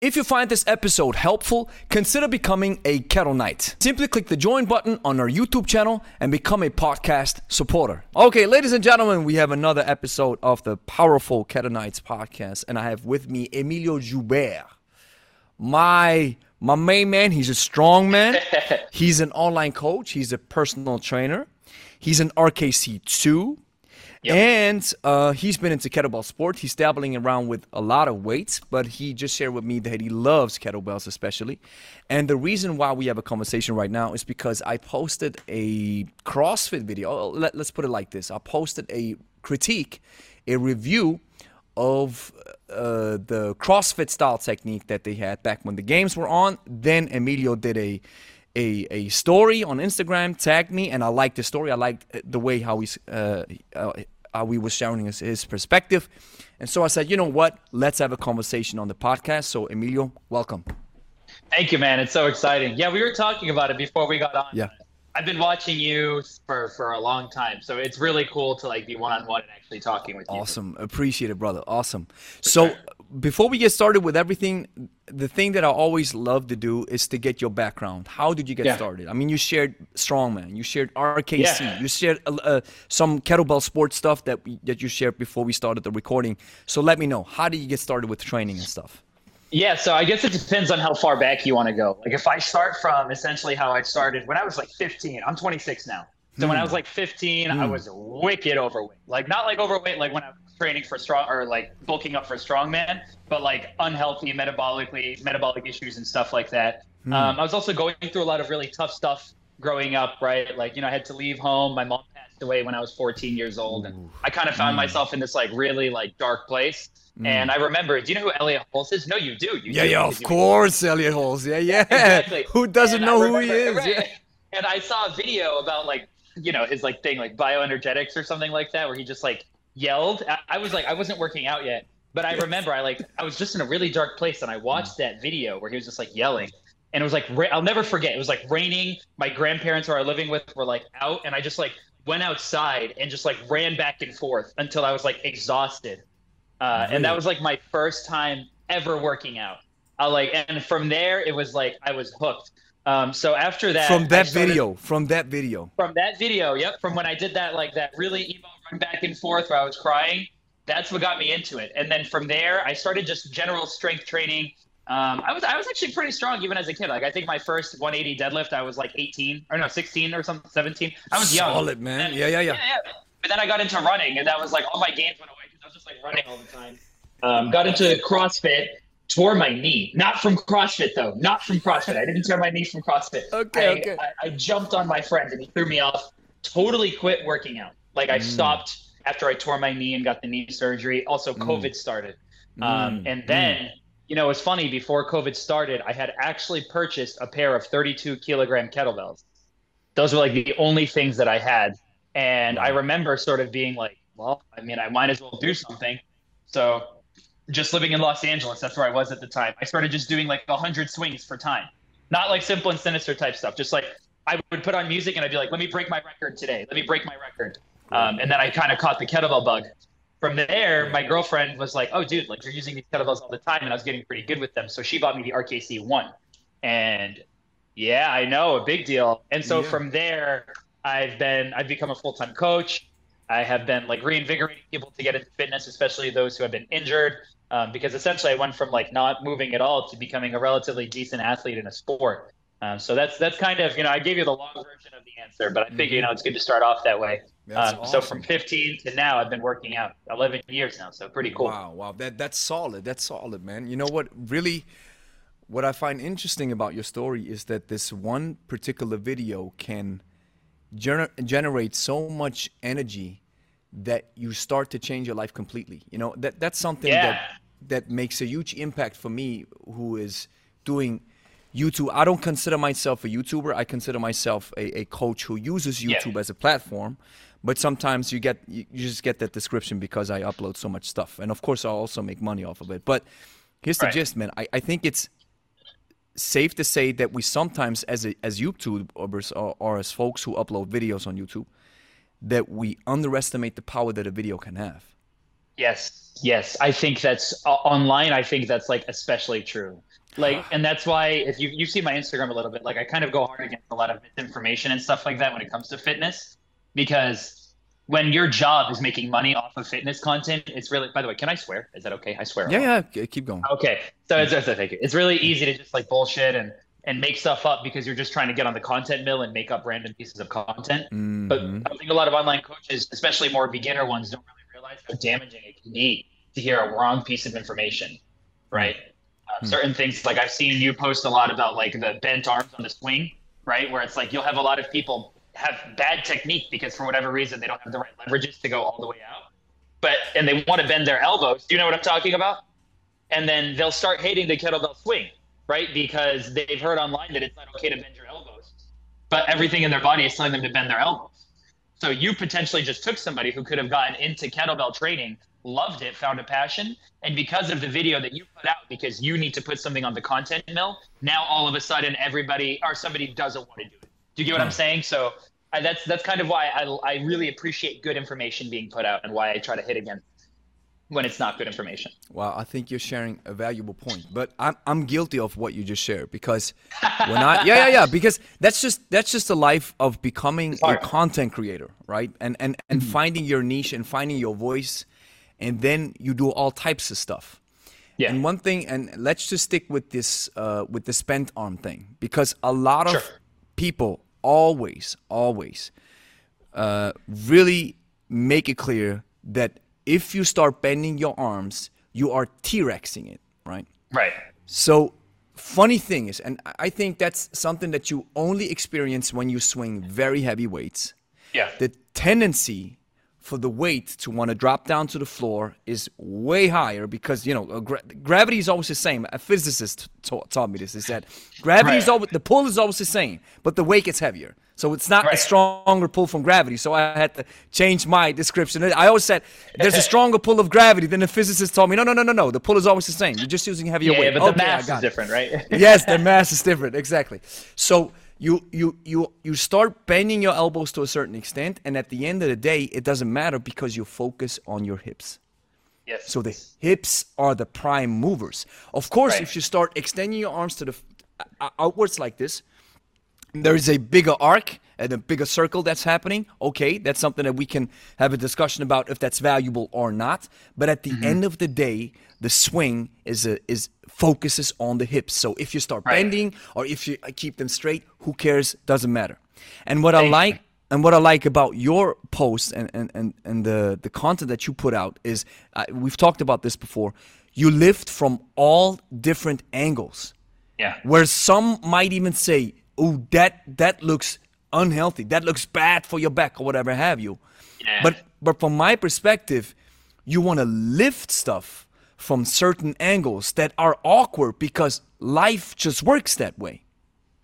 If you find this episode helpful, consider becoming a Kettle Knight. Simply click the join button on our YouTube channel and become a podcast supporter. Okay, ladies and gentlemen, we have another episode of the powerful Kettle Knights podcast, and I have with me Emilio Joubert. My my main man, he's a strong man. he's an online coach, he's a personal trainer. He's an RKC2 Yep. And uh, he's been into kettlebell sport. He's dabbling around with a lot of weights, but he just shared with me that he loves kettlebells especially. And the reason why we have a conversation right now is because I posted a CrossFit video. Oh, let, us put it like this: I posted a critique, a review of uh, the CrossFit style technique that they had back when the games were on. Then Emilio did a a, a story on Instagram, tagged me, and I liked the story. I liked the way how he's uh, uh, Uh, how he was sharing his, his perspective, and so I said, you know what? Let's have a conversation on the podcast. So Emilio, welcome. Thank you, man. It's so exciting. Yeah, we were talking about it before we got on. Yeah. I've been watching you for for a long time, so it's really cool to like be one on one and actually talking with you. Awesome, appreciate it, brother. Awesome. For so sure. Before we get started with everything, the thing that I always love to do is to get your background. How did you get yeah. started? I mean, you shared strongman, you shared RKC, yeah. you shared uh, uh, some kettlebell sports stuff that we, that you shared before we started the recording. So let me know, how did you get started with training and stuff? Yeah, so I guess it depends on how far back you want to go. Like if I start from essentially how I started when I was like 15, I'm 26 now. So mm. when I was hmm. like 15, mm. I hmm. was wicked overweight. Like not like overweight like when I was training for strong or like bulking up for a strongman, but like unhealthy metabolically metabolic issues and stuff like that. Mm. Um, I was also going through a lot of really tough stuff growing up, right? Like you know, I had to leave home. My mom passed away when I was 14 years old, and I kind of found hmm. myself in this like really like dark place. Mm. And I remember, do you know who Elliot Hulse is? No, you do. You yeah, do, yeah, of course, Elliot Hulse. Yeah, yeah. Exactly. who doesn't and know remember, who he is? Right? Yeah. And I saw a video about like, you know, his like thing, like bioenergetics or something like that, where he just like yelled. I, I was like, I wasn't working out yet, but I remember I like, I was just in a really dark place, and I watched that video where he was just like yelling. And it was like, I'll never forget. It was like raining. My grandparents who I was living with were like out, and I just like went outside and just like ran back and forth until I was like exhausted uh, and that was like my first time ever working out. I like, and from there it was like I was hooked. Um, so after that, from that started, video, from that video, from that video, yep, from when I did that like that really emo back and forth where I was crying. That's what got me into it. And then from there, I started just general strength training. Um, I was I was actually pretty strong even as a kid. Like I think my first 180 deadlift, I was like 18 or no 16 or something, 17. I was young. Solid man. Then, yeah, yeah, yeah, yeah, yeah. But then I got into running, and that was like all my gains went away because I was just like running all the time. Um, got into CrossFit, tore my knee. Not from CrossFit though. Not from CrossFit. I didn't tear my knee from CrossFit. Okay, I, okay. I, I, jumped on my friend and he threw me off. Totally quit working out. Like I mm. stopped after I tore my knee and got the knee surgery. Also, mm. COVID started. Mm. Um, and then, mm. you know, it's funny. Before COVID started, I had actually purchased a pair of 32 kilogram kettlebells. Those were like the only things that I had. And I remember sort of being like, well, I mean, I might as well do something. So just living in Los Angeles, that's where I was at the time. I started just doing like 100 swings for time. Not like simple and sinister type stuff, just like I would put on music and I'd be like, let me break my record today. Let me break my record. Um, and then I kind of caught the kettlebell bug. From there, my girlfriend was like, oh, dude, like you're using these kettlebells all the time. And I was getting pretty good with them. So she bought me the RKC one. And yeah, I know, a big deal. And so yeah. from there, I've been, I've become a full time coach. I have been like reinvigorating people to get into fitness, especially those who have been injured. Um, because essentially I went from like not moving at all to becoming a relatively decent athlete in a sport. Um, so that's that's kind of you know I gave you the long version of the answer, but I figure you know it's good to start off that way. Um, awesome. So from 15 to now, I've been working out 11 years now, so pretty cool. Wow, wow, that that's solid. That's solid, man. You know what? Really, what I find interesting about your story is that this one particular video can gener- generate so much energy that you start to change your life completely. You know, that that's something yeah. that that makes a huge impact for me who is doing YouTube. I don't consider myself a YouTuber. I consider myself a, a coach who uses YouTube yeah. as a platform. But sometimes you get you just get that description because I upload so much stuff. And of course I also make money off of it. But here's the right. gist, man. I, I think it's safe to say that we sometimes, as a, as YouTubers or, or as folks who upload videos on YouTube, that we underestimate the power that a video can have. Yes, yes. I think that's uh, online. I think that's like especially true. Like, and that's why if you you see my Instagram a little bit, like I kind of go hard against a lot of misinformation and stuff like that when it comes to fitness, because when your job is making money off of fitness content, it's really. By the way, can I swear? Is that okay? I swear. Yeah, yeah. Keep going. Okay, so it's, it's. It's really easy to just like bullshit and and make stuff up because you're just trying to get on the content mill and make up random pieces of content. Mm-hmm. But I think a lot of online coaches, especially more beginner ones, don't really realize how damaging it can be to hear a wrong piece of information, right? Uh. Certain things, like I've seen you post a lot about like the bent arms on the swing, right? Where it's like you'll have a lot of people have bad technique because for whatever reason they don't have the right leverages to go all the way out. But and they want to bend their elbows. Do you know what I'm talking about? And then they'll start hating the kettlebell swing, right? Because they've heard online that it's not okay to bend your elbows, but everything in their body is telling them to bend their elbows. So you potentially just took somebody who could have gotten into kettlebell training, loved it, found a passion, and because of the video that you put out, because you need to put something on the content mill, now all of a sudden everybody or somebody doesn't want to do it. Do you get what I'm hmm. saying? So I, that's that's kind of why I, I really appreciate good information being put out and why I try to hit again when it's not good information. Well, I think you're sharing a valuable point, but I'm I'm guilty of what you just shared because when I yeah yeah yeah because that's just that's just the life of becoming a content creator, right? And and and mm-hmm. finding your niche and finding your voice, and then you do all types of stuff. Yeah. And one thing, and let's just stick with this uh, with the spent arm thing because a lot of sure. people always, always uh, really make it clear that if you start bending your arms, you are T-Rexing it, right? Right. So funny thing is, and I think that's something that you only experience when you swing very heavy weights. Yeah. The tendency for the weight to want to drop down to the floor is way higher because you know uh, gra- gravity is always the same. A physicist ta- taught me this. He said gravity right. is always the pull is always the same, but the weight gets heavier. So it's not right. a stronger pull from gravity. So I had to change my description. I always said there's a stronger pull of gravity than the physicist told me. No, no, no, no, no. The pull is always the same. You're just using heavier yeah, weight. Yeah, but okay, the mass is different, right? yes, the mass is different. Exactly. So you you you you start bending your elbows to a certain extent and at the end of the day it doesn't matter because you focus on your hips. Yes. So the hips are the prime movers. Of course right. if you start extending your arms to the uh, outwards like this there is a bigger arc and a bigger circle that's happening. Okay that's something that we can have a discussion about if that's valuable or not. But at the mm-hmm. end of the day the swing is a, is focuses on the hips. So if you start right. bending or if you keep them straight, who cares? Doesn't matter. And what I like and what I like about your posts and, and, and, and the, the content that you put out is uh, we've talked about this before. You lift from all different angles. Yeah. Where some might even say, "Oh, that that looks unhealthy. That looks bad for your back or whatever have you." Yeah. But but from my perspective, you want to lift stuff from certain angles that are awkward because life just works that way.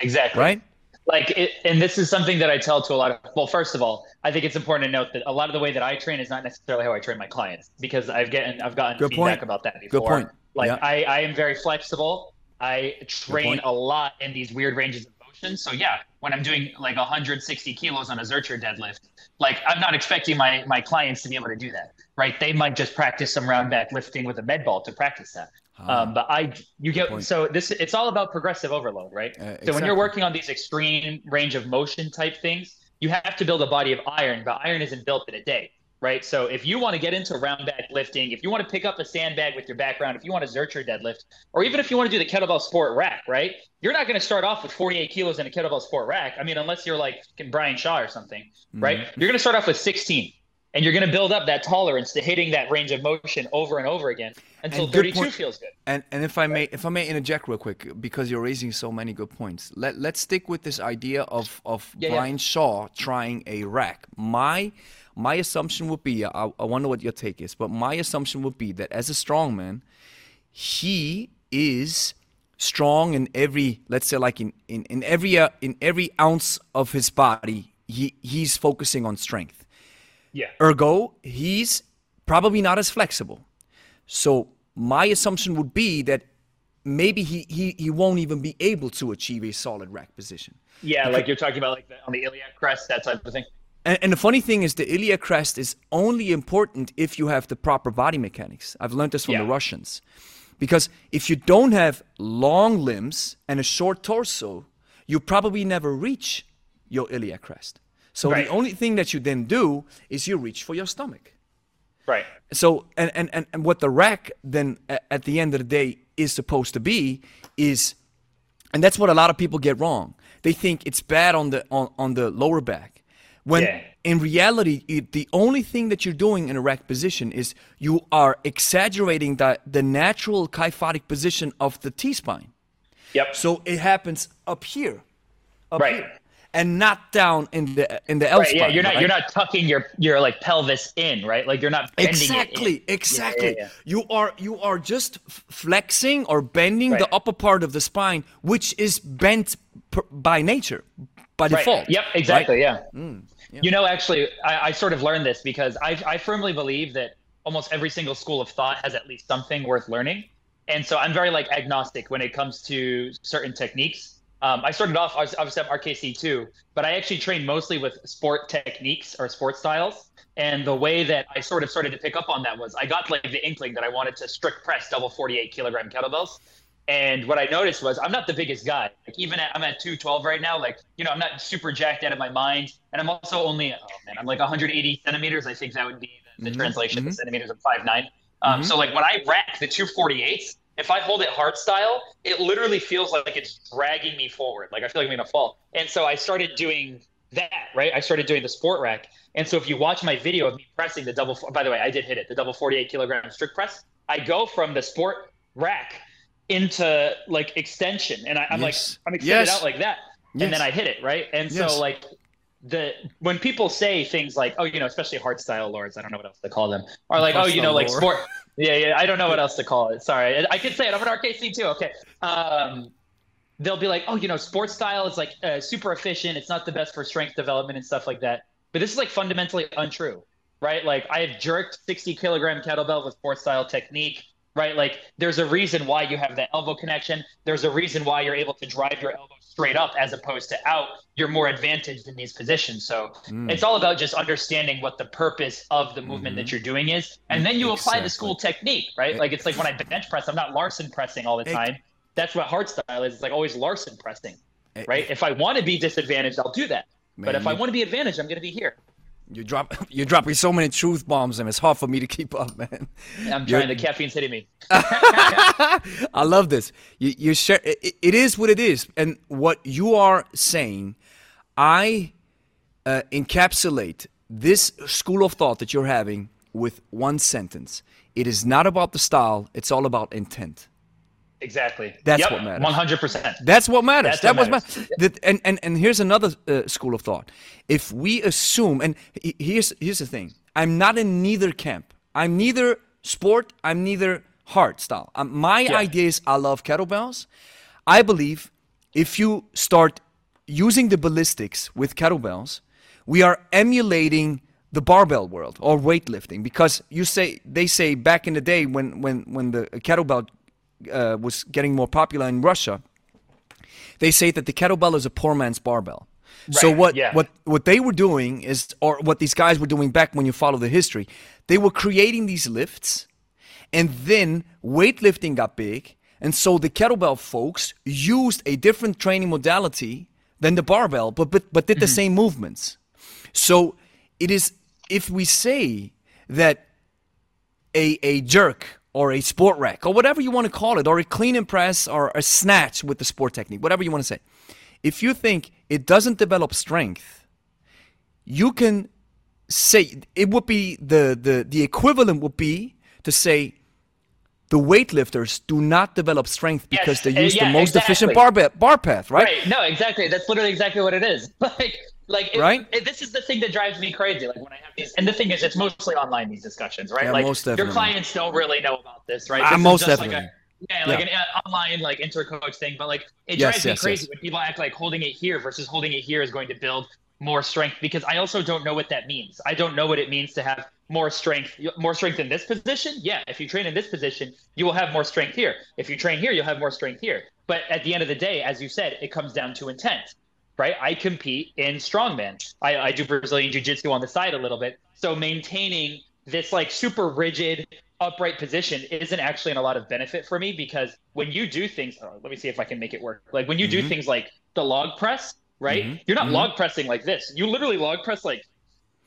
Exactly. Right? Like, it, and this is something that I tell to a lot of, well, first of all, I think it's important to note that a lot of the way that I train is not necessarily how I train my clients because I've gotten, I've gotten Good feedback point. about that before. Good point. Like, yeah. I, I am very flexible. I train a lot in these weird ranges of motion. So yeah, when I'm doing like 160 kilos on a Zercher deadlift, like I'm not expecting my my clients to be able to do that, right? They might just practice some round back lifting with a med ball to practice that. Um, but I, you get so this. It's all about progressive overload, right? Uh, exactly. So when you're working on these extreme range of motion type things, you have to build a body of iron. But iron isn't built in a day right? So if you want to get into round back lifting, if you want to pick up a sandbag with your background, if you want to Zercher deadlift, or even if you want to do the kettlebell sport rack, right? You're not going to start off with 48 kilos in a kettlebell sport rack. I mean, unless you're like Brian Shaw or something, mm-hmm. right? You're going to start off with 16 and you're going to build up that tolerance to hitting that range of motion over and over again until 32 point. feels good. And and if I may if I may interject real quick because you're raising so many good points. Let let's stick with this idea of of yeah, Brian yeah. Shaw trying a rack. My my assumption would be I, I wonder what your take is, but my assumption would be that as a strongman, he is strong in every let's say like in in, in every uh, in every ounce of his body he he's focusing on strength yeah ergo he's probably not as flexible so my assumption would be that maybe he he, he won't even be able to achieve a solid rack position yeah like you're talking about like the, on the iliac crest that type of thing And, and the funny thing is, the iliac crest is only important if you have the proper body mechanics. I've learned this from Yeah. the Russians. Because if you don't have long limbs and a short torso, you probably never reach your iliac crest. So Right. the only thing that you then do is you reach for your stomach. Right. So and, and, and, and what the rack then at the end of the day is supposed to be is and that's what a lot of people get wrong. They think it's bad on the on, on the lower back. When Yeah. in reality it, the only thing that you're doing in a rack position is you are exaggerating the the natural kyphotic position of the T spine. Yep. So it happens up here. Up Right. here. And not down in the in the L Right, spine. yeah, you're not right? you're not tucking your your like pelvis in, right? Like you're not bending exactly it in. exactly yeah. you are you are just flexing or bending the upper part of the spine which is bent per, by nature by Right. default Yep, exactly. right? Mm, yeah. You know, actually, I, I sort of learned this because I, I firmly believe that almost every single school of thought has at least something worth learning, and so I'm very like agnostic when it comes to certain techniques. Um, I started off, I was obviously at RKC too, but I actually trained mostly with sport techniques or sport styles. And the way that I sort of started to pick up on that was I got like the inkling that I wanted to strict press double 48 kilogram kettlebells. And what I noticed was I'm not the biggest guy. Like even at, I'm at 212 right now. Like you know I'm not super jacked out of my mind, and I'm also only oh man I'm like 180 centimeters. I think that would be the, the translation to centimeters. I'm 5'9". Um, So like when I rack the 248s, if I hold it hard style, it literally feels like it's dragging me forward. Like I feel like I'm gonna fall. And so I started doing that. Right. I started doing the sport rack. And so if you watch my video of me pressing the double, by the way, I did hit it, the double 48 kilogram strict press. I go from the sport rack into like extension, and I, I'm Yes. like I'm extended Yes. out like that, Yes. and then I hit it right. And so like the when people say things like oh you know especially hard style lords I don't know what else to call them are like oh you Hardstyle know like sport yeah yeah I don't know what else to call it. Sorry. I, I can say it. I'm an RKC too. Okay. Um they'll be like oh you know sports style is like uh, super efficient. It's not the best for strength development and stuff like that. But this is like fundamentally untrue right? Like I have jerked 60 kilogram kettlebell with sports style technique right? Like there's a reason why you have that elbow connection. There's a reason why you're able to drive your elbow straight up as opposed to out. You're more advantaged in these positions. So Mm. it's all about just understanding what the purpose of the movement that you're doing is. And then you apply the school technique right? Like it's like when i bench press i'm not larsen pressing all the Ex- time. That's what hard style is. It's like always larsen pressing Eh, right? If i want to be disadvantaged i'll do that. But Man, if i want to be advantaged i'm going to be here you drop you're dropping so many truth bombs and it's hard for me to keep up man i'm You're- trying the caffeine's hitting me I love this. You, you share. It, it is what it is, and what you are saying, I uh, encapsulate this school of thought that you're having with one sentence. It is not about the style. It's all about intent. Exactly That's Yep, what matters. 100% That's what matters. That's that what was matters. my. That, and, and and here's another uh, school of thought. If we assume, and here's here's the thing, I'm not in neither camp. I'm neither sport. I'm neither hard style. Um, my Yeah. idea is I love kettlebells. I believe if you start using the ballistics with kettlebells, we are emulating the barbell world or weightlifting because you say they say back in the day when when when the kettlebell uh, was getting more popular in Russia, they say that the kettlebell is a poor man's barbell. so what yeah. what what they were doing is, or what these guys were doing back when you follow the history, they were creating these lifts, and then weightlifting got big, and so the kettlebell folks used a different training modality than the barbell, but but but did the same movements. So it is if we say that a, a jerk or a sport rack or whatever you want to call it, or a clean and press or a snatch with the sport technique, whatever you want to say. If you think it doesn't develop strength, you can say it would be the, the, the equivalent would be to say the weightlifters do not develop strength Yes, because they uh, use the yeah, most efficient bar, ba- bar path, right? Right. No, exactly. That's literally exactly what it is. Like, like, it- Right? it- this is the thing that drives me crazy. Like when I have these, and the thing is, it's mostly online these discussions, right? Yeah, like most your clients don't really know about this, right? Ah, This is most just like definitely. a- yeah, like Yeah. an uh, online like intercoach thing, but like it Yes, drives me yes, crazy yes. when people act like holding it here versus holding it here is going to build more strength because I also don't know what that means. I don't know what it means to have more strength, more strength in this position. Yeah, if you train in this position, you will have more strength here. If you train here, you'll have more strength here. But at the end of the day, as you said, it comes down to intent. right? I compete in strongman. I, I do Brazilian Jiu Jitsu on the side a little bit. So maintaining this like super rigid upright position isn't actually in a lot of benefit for me because when you do things, oh, let me see if I can make it work. Like when you mm-hmm. do things like the log press, right? Mm-hmm. You're not mm-hmm. log pressing like this. You literally log press like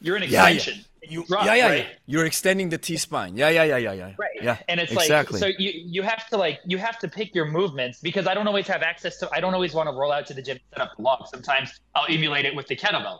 you're an extension. Yeah, yeah. You, drop, yeah, yeah, right? yeah, You're extending the T spine. Yeah, yeah, yeah, yeah, yeah. Right. Yeah. And it's exactly. like so you you have to like you have to pick your movements because I don't always have access to I don't always want to roll out to the gym and set up the log. Sometimes I'll emulate it with the kettlebell.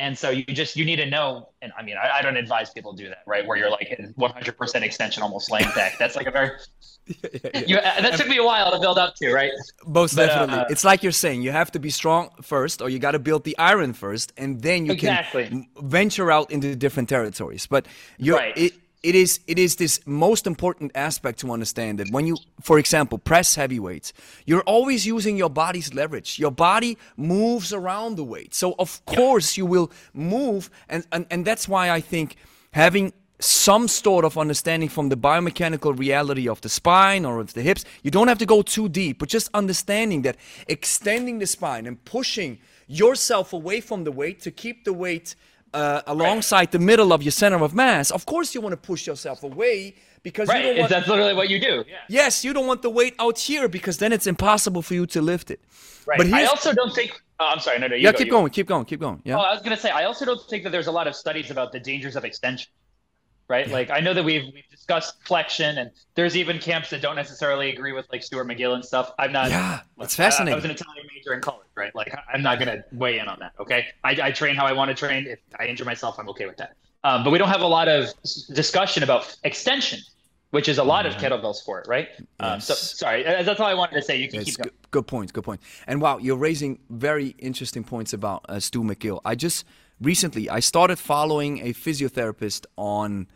And so you just you need to know, and I mean, I, I don't advise people do that, right? Where you're like 100% extension, almost laying back. That's like a very yeah, yeah. You, uh, that took me a while to build up to, right? Most but, definitely. Uh, it's like you're saying, you have to be strong first, or you got to build the iron first, and then you exactly. can venture out into different territories. But you're, right. it, it is it is this most important aspect to understand that when you for example press heavy weights you're always using your body's leverage. Your body moves around the weight. So of course you will move and, and and that's why i think having some sort of understanding from the biomechanical reality of the spine or of the hips you don't have to go too deep but just understanding that extending the spine and pushing yourself away from the weight to keep the weight uh, alongside right. the middle of your center of mass, of course you want to push yourself away because right. you don't want. That's literally what you do. Yeah. Yes, you don't want the weight out here because then it's impossible for you to lift it. Right. But I also don't think. Oh, I'm sorry. No, no. yeah, go, keep going. Go. Keep going. Keep going. Yeah. Oh, I was gonna say. I also don't think that there's a lot of studies about the dangers of extension right? Yeah. Like I know that we've we've discussed flexion, and there's even camps that don't necessarily agree with like Stuart McGill and stuff. I'm not. Yeah, it's fascinating. I, was an Italian major in college, right? Like I'm not gonna weigh in on that. Okay, I, I train how I want to train. If I injure myself, I'm okay with that. Um, but we don't have a lot of discussion about extension, which is a lot of kettlebell sport, right? Yes. Um, so sorry, that's all I wanted to say. You can keep going. Good, good point. Good point. And wow, you're raising very interesting points about uh, Stu McGill. I just recently I started following a physiotherapist on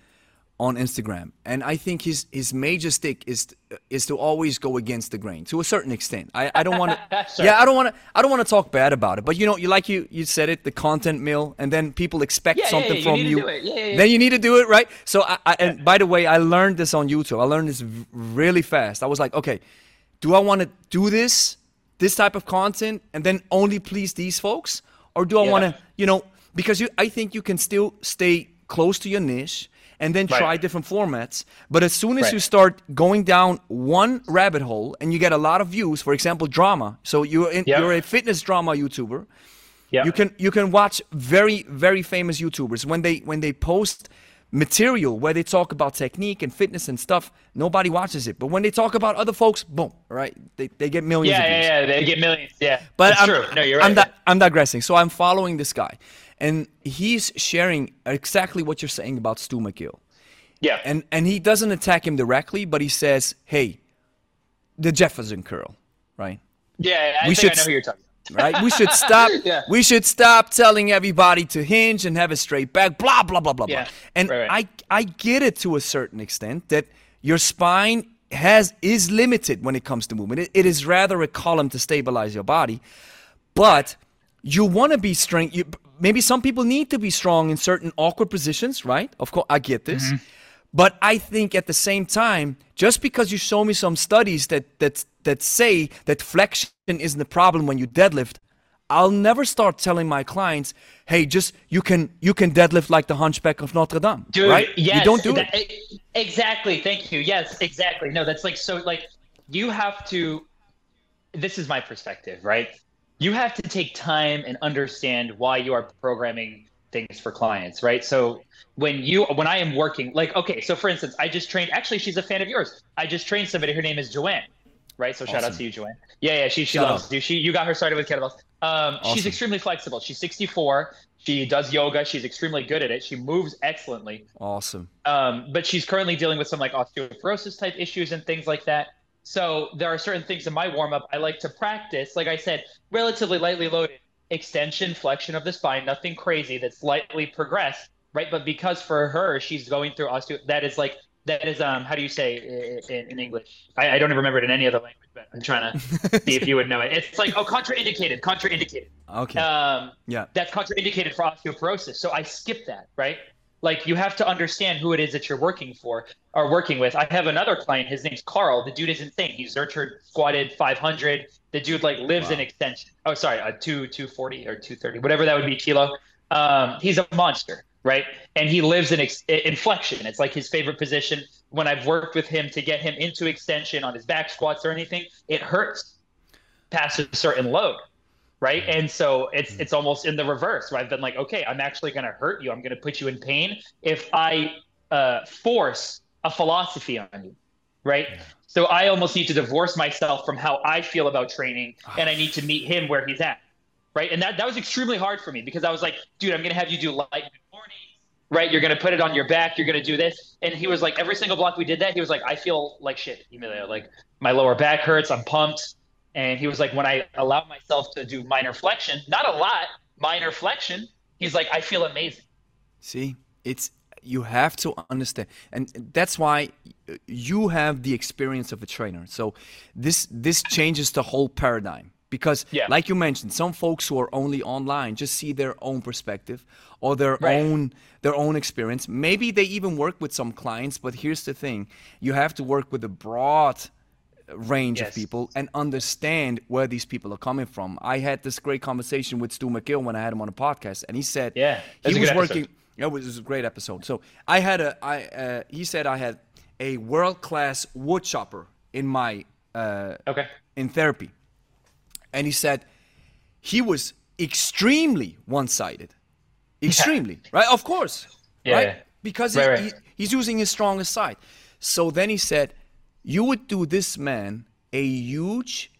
on Instagram, and I think his his major stick is is to always go against the grain to a certain extent. I, I don't want to, sure. yeah, I don't want to, I don't want to talk bad about it. But you know, you like you you said it, the content mill, and then people expect yeah, something yeah, from you. you. Then you need to do it right. So, I, I, and by the way, I learned this on YouTube. I learned this really fast. I was like, okay, do I want to do this this type of content and then only please these folks, or do I want to, you know, because you, I think you can still stay close to your niche and then right. try different formats. But as soon as right. you start going down one rabbit hole and you get a lot of views, for example, drama. So you're in, yep. you're a fitness drama YouTuber. Yep. You can you can watch very very famous YouTubers when they when they post material where they talk about technique and fitness and stuff, nobody watches it. But when they talk about other folks, boom, right? They, they get millions. Yeah, yeah, yeah, they get millions. Yeah, but That's I'm, true. No, you're right. I'm, di- I'm digressing. So I'm following this guy, and he's sharing exactly what you're saying about Stu McGill. Yeah. And and he doesn't attack him directly, but he says, "Hey, the Jefferson curl, right? Yeah, I we should, I know who you're talking. Right? We should stop. yeah. We should stop telling everybody to hinge and have a straight back. Blah blah blah blah yeah. blah. And right, right. I I get it to a certain extent that your spine has is limited when it comes to movement. it, it is rather a column to stabilize your body, but you want to be strong. You, maybe some people need to be strong in certain awkward positions, right? Of course, I get this. Mm-hmm. But I think at the same time, just because you show me some studies that that that say that flexion isn't the problem when you deadlift, I'll never start telling my clients, "Hey, just you can you can deadlift like the Hunchback of Notre Dame." Dude, right? Yes, you don't do that, it. Exactly. Thank you. Yes, exactly. No, that's like so. Like you have to. This is my perspective, right? You have to take time and understand why you are programming things for clients, right? So when you when I am working, like okay, so for instance, I just trained. Actually, she's a fan of yours. I just trained somebody. Her name is Joanne, right? So awesome. shout out to you, Joanne. Yeah, yeah. She she shout loves out. you. She you got her started with kettlebells. Um, awesome. She's extremely flexible. She's 64. She does yoga. She's extremely good at it. She moves excellently. Awesome. Um, but she's currently dealing with some like osteoporosis type issues and things like that. So there are certain things in my warm up I like to practice. Like I said, relatively lightly loaded extension, flexion of the spine, nothing crazy that's lightly progressed, right? But because for her, she's going through osteo, that is like that is um how do you say in, in English? I, I, don't even remember it in any other language, but I'm trying to see if you would know it. It's like oh contraindicated, contraindicated. Okay. Um, yeah. That's contraindicated for osteoporosis. So I skip that, right? Like you have to understand who it is that you're working for or working with. I have another client. His name's Carl. The dude is insane. He's Zercher squatted 500. The dude like lives wow. in extension. Oh, sorry, a two 240 or 230, whatever that would be kilo. Um, he's a monster, right? And he lives in ex- inflection. It's like his favorite position. When I've worked with him to get him into extension on his back squats or anything, it hurts past a certain load right? And so it's mm-hmm. it's almost in the reverse where i've been like okay i'm actually going to hurt you. I'm going to put you in pain if i uh, force a philosophy on you right? So i almost need to divorce myself from how i feel about training and i need to meet him where he's at right? And that, that was extremely hard for me because i was like dude i'm going to have you do light morning right? You're going to put it on your back. You're going to do this. And he was like every single block we did that he was like i feel like shit Emilio. like my lower back hurts. I'm pumped and he was like, when I allow myself to do minor flexion, not a lot, minor flexion, he's like, I feel amazing. See, it's you have to understand, and that's why you have the experience of a trainer. So this this changes the whole paradigm because, yeah. like you mentioned, some folks who are only online just see their own perspective or their right. own their own experience. Maybe they even work with some clients, but here's the thing: you have to work with a broad range yes. of people and understand where these people are coming from. I had this great conversation with Stu McGill when I had him on a podcast, and he said, "Yeah, he was working." Yeah, it was, a great episode. So I had a, I, uh, he said I had a world class wood chopper in my, uh, okay, in therapy, and he said he was extremely one sided, extremely yeah. right. Of course, yeah, right, because right, he, right. He, he's using his strongest side. So then he said you would do this man a huge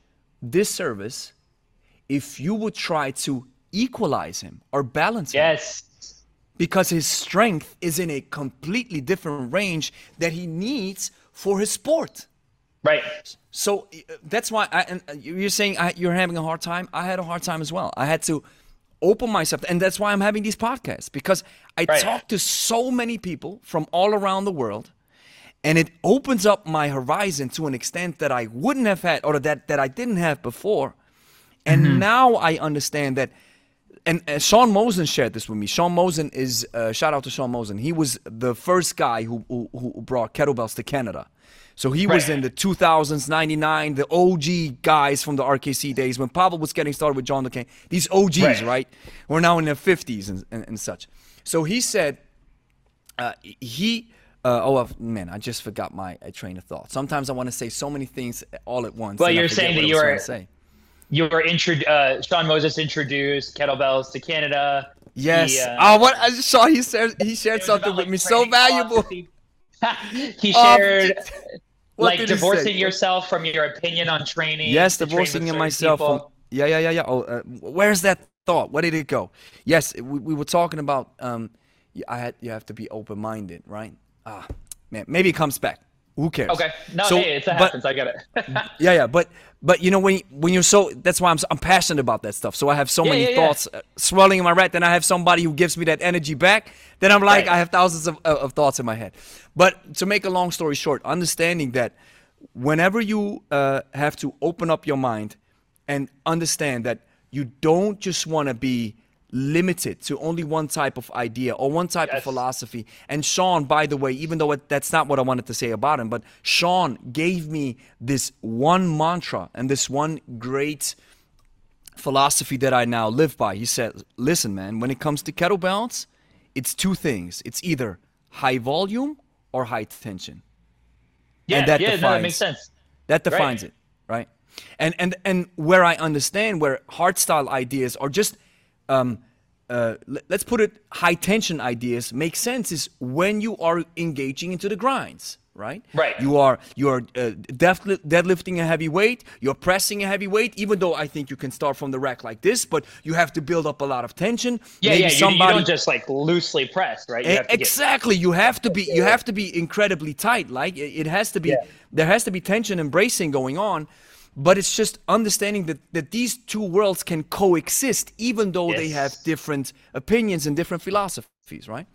disservice if you would try to equalize him or balance him. Yes. Because his strength is in a completely different range that he needs for his sport. Right. So uh, that's why I, and uh, you're saying I, you're having a hard time. I had a hard time as well. I had to open myself, and that's why I'm having these podcasts because I right. talk to so many people from all around the world and it opens up my horizon to an extent that I wouldn't have had or that, that I didn't have before. And mm-hmm. now I understand that. And, and, Sean Mosen shared this with me. Sean Mosen is uh, shout out to Sean Mosen. He was the first guy who, who, who brought kettlebells to Canada. So he right. was in the 2000s, 99, the OG guys from the RKC days when Pavel was getting started with John Du Cane. These OGs, right? right? We're now in their 50s and, and, and such. So he said uh, he uh, oh man, I just forgot my uh, train of thought. Sometimes I want to say so many things all at once. Well, you're saying that you were you were intro- uh, Sean Mosen introduced kettlebells to Canada. Yes. He, uh, oh, what I saw he said he shared something about, with me so valuable. he shared like divorcing yourself from your opinion on training. Yes, divorcing myself from. Yeah, yeah, yeah, yeah. Oh, uh, where's that thought? Where did it go? Yes, we, we were talking about. Um, I had you have to be open minded, right? Ah, man, maybe it comes back. Who cares? Okay. No, so, hey, it happens. I get it. yeah, yeah, but but you know when when you're so that's why I'm I'm passionate about that stuff. So I have so yeah, many yeah, thoughts yeah. Uh, swirling in my head. Then I have somebody who gives me that energy back. Then I'm like right. I have thousands of, of thoughts in my head. But to make a long story short, understanding that whenever you uh, have to open up your mind and understand that you don't just want to be limited to only one type of idea or one type yes. of philosophy. And Sean, by the way, even though it, that's not what I wanted to say about him, but Sean gave me this one mantra and this one great philosophy that I now live by. He said, Listen, man, when it comes to kettlebells, it's two things it's either high volume or high tension. Yeah, and that yeah, defines, no, that makes sense. That defines right. it, right? And and and where I understand where hard style ideas are just um, uh, let's put it high tension ideas make sense is when you are engaging into the grinds right? Right. You are you are uh, deadlifting a heavy weight you're pressing a heavy weight even though i think you can start from the rack like this but you have to build up a lot of tension. Yeah Maybe yeah somebody... you, you, don't just like loosely press right? You exactly get... you have to be you have to be incredibly tight like it has to be yeah. there has to be tension and bracing going on but it's just understanding that, that these two worlds can coexist even though yes. they have different opinions and different philosophies right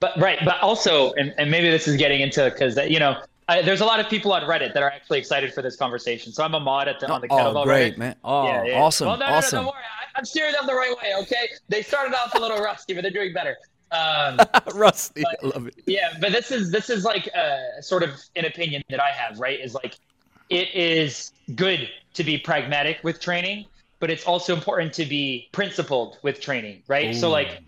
but right but also and, and maybe this is getting into because you know I, there's a lot of people on Reddit that are actually excited for this conversation. So I'm a mod at the, on the oh, kettlebell. Oh, great, Reddit. man! Oh, yeah, yeah. awesome, well, no, no, awesome. No, no, don't worry. I, am steering them the right way. Okay, they started off a little rusty, but they're doing better. Um, Rusty, but, I love it. Yeah, but this is this is like a sort of an opinion that I have. Right, is like it is good to be pragmatic with training, but it's also important to be principled with training. Right. Ooh. So like,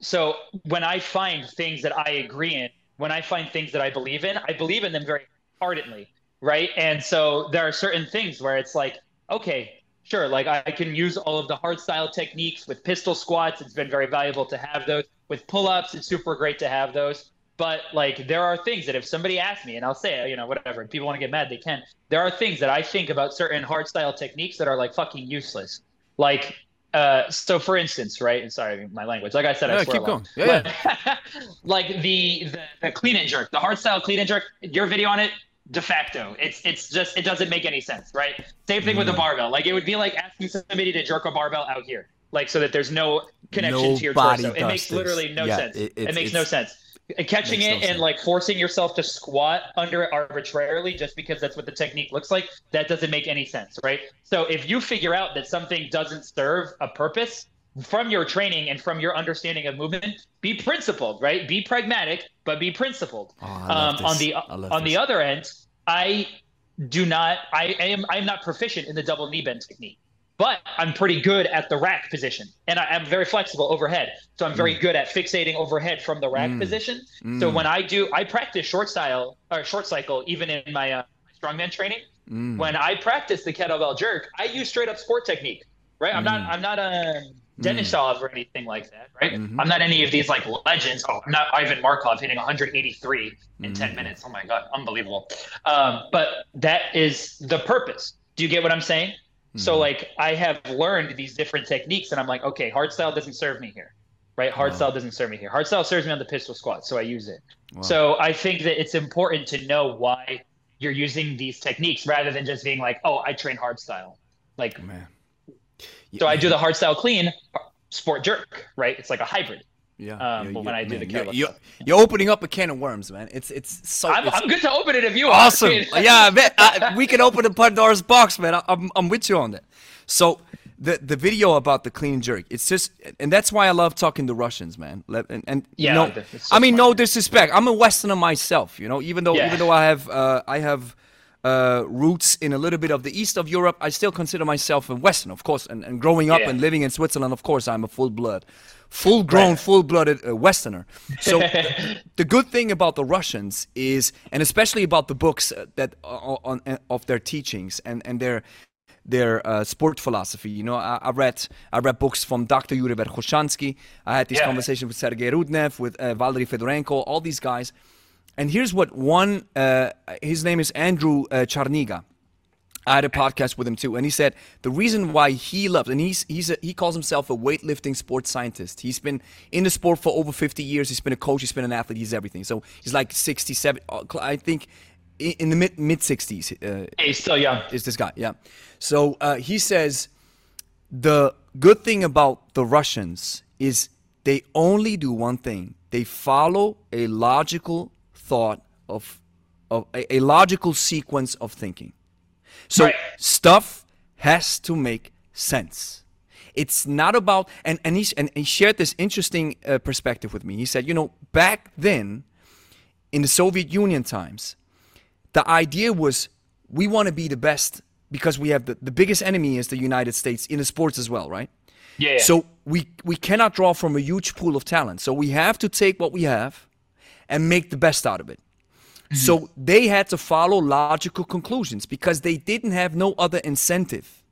so when I find things that I agree in, when I find things that I believe in, I believe in them very ardently. Right. And so there are certain things where it's like, okay, Sure, like I can use all of the hard style techniques with pistol squats. It's been very valuable to have those. With pull ups, it's super great to have those. But like there are things that if somebody asks me, and I'll say, you know, whatever, and people want to get mad, they can. There are things that I think about certain hard style techniques that are like fucking useless. Like, uh, so for instance, right? And sorry, my language. Like I said, I swear keep going. Yeah, yeah. like the, the the clean and jerk, the hard style clean and jerk. Your video on it, de facto. It's it's just it doesn't make any sense, right? Same thing mm. with the barbell. Like it would be like asking somebody to jerk a barbell out here, like so that there's no connection Nobody to your torso. It makes this. literally no yeah, sense. It, it, it makes no sense. Catching it, no and like forcing yourself to squat under it arbitrarily just because that's what the technique looks like, that doesn't make any sense, right? So if you figure out that something doesn't serve a purpose, from your training and from your understanding of movement, be principled, right? Be pragmatic, but be principled. Oh, um, on the on this. the other end, I do not. I, I am. I'm not proficient in the double knee bend technique, but I'm pretty good at the rack position, and I, am very flexible overhead. So I'm very mm. good at fixating overhead from the rack mm. position. Mm. So when I do, I practice short style or short cycle, even in my uh, strongman training. Mm. When I practice the kettlebell jerk, I use straight up sport technique. Right. I'm not. Mm. I'm not a Denisov mm. or anything like that, right? Mm-hmm. I'm not any of these like legends. Oh, I'm not Ivan Markov hitting 183 in mm. 10 minutes. Oh my god, unbelievable. Um, but that is the purpose. Do you get what I'm saying? Mm. So like I have learned these different techniques, and I'm like, okay, hard style doesn't serve me here, right? Hard wow. style doesn't serve me here. Hard style serves me on the pistol squat, so I use it. Wow. So I think that it's important to know why you're using these techniques rather than just being like, oh, I train hard style. Like, man so I do the hard style clean, sport jerk, right? It's like a hybrid. Yeah. Um, but when I do man, the you're, you're, opening up a can of worms, man. It's it's so. I'm, it's I'm good to open it if you awesome. Are. yeah, man, I, we can open the Pandora's box, man. I, I'm I'm with you on that. So the the video about the clean jerk, it's just, and that's why I love talking to Russians, man. And, and yeah, no, so I mean, smart. no disrespect. I'm a Westerner myself, you know. Even though Yeah. even though I have uh, I have uh, roots in a little bit of the east of Europe, I still consider myself a Western, of course. And, and growing up Yeah. and living in Switzerland, of course, I'm a full blood, full grown, Right. full blooded uh, Westerner. So the, the good thing about the Russians is, and especially about the books uh, that uh, on, on of their teachings and and their their uh, sport philosophy. You know, I, I read I read books from Dr. Yuri Verkhoshansky. I had this Yeah. conversation with Sergei Rudnev, with uh, Valery Fedorenko, all these guys. And here's what one, uh, his name is Andrew uh, Charniga. I had a podcast with him too, and he said the reason why he loves, and he's he's a, he calls himself a weightlifting sports scientist. He's been in the sport for over 50 years. He's been a coach. He's been an athlete. He's everything. So he's like 67. uh, I think in the mid mid 60s. Uh, He's still young. is this guy. Yeah. So uh, he says the good thing about the Russians is they only do one thing. They follow a logical thought of of a, a logical sequence of thinking. So Right. stuff has to make sense. It's not about and and he and he shared this interesting uh, perspective with me. He said, you know, back then in the Soviet Union times, the idea was we want to be the best because we have the, the biggest enemy is the United States in the sports as well, right? Yeah. yeah. So we we cannot draw from a huge pool of talent. So we have to take what we have and make the best out of it. So they had to follow logical conclusions because they didn't have no other incentive.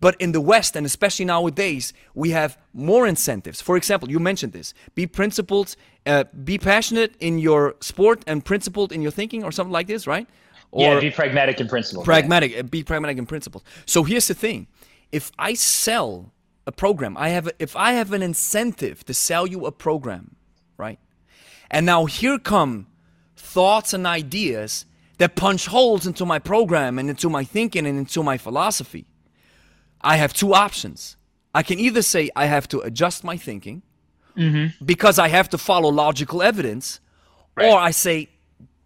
But in the West, and especially nowadays, we have more incentives. For example, you mentioned this: be principled, uh, be passionate in your sport, and principled in your thinking, or something like this, right? Or yeah, be pragmatic in principle. pragmatic uh, be pragmatic in principle so here's the thing if i sell a program i have a, if i have an incentive to sell you a program right and now here come thoughts and ideas that punch holes into my program and into my thinking and into my philosophy i have two options i can either say i have to adjust my thinking mm-hmm. because i have to follow logical evidence Right. or i say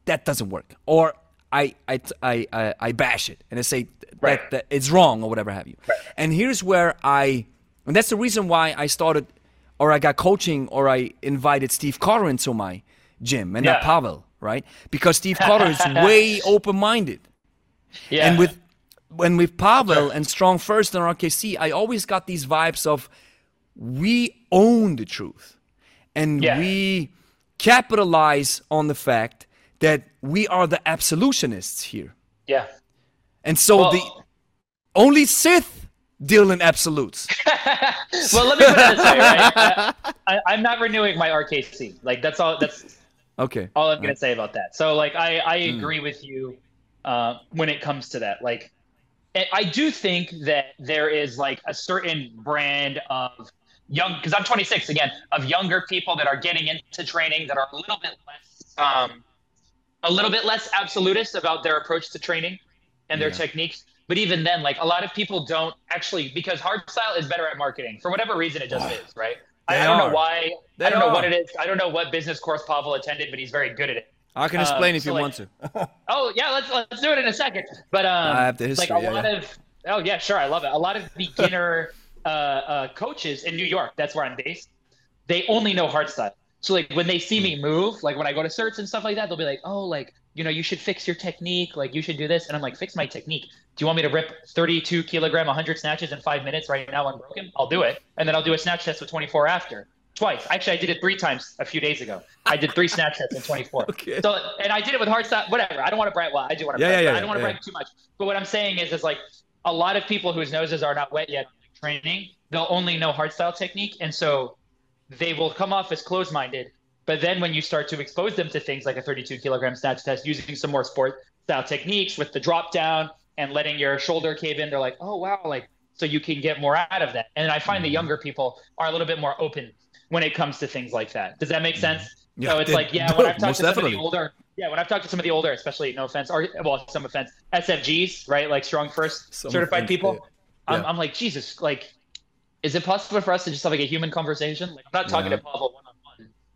that doesn't work or I I I I, bash it and I say that, Right. that it's wrong or whatever have you. And here's where I and that's the reason why I started or I got coaching, or I invited Steve Cotter into my gym and not Yeah. Pavel, right? Because Steve Cotter is way open-minded. Yeah. And with when with Pavel and Strong First and RKC, I always got these vibes of we own the truth, and Yeah. we capitalize on the fact that we are the absolutionists here. yeah. And so Well- the only Sith deal in absolutes. well, let me put it this way, right? I, I, I'm not renewing my RKC. Like that's all. That's Okay. all I'm gonna say about that. So like I I Hmm. agree with you uh, when it comes to that. Like I- I do think that there is like a certain brand of young because I'm 26 again of younger people that are getting into training that are a little bit less um, a little bit less absolutist about their approach to training and their Yeah. techniques. But even then, like a lot of people don't actually because hardstyle is better at marketing for whatever reason it just is, right? I, They I don't are. know why. They I don't know what it is. I don't know what business course Pavel attended, but he's very good at it. I can explain if so, you like- want to. Oh yeah, let's let's do it in a second. But um, I have the history, Like a yeah, lot yeah. of oh yeah, sure, I love it. A lot of beginner uh, uh, coaches in New York, that's where I'm based. They only know hardstyle. So like when they see me Hmm. move, like when I go to certs and stuff like that, they'll be like, oh, like you know, you should fix your technique. Like you should do this, and I'm like, fix my technique. Do you want me to rip 32 kilogram, 100 snatches in five minutes right now unbroken? I'll do it, and then I'll do a snatch test with 24 after. Twice. Actually, I did it three times a few days ago. I did three snatch tests in 24. Okay. So, and I did it with hard style. Whatever. I don't want to brag. Well, I do want to Yeah, brag. yeah, yeah, I don't want to yeah. brag too much. But what I'm saying is, is like a lot of people whose noses are not wet yet training, they'll only know hard style technique, and so they will come off as closed-minded. But then when you start to expose them to things like a 32 kilogram snatch test, using some more sport style techniques with the drop down and letting your shoulder cave in, they're like, oh wow, like so you can get more out of that. And I find the Mm-hmm. younger people are a little bit more open when it comes to things like that. Does that make sense? Yeah, so it's it- like, yeah, when I've talked to some of definitely. the older, yeah, when I've talked to some of the older, especially no offense, or well, some offense, SFGs, right, like strong first Some certified offense, people. yeah. I'm, I'm like, Jesus, like, is it possible for us to just have like a human conversation? Like, I'm not talking Yeah. to Pavel one.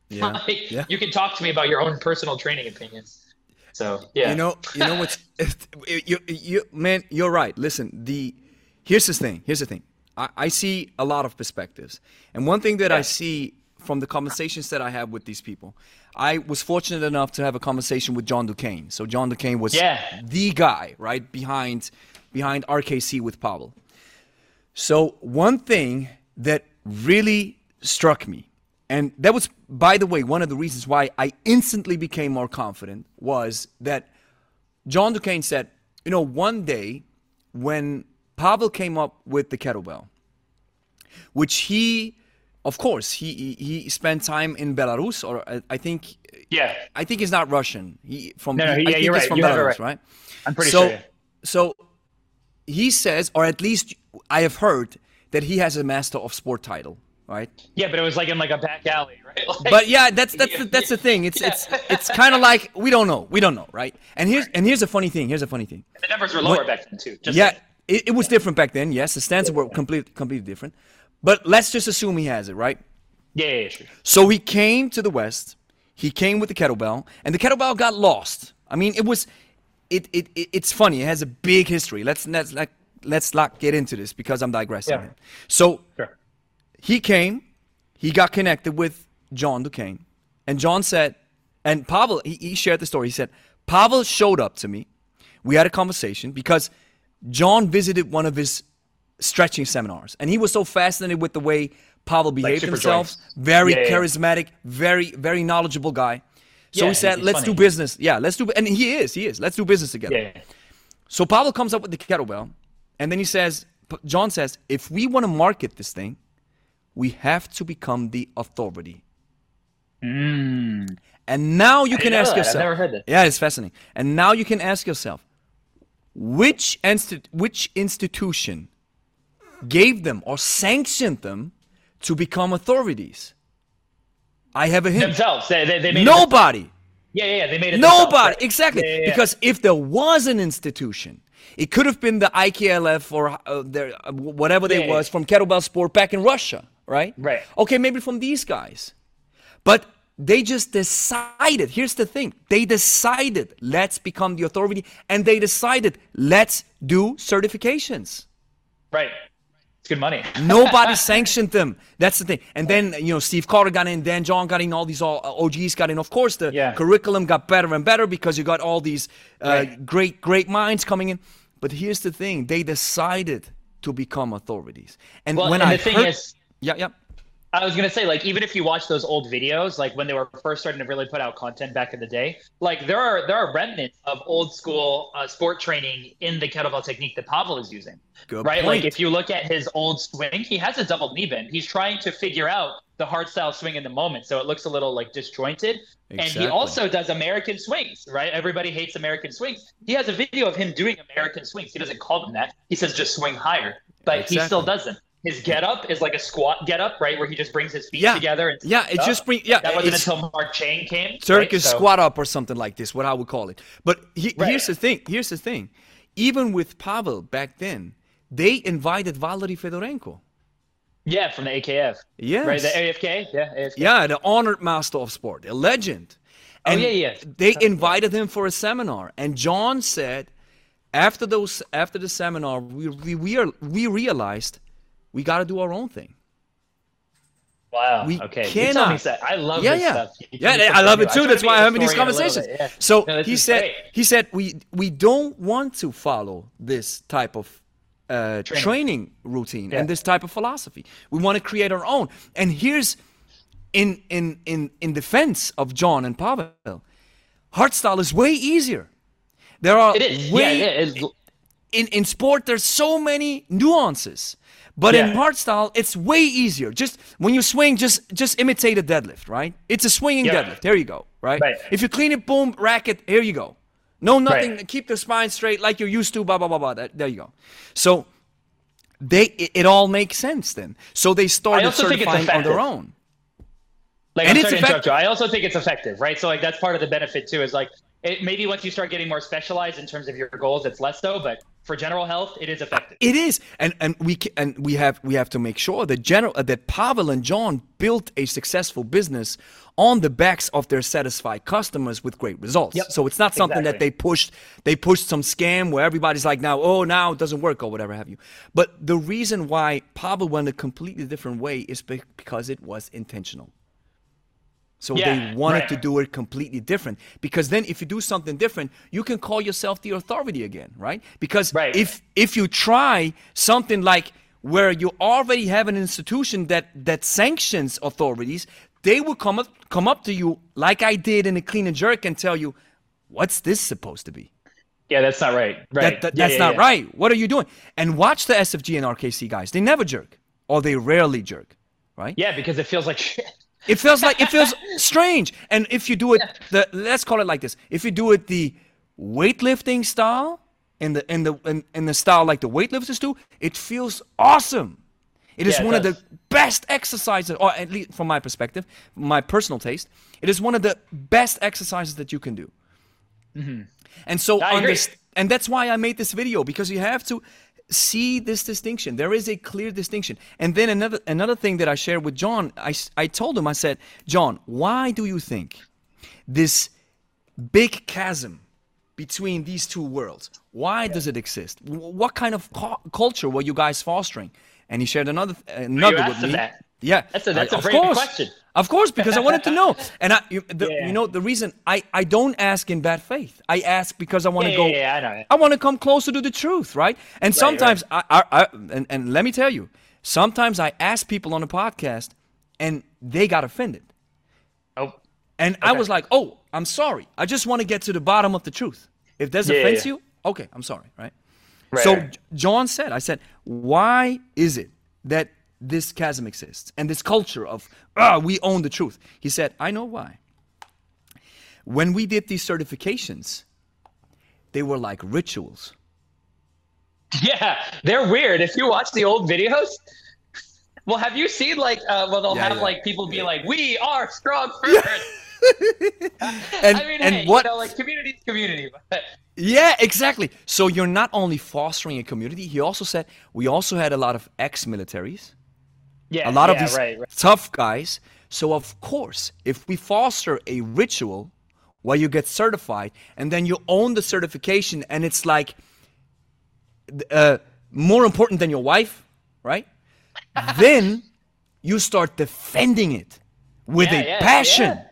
Yeah. Like, Yeah. you can talk to me about your own personal training opinions. So yeah, You know, you know what's you, you man, you're right. Listen, the here's the thing. Here's the thing. I, I see a lot of perspectives, and one thing that I see from the conversations that I have with these people, I was fortunate enough to have a conversation with John Du Cane. So John Du Cane was Yeah. the guy, right behind behind RKC with Pavel. So one thing that really struck me, and that was, by the way, one of the reasons why I instantly became more confident was that John Du Cane said, you know, one day when Pavel came up with the kettlebell, which he, of course, he he, he spent time in Belarus, or I, I think, yeah, I think he's not Russian. He from No, no, I yeah, think you're he's right. from You have it Belarus, right. right? I'm pretty so, sure. So he says, or at least I have heard that he has a Master of Sport title, right? Yeah, but it was like in like a back alley, right? Like, But yeah, that's that's the, that's the thing. It's it's it's kind of like we don't know, we don't know, right? And here's and here's a funny thing. Here's a funny thing. the numbers were lower What- back then too. Just yeah, like- it, it was different back then. Yes, the stances were completely completely different. But let's just assume he has it, right? yeah, yeah, yeah, sure. So he came to the West. He came with the kettlebell, and the kettlebell got lost. I mean, it was, it, it, it it's funny. It has a big history. Let's let's like let's not get into this because I'm digressing. Yeah. So Sure. He came, he got connected with John Du Cane, and John said, and Pavel, he, he shared the story. He said, Pavel showed up to me. We had a conversation because John visited one of his stretching seminars, and he was so fascinated with the way Pavel behaved super himself. Very Yeah, charismatic, very very knowledgeable guy. So Yeah, he said, "Let's funny. do business." Yeah, let's do. And he is, he is. Let's do business together. So Pavel comes up with the kettlebell, and then he says, John says, if we want to market this thing, we have to become the authority. Mm. And now you I can ask that. I've yourself. never heard that. Yeah, it's fascinating. And now you can ask yourself, which insti- which institution gave them or sanctioned them to become authorities? I have a hint. Themselves, they, they, they. Nobody. Yeah, yeah, yeah, they made it. Nobody, right. exactly. Yeah, yeah. Because if there was an institution, it could have been the IKLF or uh, their, uh, whatever they was from kettlebell sport back in Russia, right? Right. Okay, maybe from these guys, but they just decided. Here's the thing: they decided let's become the authority, and they decided let's do certifications. Right. It's good money. Nobody sanctioned them. That's the thing. And then you know Steve Cotter got in, Dan John got in, all these all uh, OGs got in. Of course, the Yeah. curriculum got better and better because you got all these uh, Right. great great minds coming in. But here's the thing: they decided to become authorities. And Well, when and I the thing heard, is, yeah, yeah, I was gonna say, like, even if you watch those old videos, like when they were first starting to really put out content back in the day, like there are there are remnants of old school uh, sport training in the kettlebell technique that Pavel is using. Good right? point. Like if you look at his old swing, he has a double knee bend. He's trying to figure out the hard style swing in the moment, so it looks a little like disjointed. Exactly. And he also does American swings, right? Everybody hates American swings. He has a video of him doing American swings. He doesn't call them that. He says just swing higher, but he still Exactly. His get up is like a squat get up, right, where he just brings his feet Yeah. together. And Yeah, it stands just up. bring- yeah, That wasn't until Mark Cheng came. Turkish right? So- squat up or something like this, what I would call it. But he, Right. here's the thing. Here's the thing. Even with Pavel back then, they invited Valery Fedorenko. Yeah, from the AKF. Yeah. Right, the AFK. Yeah, AFK. Yeah, the honored master of sport, a legend. Oh, And yeah, yeah. They invited him for a seminar, and John said, after those, after the seminar, we we we, are, we realized we got to do our own thing. Wow. We okay. You tell me, cannot-. I love yeah, this yeah, stuff. Yeah. I love it too. That's why I'm having these historian a little conversations. yeah. So No, he said, great. he said, we we don't want to follow this type of uh, training. Training. routine Yeah. and this type of philosophy. We want to create our own. And here's in in in in defense of John and Pavel, hardstyle is way easier. There are It is. way yeah, in in sport there's so many nuances but in Yeah. hardstyle it's way easier just when you swing just just imitate a deadlift right it's a swinging Yeah. deadlift there you go right? Right. if you clean it boom racket here you go no nothing Right. keep the spine straight like you're used to blah blah blah blah that, there you go so they it, it all makes sense then so they started also think it's certifying on their own Like, And I'm it's effective. to interrupt effect- you. I also think it's effective, right? So, like, that's part of the benefit too. Is like, it, maybe once you start getting more specialized in terms of your goals, it's less so. But for general health, it is effective. It is, and and we and we have we have to make sure that general uh, that Pavel and John built a successful business on the backs of their satisfied customers with great results. Yep, So it's not something that they pushed they pushed some scam where everybody's like now oh now it doesn't work or whatever have you. But the reason why Pavel went a completely different way is because it was intentional. So Yeah, they wanted right. to do it completely different because then if you do something different, you can call yourself the authority again, right? Because Right. if if you try something like where you already have an institution that that sanctions authorities, they will come up come up to you like I did in a clean and jerk and tell you, "What's this supposed to be?" Yeah, that's not right. Right. That, that- Yeah, that's yeah, not right. What are you doing? And watch the SFG and RKC guys. They never jerk, or they rarely jerk, right? Yeah, because it feels like shit. It feels like it feels strange. And if you do it the let's call it like this. If you do it the weightlifting style in the in the in, in the style like the weightlifters do, it feels awesome. It is Yeah, it one of the best exercises, or at least from my perspective, my personal taste, it is one of the best exercises that you can do. Mm-hmm. And so, I underst- and that's why I made this video because you have to see this distinction. There is a clear distinction. And then another another thing that I shared with John, I, I told him I said, John, why do you think this big chasm between these two worlds? Why does it exist? What kind of cu- culture were you guys fostering? And he shared another another with me. that. Yeah, That's a- that's I- a of course. question. Of course, because I wanted to know. And I, you, the, Yeah. you know, the reason I, I don't ask in bad faith. I ask because I want to Yeah, go. yeah, yeah, I know. I want to come closer to the truth, right? And right. sometimes I, I, I and, and let me tell you, sometimes I ask people on the podcast, and they got offended, Oh, and I was like, oh, I'm sorry. I just want to get to the bottom of the truth. If there's offense you, okay, I'm sorry, right? Right, so right. John said, I said, why is it that this chasm exists and this culture of ah, we own the truth? He said, I know why. When we did these certifications, they were like rituals. yeah, they're weird. If you watch the old videos, well, have you seen like, uh, well, they'll Yeah, have yeah. like people be like, "We are strong first." And, I mean, and hey, what you know, like community's community. But Yeah, exactly. So you're not only fostering a community, he also said we also had a lot of ex-militaries, yeah, a lot of these right, right. tough guys. So of course, if we foster a ritual where you get certified and then you own the certification and it's like uh, more important than your wife, right? then you start defending it with Yeah, a yeah, passion.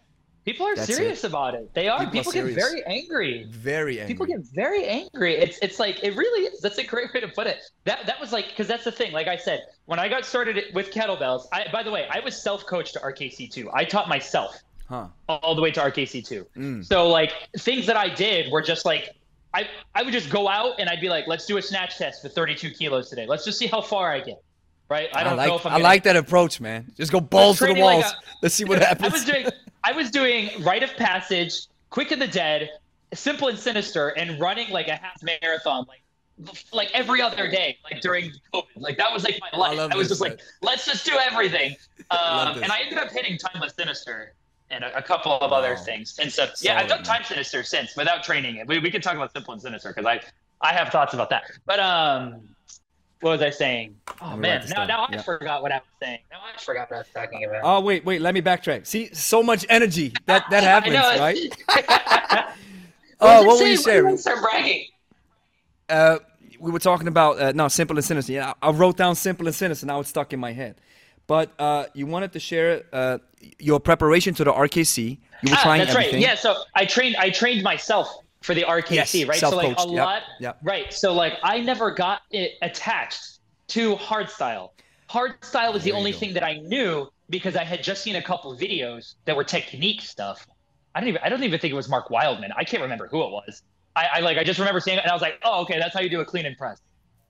People are That's serious about it. They are. People are get very angry. Very angry. People get very angry. It's it's like it really is. That's a great way to put it. That that was like because that's the thing. Like I said, when I got started with kettlebells, I by the way, I was self-coached to RKC two. I taught myself huh. all the way to RKC two. Mm. So like things that I did were just like I I would just go out and I'd be like, let's do a snatch test for 32 kilos today. Let's just see how far I get. Right? I don't like, know if I'm. I gonna- like that approach, man. Just go balls to the training like walls. a- Let's see what I happens. was doing I was doing rite of passage, quick of the dead, simple and sinister, and running like a half marathon like like every other day, like during COVID. Like that was like my life. love I, was just like, let's just do everything. Um, and I ended up hitting timeless sinister and a, a couple of other things. And so yeah, I've done time sinister since without training it. We, we can talk about simple and sinister because I I have thoughts about that. But um what was I saying? Oh Let me man, this now down. now I Yeah. forgot what I was saying. Now I forgot what I was talking about. Oh wait, wait. Let me backtrack. See, so much energy that that I happens, know. right? Oh, what were you saying? Sharing? Start bragging. Uh, we were talking about uh, no simple and sinister. Yeah, I I wrote down simple and sinister. Now it's stuck in my head. But uh, you wanted to share uh, your preparation to the RKC. You were Ah, trying that's everything. right. Yeah, so I trained I trained myself for the RKC, Yes, right? So like a. Yep, lot yep. right. So like I never got it attached to hardstyle. Hardstyle was the There you only go. thing that I knew because I had just seen a couple videos that were technique stuff. I don't even I don't even think it was Mark Wildman. I can't remember who it was. I, I like I just remember seeing it and I was like, oh okay, that's how you do a clean and press.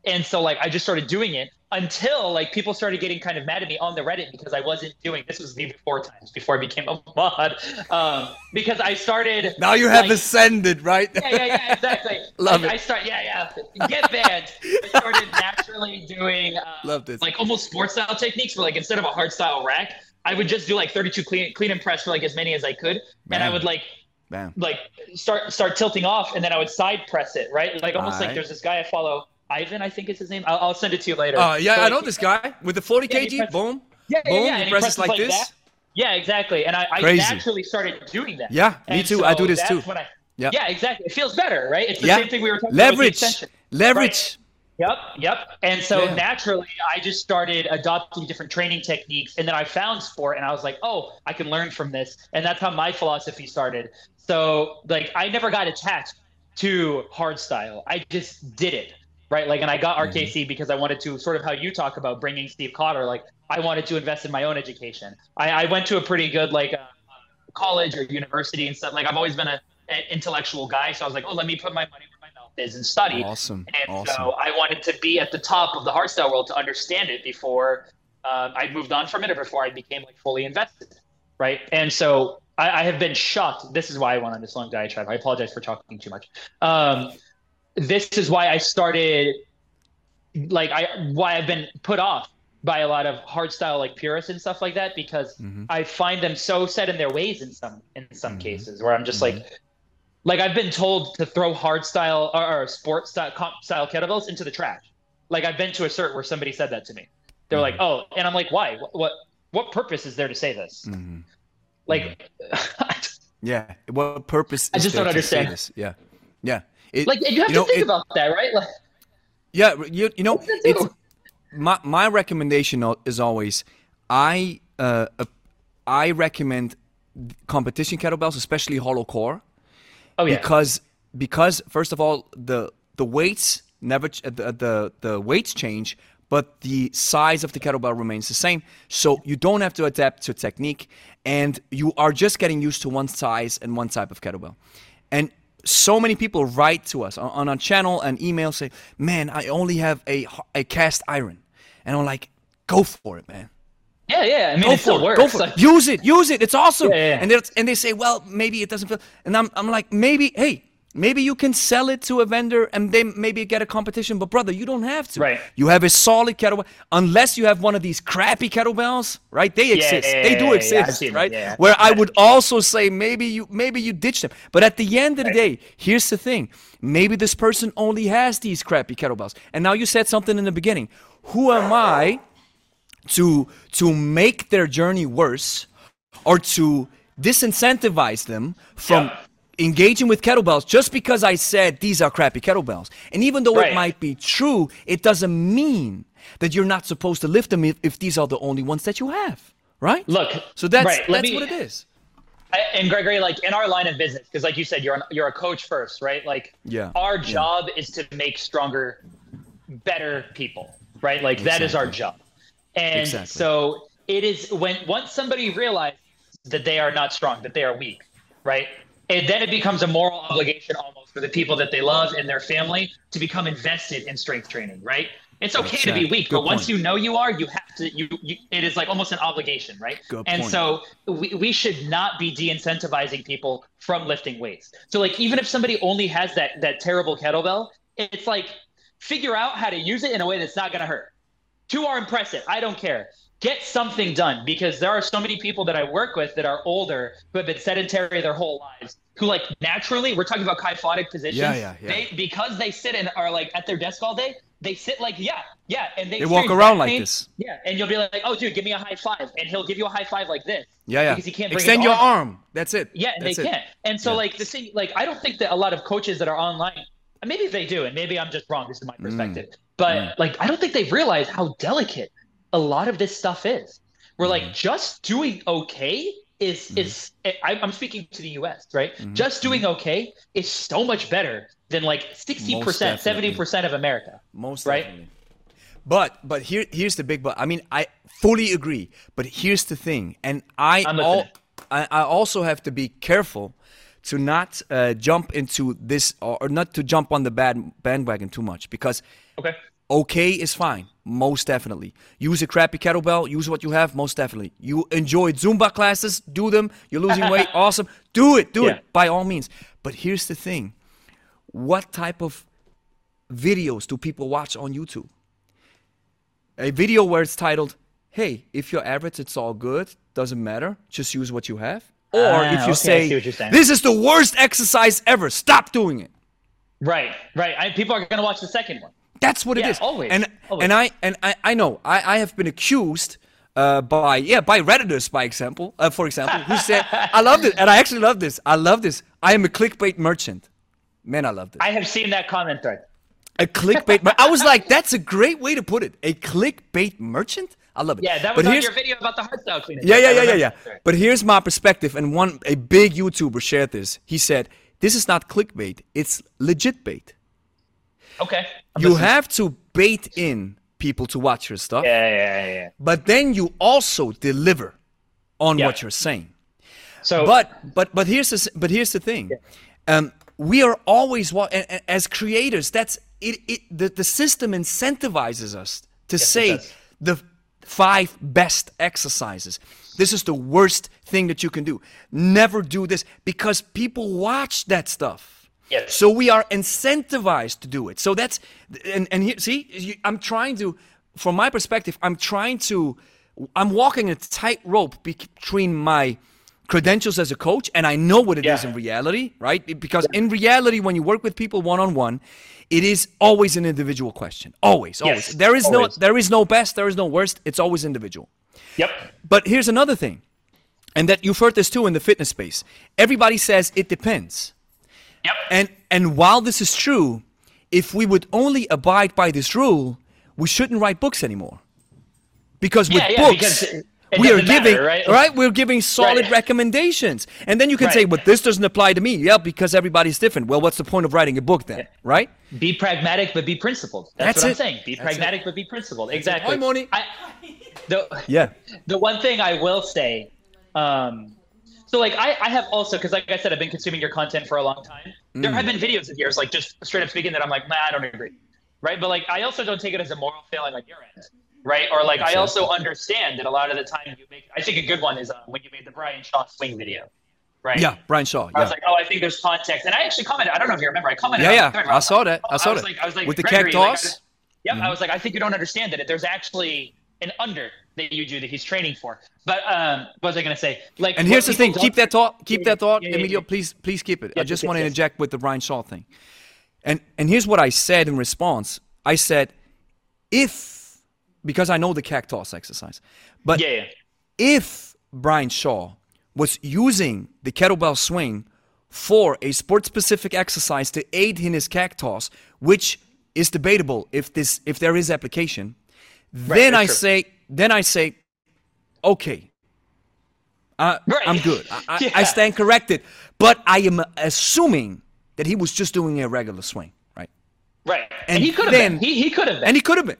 And so like I just started doing it until like people started getting kind of mad at me on the Reddit because I wasn't doing this was the before times before I became a mod. Um, because I started Now you have like- ascended, right? yeah, yeah, yeah, exactly. Love like, it. I start, yeah, yeah. Get banned. I started naturally doing uh, Love this. like almost sports style techniques where like instead of a hard style rack, I would just do like 32 clean clean and press for like as many as I could, and I would like Bam. like start start tilting off, and then I would side press it, right? Like almost like there's this guy I follow, Ivan, I think is his name. I'll, I'll send it to you later. Uh, yeah, So, I like, know this guy with the 40 Yeah, he kg. Boom. Yeah, yeah, Boom. yeah. he and presses like this. that. Yeah, exactly. And I, I Crazy. naturally started doing that. Yeah, me And too. I do this too. I- Yeah. Yeah, exactly. It feels better, right? It's the Yeah. same thing we were talking about. with the Leverage. Leverage. Yep, yep. And so Yeah. naturally, I just started adopting different training techniques, and then I found sport, and I was like, oh, I can learn from this, and that's how my philosophy started. So like, I never got attached to hard style. I just did it, right? Like, and I got Mm-hmm. RKC because I wanted to sort of how you talk about bringing Steve Cotter. Like, I wanted to invest in my own education. I, I went to a pretty good like uh, college or university and stuff. Like, I've always been a, an intellectual guy, so I was like, oh, let me put my money where my mouth is and study. Awesome. And Awesome. so I wanted to be at the top of the hardstyle world to understand it before um, I moved on from it or before I became like fully invested, right? And so I, I have been shocked. This is why I went on this long diatribe. I apologize for talking too much. Um, this is why I started, like I why I've been put off by a lot of hardstyle like purists and stuff like that because Mhm. I find them so set in their ways in some in some Mhm. cases where I'm just Mhm. like like I've been told to throw hard style or, or sport style, comp style kettlebells into the trash. Like I've been to a cert where somebody said that to me. They're like, "Oh," and I'm like, "Why? What, what what purpose is there to say this?" Mhm. Like, Yeah. What purpose? I just there don't to say understand. this? Yeah. Yeah. It, like you have You know, to think it- about that, right? Like, Yeah, you, you know, What's it do? it's my my recommendation is always I uh, uh, I recommend competition kettlebells, especially hollow core, oh yeah, because because first of all the the weights never ch- the, the the weights change, but the size of the kettlebell remains the same. So you don't have to adapt to technique, and you are just getting used to one size and one type of kettlebell. And so many people write to us on, on our channel and email say, "Man, I only have a a cast iron," and I'm like, "Go for it, man." yeah, yeah. I mean, Go it still it. works. Go for Like, it. Use it. Use it. It's awesome. Yeah, yeah. And they and they say, well, maybe it doesn't feel. And I'm I'm like, maybe, hey, maybe you can sell it to a vendor and then maybe get a competition. But brother, you don't have to. Right. You have a solid kettlebell, unless you have one of these crappy kettlebells, right? They exist. yeah, they do yeah, yeah. exist, them, right? yeah. Where I would also say maybe you maybe you ditch them. But at the end of the day, here's the thing: maybe this person only has these crappy kettlebells. And now you said something in the beginning. Who am I? to to make their journey worse or to disincentivize them from Yeah. Engaging with kettlebells just because I said these are crappy kettlebells. And even though it might be true, it doesn't mean that you're not supposed to lift them if, if these are the only ones that you have, right? Look, so that's right, that's me- what it is. I- and Gregory, like in our line of business, because like you said, you're an, you're a coach first, right? Like, Yeah, our yeah. job is to make stronger, better people, right? Like that is our job. And Exactly. so it is when once somebody realizes that they are not strong, that they are weak, right? And then it becomes a moral obligation almost for the people that they love and their family to become invested in strength training, right? It's okay to be weak, but once you know you are, you have to. You, you it is like almost an obligation, right? Good and point. so we, we should not be de-incentivizing people from lifting weights. So like even if somebody only has that that terrible kettlebell, it's like figure out how to use it in a way that's not going to hurt. Two are impressive. I don't care. Get something done because there are so many people that I work with that are older who have been sedentary their whole lives. Who like naturally, we're talking about kyphotic positions. Yeah, yeah, yeah. They because they sit and are like at their desk all day. They sit like yeah, yeah, and they They walk around like this. Yeah, and you'll be like, oh, dude, give me a high five, and he'll give you a high five like this. Yeah, yeah. Because he can't bring extend your arm arm. That's it. yeah, and That's they it. can't. And so, Yeah. like the thing, like I don't think that a lot of coaches that are online, maybe they do, and maybe I'm just wrong. This is Mm. my perspective, but like I don't think they realize how delicate a lot of this stuff is. We're Mm-hmm. like just doing okay is is I, I'm speaking to the U.S. right? Mm-hmm. Just doing okay is so much better than like sixty percent, seventy percent of America. Most Right? definitely. But but here here's the big but. I mean, I fully agree. But here's the thing, and I I'm al- listening. I, I also have to be careful to not uh, jump into this or, or not to jump on the bad bandwagon too much because Okay. okay is fine most definitely use a crappy kettlebell use what you have most definitely you enjoyed zumba classes do them you're losing weight awesome do it do Yeah. it by all means but here's the thing what type of videos do people watch on youtube a video where it's titled hey if you're average it's all good doesn't matter just use what you have or Ah, if you okay, say see what you're saying. this is the worst exercise ever stop doing it Right. Right. I, people are gonna watch the second one. That's what it Yeah, is. always, And always. and I and I, I know I, I have been accused uh, by yeah by redditors by example uh, for example who said I love this and I actually love this I love this I am a clickbait merchant. Man, I love this. I have seen that comment thread. a clickbait. mer- I was like, that's a great way to put it. A clickbait merchant. I love it. Yeah, that But was on your video about the hard style cleaning. yeah, yeah, yeah, yeah, yeah. But here's my perspective, and one a big YouTuber shared this. He said, "This is not clickbait; it's legit bait. Okay. I'm You listening. have to bait in people to watch your stuff, Yeah, yeah, yeah, yeah. but then you also deliver on Yeah. what you're saying. So, But but but here's the but here's the thing, um, we are always as creators. That's it. it the, the system incentivizes us to say the five best exercises. This is the worst thing that you can do. Never do this because people watch that stuff. Yes. So we are incentivized to do it. So that's and and here, see, I'm trying to, from my perspective, I'm trying to, I'm walking a tightrope between my credentials as a coach and I know what it is Yeah. in reality, right? Be- Because in reality, when you work with people one on one, it is always an individual question. Always, always. Yes, there is always. no there is no best, there is no worst. It's always individual. yep. But here's another thing, and that you've heard this too in the fitness space. Everybody says it depends. Yep. And and while this is true, if we would only abide by this rule, we shouldn't write books anymore. Because with Yeah, yeah, books, because it- it we are matter, giving right? we're giving solid Right. recommendations. And then you can say, Right. but this doesn't apply to me. Yeah, because everybody's different. Well, what's the point of writing a book then? Right? Be pragmatic, but be principled. That's, That's what it. I'm saying. Be That's pragmatic, but be principled. Exactly. Hi, Moni. I, the, Yeah. the one thing I will say, um, so like I, I have also because like I said, I've been consuming your content for a long time. There Mm. have been videos of yours, like just straight up speaking, that I'm like, nah, I don't agree, right? But like I also don't take it as a moral failing on your end, right? Or like I also understand that a lot of the time you make. I think a good one is uh, when you made the Brian Shaw swing video, right? Yeah, Brian Shaw. Yeah. I was like, oh, I think there's context, and I actually commented. I don't know if you remember. I commented. Yeah, yeah, thread, I saw that. I saw was that. Like, I was like, With the Gregory, like, cactus? Mm-hmm. Yep, I was like, I think you don't understand that there's actually an under that you do that he's training for. But um, what was I gonna say? Like, And here's the thing. Keep that thought. Keep Yeah, that thought, yeah, yeah, Emilio. Please, please keep it. I just want to interject with the Brian Shaw thing. And and here's what I said in response. I said, if because I know the cactus exercise, but if Brian Shaw was using the kettlebell swing for a sport specific exercise to aid in his cactus, which is debatable if this if there is application, then I true. say, then I say, okay, uh, Right. I'm good. I, I, I stand corrected. But I am assuming that he was just doing a regular swing, right? Right. And And, he could have been. He, he could have been. And he could have been.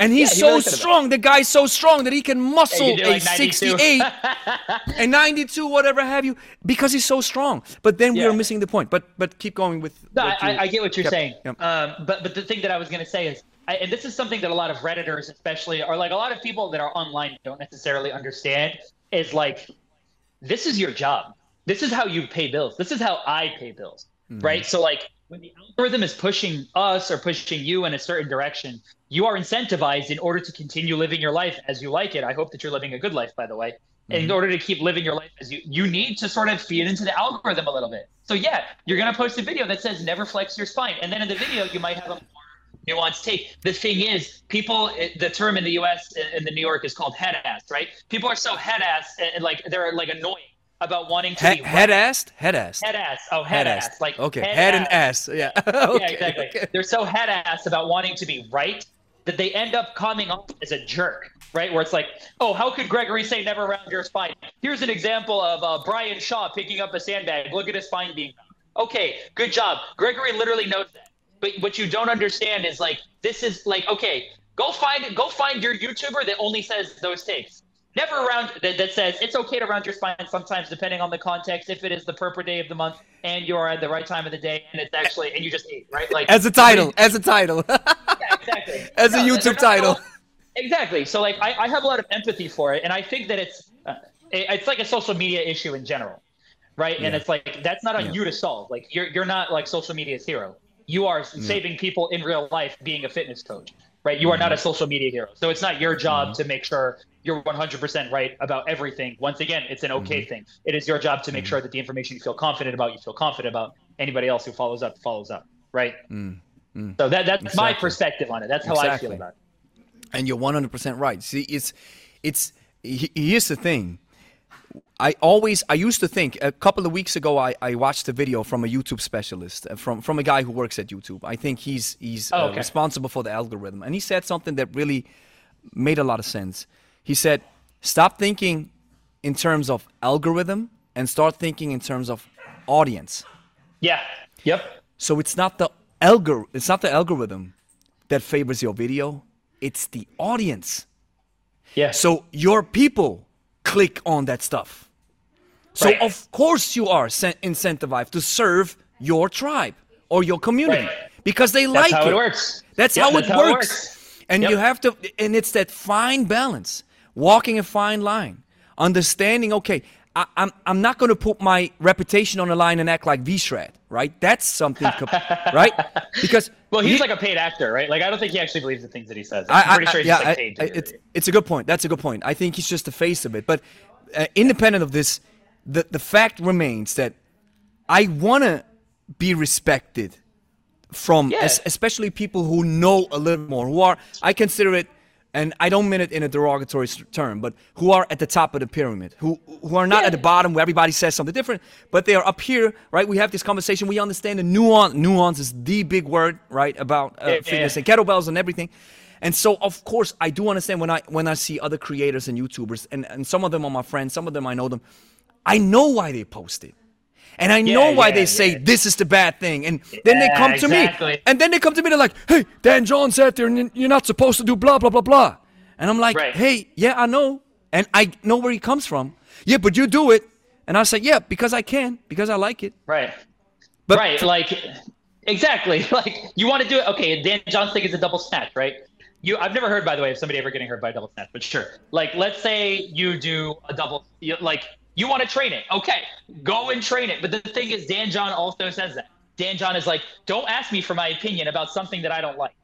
And he's Yeah, he so really strong. The guy's so strong that he can muscle Yeah, a like 68, a 92, whatever have you, because he's so strong. But then we are missing the point. But but keep going with. No, I, you- I, I get what you're saying. Um, but but the thing that I was going to say is, I, and this is something that a lot of redditors, especially, or like a lot of people that are online, don't necessarily understand. Is like, this is your job. This is how you pay bills. This is how I pay bills, Mm-hmm. right? So like, when the algorithm is pushing us or pushing you in a certain direction, you are incentivized in order to continue living your life as you like it. I hope that you're living a good life, by the way. Mm-hmm. In order to keep living your life as you, you need to sort of feed into the algorithm a little bit. So yeah, you're gonna post a video that says never flex your spine, and then in the video you might have a nuanced take. The thing is, people, the term in the U.S. and the New York is called head ass, right? People are so head ass and, like they're like annoying about wanting to He- be head assed? Head assed. head ass. Oh, head, ass. Like okay, head, and ass. Yeah. okay. yeah, exactly. okay. They're so head ass about wanting to be right that they end up coming off as a jerk, right? Where it's like, oh, how could Gregory say never round your spine? Here's an example of uh, Brian Shaw picking up a sandbag. Look at his spine being. Okay, good job. Gregory literally knows that. But what you don't understand is like, this is like, okay, go find go find your YouTuber that only says those takes. Never around that, that says it's okay to round your spine sometimes, depending on the context. If it is the proper day of the month and you are at the right time of the day, and it's actually and you just ate right, like As a title. As a title. yeah, exactly. As a YouTube title. all- Exactly. So like I, I have a lot of empathy for it, and I think that it's uh, it- it's like a social media issue in general, right? And it's like that's not on Yeah. you to solve. Like you're you're not like social media's hero. You are saving people in real life, being a fitness coach, right? You are not a Mm-hmm. social media hero. So it's not your job to make sure you're 100% right about everything. Once again, it's an okay Mm-hmm. thing. It is your job to make sure that the information you feel confident about, you feel confident about. Anybody else who follows up follows up, right? So that that's my perspective on it. That's how I feel about it. and you're 100% right see it's it's here's the thing i always i used to think a couple of weeks ago i, I watched a video from a youtube specialist uh, from from a guy who works at youtube i think he's he's Oh, uh, responsible for the algorithm and he said something that really made a lot of sense he said stop thinking in terms of algorithm and start thinking in terms of audience Yeah. Yep. so it's not the algor it's not the algorithm that favors your video it's the audience Yeah. so your people click on that stuff. So Right. of course you are incentivized to serve your tribe or your community Right. because they That's like how it. it works. That's Yep, how, that's it, how it works. works. And Yep. you have to and it's that fine balance, walking a fine line, understanding okay, I, I'm I'm not going to put my reputation on the line and act like V-Shred, right? That's something, right? Because Well, he's he- like a paid actor, right? Like I don't think he actually believes the things that he says. I- I'm pretty I- sure he's yeah, just like paid. I- it's, it's a good point. That's a good point. I think he's just the face of it. But uh, independent of this, the, the fact remains that I want to be respected from Yeah. es- especially people who know a little more, who are, I consider it, and I don't mean it in a derogatory term, but who are at the top of the pyramid, who, who are not Yeah. at the bottom where everybody says something different, but they are up here, right? We have this conversation. We understand the nuance. Nuance is the big word, right? About uh, Yeah, fitness and kettlebells and everything. And so, of course, I do understand when I when I see other creators and YouTubers, and, and some of them are my friends, some of them I know them. I know why they post it, and I know why yeah, they say yeah. this is the bad thing, and then they Yeah, come to exactly. me, and then they come to me. They're like, "Hey, Dan John said there, and you're not supposed to do blah blah blah blah," and I'm like, Right. "Hey, yeah, I know, and I know where he comes from. Yeah, but you do it." And I say, "Yeah, because I can, because I like it." Right. But right. Like exactly. Like you want to do it. Okay. Dan John's thing is a double snatch, right? You. I've never heard, by the way, of somebody ever getting hurt by a double snatch, but sure. Like let's say you do a double. You, like you want to train it. Okay, go and train it. But the thing is, Dan John also says that. Dan John is like, don't ask me for my opinion about something that I don't like,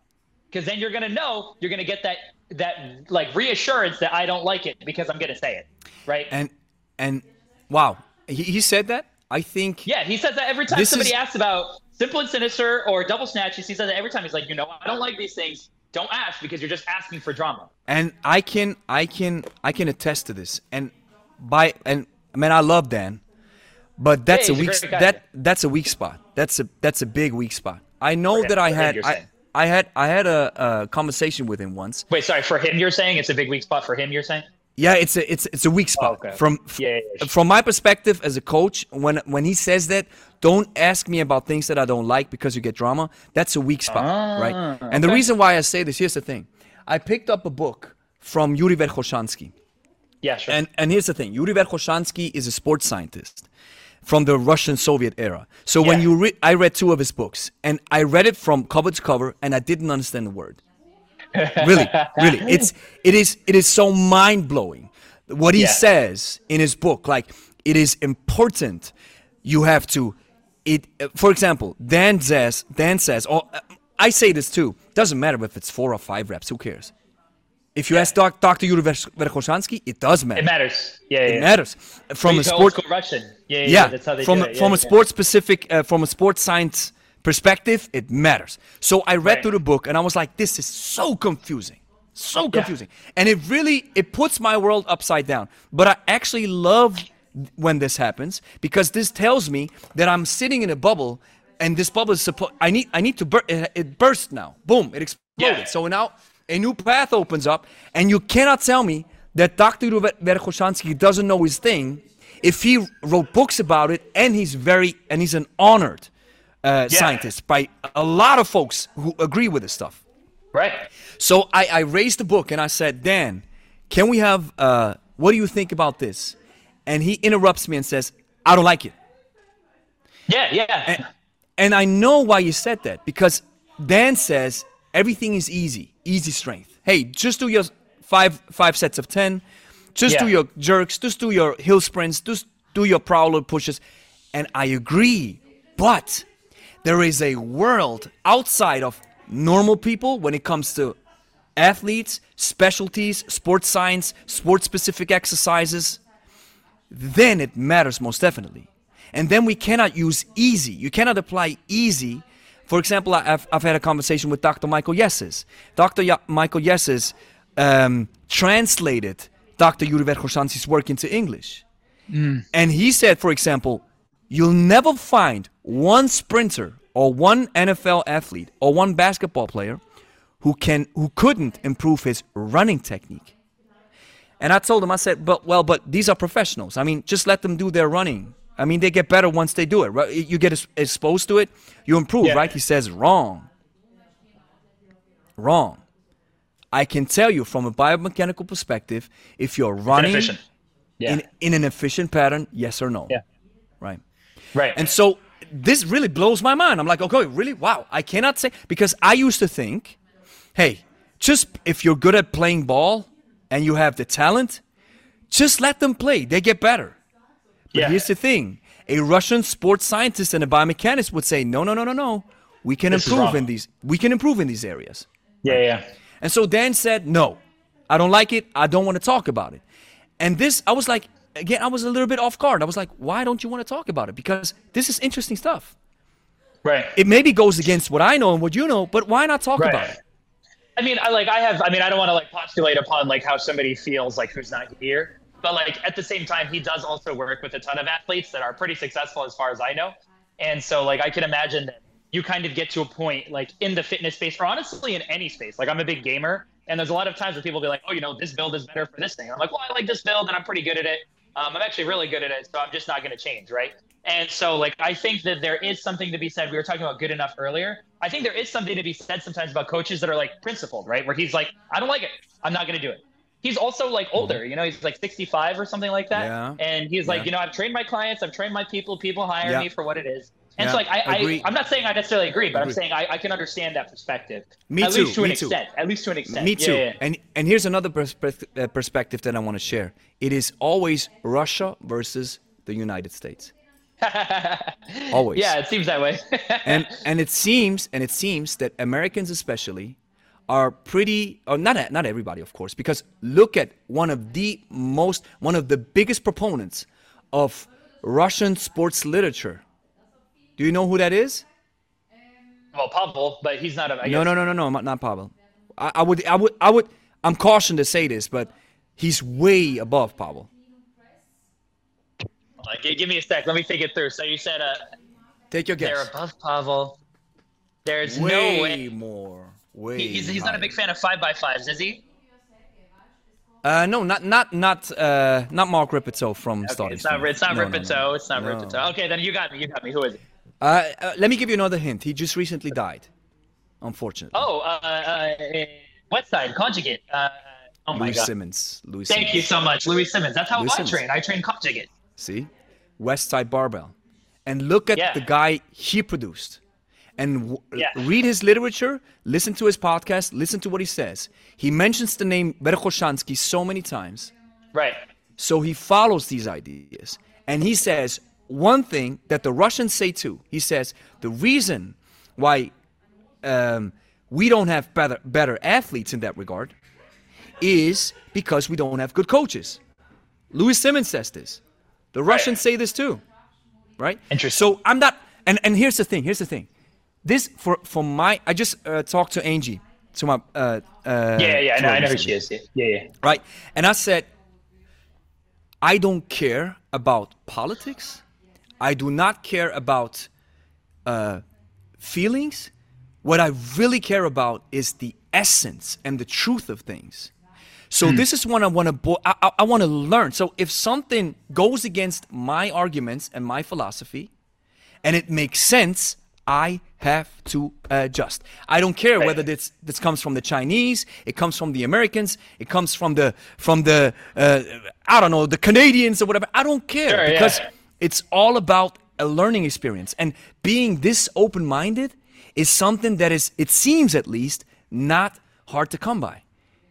because then you're gonna know you're gonna get that that like reassurance that I don't like it because I'm gonna say it, right? And and wow, he, he said that. I think Yeah, he says that every time somebody is- asks about simple and sinister or double snatches. He says that every time. He's like, you know, I don't like these things. Don't ask because you're just asking for drama. and I can I can I can attest to this. And by and I mean I love Dan, but that's Yeah, a he's a weak that that's a weak spot. That's a that's a big weak spot. I know that I had I. I had I had a, a conversation with him once. Wait, sorry. For him, you're saying it's a big weak spot for him. You're saying. Yeah, it's a it's it's a weak spot. Oh, okay. From Yeah, yeah, from my perspective as a coach, when when he says that, don't ask me about things that I don't like because you get drama. That's a weak spot, right? Ah, And the reason why I say this, here's the thing. I picked up a book from Yuri Verkhoshansky. Yeah, sure. And and here's the thing: Yuri Verkhoshansky is a sports scientist from the Russian Soviet era. So when you read, I read two of his books, and I read it from cover to cover, and I didn't understand the word. really, really, it's it is it is so mind blowing what he Yeah. says in his book. Like it is important. You have to. It, for example, Dan says, Dan says, or uh, I say this too. Doesn't matter if it's four or five reps. Who cares? If you ask doc, Dr. Yuri Verkhoshansky, it does matter. it matters. Yeah, yeah. It matters from a sport. Russian. Yeah, yeah. Yeah, That's how they from do it. from yeah, a sports specific, uh, from a sports science perspective, it matters. So I read Right. through the book and I was like, this is so confusing, so confusing, and it really it puts my world upside down. But I actually love when this happens because this tells me that I'm sitting in a bubble. And this bubble is supposed. I need. I need to. Bur- it, it burst now. Boom! It exploded. Yeah. So now a new path opens up, and you cannot tell me that Dr. Verkhoshansky doesn't know his thing if he wrote books about it and he's very and he's an honored uh, Yeah. scientist by a lot of folks who agree with this stuff. Right. So I, I raised the book and I said, Dan, can we have uh, what do you think about this? And he interrupts me and says, I don't like it. Yeah, yeah. And I know why you said that because Dan says everything is easy, easy strength. Hey, just do your five five sets of ten, just do your jerks, just do your hill sprints, just do your prowler pushes, and I agree. But there is a world outside of normal people when it comes to athletes, specialties, sports science, sports specific exercises then it matters most definitely. And then we cannot use easy. You cannot apply easy. For example, I- I've, I've had a conversation with Dr. Michael Yessis. Dr. Ya- Michael Yessis um, translated Dr. Yuri Verkhoshansky's work into English. And he said, for example, you'll never find one sprinter or one NFL athlete or one basketball player who can who couldn't improve his running technique. And I told him, I said, but well, but these are professionals. I mean, just let them do their running. I mean, they get better once they do it. Right? You get exposed to it, you improve, Yeah. right? He says, wrong. Wrong. I can tell you from a biomechanical perspective, if you're running Yeah. in, in an efficient pattern, yes or no. Yeah. Right. right. And so this really blows my mind. I'm like, okay, really? Wow. I cannot say because I used to think, hey, just if you're good at playing ball and you have the talent, just let them play. They get better. But Yeah. here's the thing. A Russian sports scientist and a biomechanist would say, no, no, no, no, no. We can This improve in these we can improve in these areas. yeah, yeah. And so Dan said, no, I don't like it. I don't want to talk about it. And this, I was like, again, I was a little bit off guard. I was like, why don't you want to talk about it? Because this is interesting stuff. Right. It maybe goes against what I know and what you know, but why not talk about it? I mean, I like I have. I mean, I don't want to like postulate upon like how somebody feels like who's not here, but like at the same time, he does also work with a ton of athletes that are pretty successful as far as I know, and so like I can imagine that you kind of get to a point like in the fitness space or honestly in any space. Like I'm a big gamer, and there's a lot of times where people be like, oh, you know, this build is better for this thing. I'm like, well, I like this build and I'm pretty good at it. Um, I'm actually really good at it, so I'm just not going to change, right? And so, like, I think that there is something to be said. We were talking about good enough earlier. I think there is something to be said sometimes about coaches that are like principled, right? Where he's like, I don't like it. I'm not going to do it. He's also like older, you know, he's like 65 or something like that. Yeah. And he's like, Yeah. you know, I've trained my clients, I've trained my people, people hire Yeah. me for what it is. And Yeah. so, like, I, Agree. I, I'm not saying I necessarily agree, but. I'm saying I, I can understand that perspective. Me At too, least to me an too. extent. At least to an extent. Me too. And and here's another perspe- uh, perspective that I want to share. It is always Russia versus the United States. Always. Yeah, it seems that way. and and it seems and it seems that Americans especially are pretty or not not everybody of course because look at one of the most one of the biggest proponents of Russian sports literature. Do you know who that is? well, Pavel, but he's not a. I No, guess- no, no, no, no, not- Pavel. I, I would I would I would I'm cautioned to say this, but he's way above Pavel. Like, gi- give me a sec. Let me think it through. So you said uh, Take your guess. they're above Pavel. There's Way no way. more. Way He- he's he's not a big fan of five by fives, is he? Uh, no, not not not uh, not Mark Rippetoe from Okay, Starting it's not Stone. it's not No, no, no. It's not No. Rippetoe. Okay, then you got me. You got me. Who is it? Uh, uh, let me give you another hint. He just recently died, unfortunately. Oh, uh, uh, Westside Conjugate. Uh, oh my Louie god. Simmons. Louie Thank you so much, Louie Simmons. That's how Louie I Simmons. train. I train Conjugate. See, Westside Barbell, and look at Yeah. the guy he produced, and w- Yeah. read his literature, listen to his podcast, listen to what he says. He mentions the name Verkhoshansky so many times. Right. So he follows these ideas. And he says one thing that the Russians say too. He says the reason why um, we don't have better, better athletes in that regard is because we don't have good coaches. Louie Simmons says this. The Russians say this too. Right? Interesting. So I'm not, and, and here's the thing, here's the thing. This, for, for my, I just uh, talked to Angie, to my, uh, uh, Yeah, yeah, I know, I know who she is. Yeah, yeah. yeah. right? And I said, I don't care about politics. I do not care about uh, feelings. What I really care about is the essence and the truth of things. So this is what I want to. Bo- I, I, I want to learn. So if something goes against my arguments and my philosophy, and it makes sense, I have to adjust. I don't care whether this this comes from the Chinese, it comes from the Americans, it comes from the from the uh, I don't know the Canadians or whatever. I don't care Sure, yeah. because it's all about a learning experience and being this open-minded is something that is it seems at least not hard to come by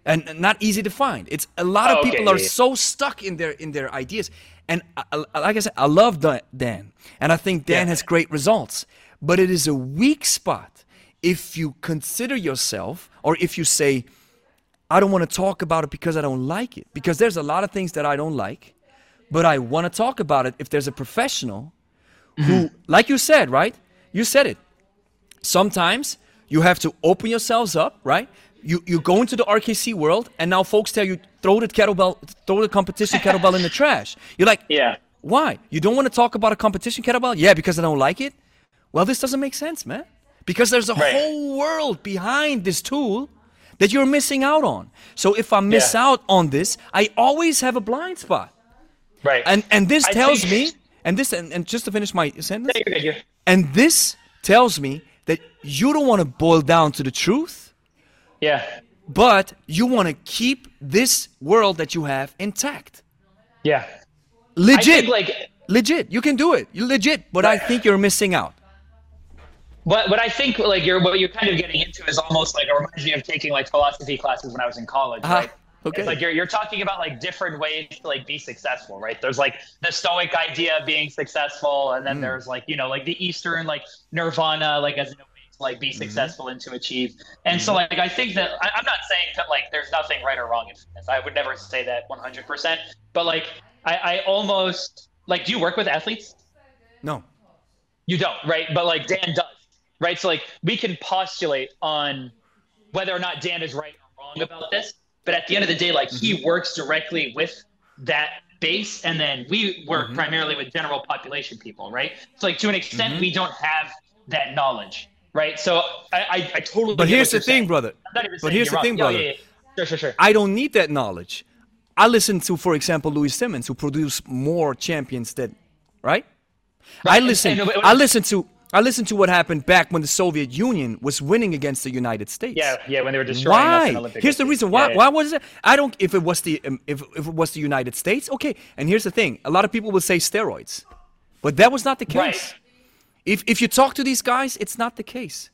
and not easy to find. It's a lot of Oh, okay, people are so stuck in their in their ideas. And I, I- like I said, I love Dan, Dan and I think Dan Yeah. has great results. But it is a weak spot if you consider yourself or if you say, I don't want to talk about it because I don't like it. Because there's a lot of things that I don't like, but I want to talk about it if there's a professional who, mm-hmm. like you said, right? You said it sometimes you have to open yourselves up, right? You you go into the RKC world, and now folks tell you throw the kettlebell, throw the competition kettlebell in the trash. You're like, Yeah. why? You don't want to talk about a competition kettlebell? Yeah, because I don't like it. Well, this doesn't make sense, man. Because there's a Right. whole world behind this tool that you're missing out on. So if I miss Yeah. out on this, I always have a blind spot. Right. And and this I tells me, and this and, and just to finish my sentence, Thank You're good, you're- and this tells me that you don't want to boil down to the truth, Yeah. but you want to keep this world that you have intact. Yeah. Legit. Like legit. You can do it. You're legit, but I think you're missing out. What what I think like you're what you're kind of getting into is almost like it reminds me of taking like philosophy classes when I was in college, Uh-huh. right? Okay. It's like you're you're talking about like different ways to like be successful, right? There's like the Stoic idea of being successful, and Hmm. then there's like you know like the Eastern like Nirvana, like as a way to like be Mm-hmm. successful and to achieve. And so like I think that I, I'm not saying that like there's nothing right or wrong in fitness. I would never say that 100, percent but like I, I almost like do you work with athletes? No. You don't, right? But like Dan does, right? So like we can postulate on whether or not Dan is right or wrong about this. But at the end of the day, like he mm-hmm. works directly with that base, and then we work mm-hmm. primarily with general population people, right? So like to an extent, mm-hmm. we don't have that knowledge, right? So I I, I totally. But here's the thing, saying. brother. I'm not even But here's the wrong. thing, brother. yeah, yeah. Sure, sure, sure. I don't need that knowledge. I listen to, for example, Louie Simmons, who produced more champions than, right? I Right, and- listen. and- I listen to. I listened to what happened back when the Soviet Union was winning against the United States. Yeah, yeah. When they were destroying us in Why? Here's the reason. Why? Yeah, yeah. Why was it? I don't. If it was the um, if if it was the United States, okay. And here's the thing: a lot of people will say steroids, but that was not the case. Right. If if you talk to these guys, it's not the case.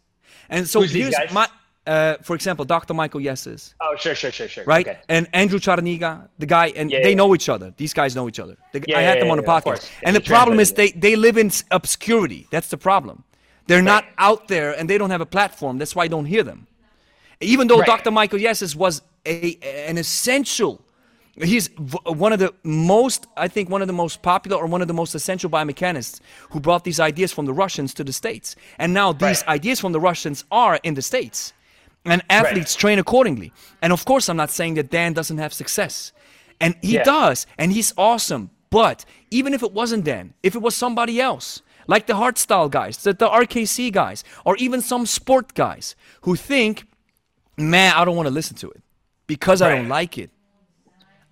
And so Who's these here's guys? my. Uh, for example, Dr. Michael Yessis, Oh, sure, sure, sure, sure. right? Okay. And Andrew Charniga, the guy, and Yeah, they yeah. know each other. These guys know each other. The, I had them on the podcast. And the problem is they they live in obscurity. That's the problem. They're not out there, and they don't have a platform. That's why I don't hear them. Even though Right. Dr. Michael Yessis was a an essential, he's one of the most, I think, one of the most popular or one of the most essential biomechanists who brought these ideas from the Russians to the States. And now these Right. ideas from the Russians are in the States. And athletes train accordingly. And of course, I'm not saying that Dan doesn't have success. And he Yeah. does, and he's awesome. But even if it wasn't Dan, if it was somebody else, like the Hardstyle guys, the, the RKC guys, or even some sport guys who think man, I don't want to listen to it because I don't like it.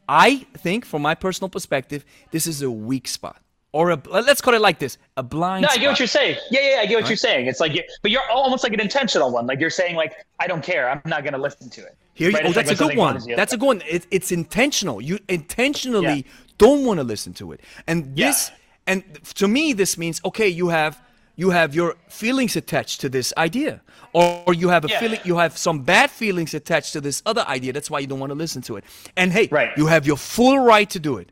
I think, from my personal perspective, this is a weak spot, or a let's call it like this: a blind. No, I spot. get what you're saying. Yeah, yeah, I get what you're saying. It's like, you but you're almost like an intentional one. Like you're saying, like I don't care. I'm not gonna listen to it. Here, Right? oh, It's like that's a good one. That's a good one. It, it's intentional. You intentionally Yeah. don't want to listen to it, and Yeah. this, and to me, this means okay, you have you have your feelings attached to this idea, or, or you have a Yeah. feeling, you have some bad feelings attached to this other idea. That's why you don't want to listen to it. And hey, Right. you have your full right to do it.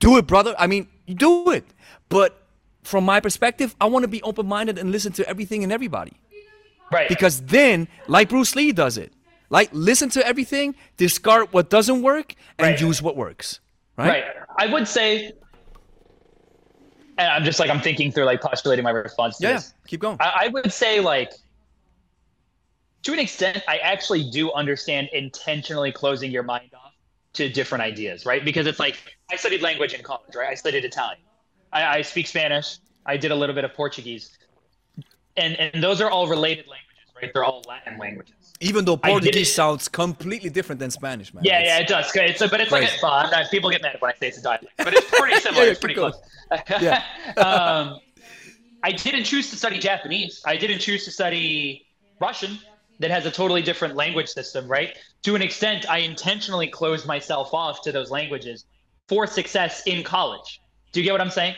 Do it, brother. I mean, do it. But from my perspective, I want to be open-minded and listen to everything and everybody right. because then like bruce lee does it like listen to everything discard what doesn't work and Right. use what works right, Right. I would say, and I'm just like I'm thinking through like postulating my response to yeah, yeah keep going I, I would say like to an extent, I actually do understand intentionally closing your mind off to different ideas, right? Because it's like I studied language in college, right? I studied Italian. I, I speak Spanish. I did a little bit of Portuguese, and and those are all related languages, right? They're all Latin languages. even though portuguese sounds completely different than spanish man Yeah, It's- yeah, it does. It's but it's like a, not, people get mad when I say it's a dialect, but it's pretty similar. yeah, it's pretty close. Yeah. um, I didn't choose to study Japanese. I didn't choose to study Russian. That has a totally different language system, right? To an extent, I intentionally closed myself off to those languages for success in college. Do you get what I'm saying?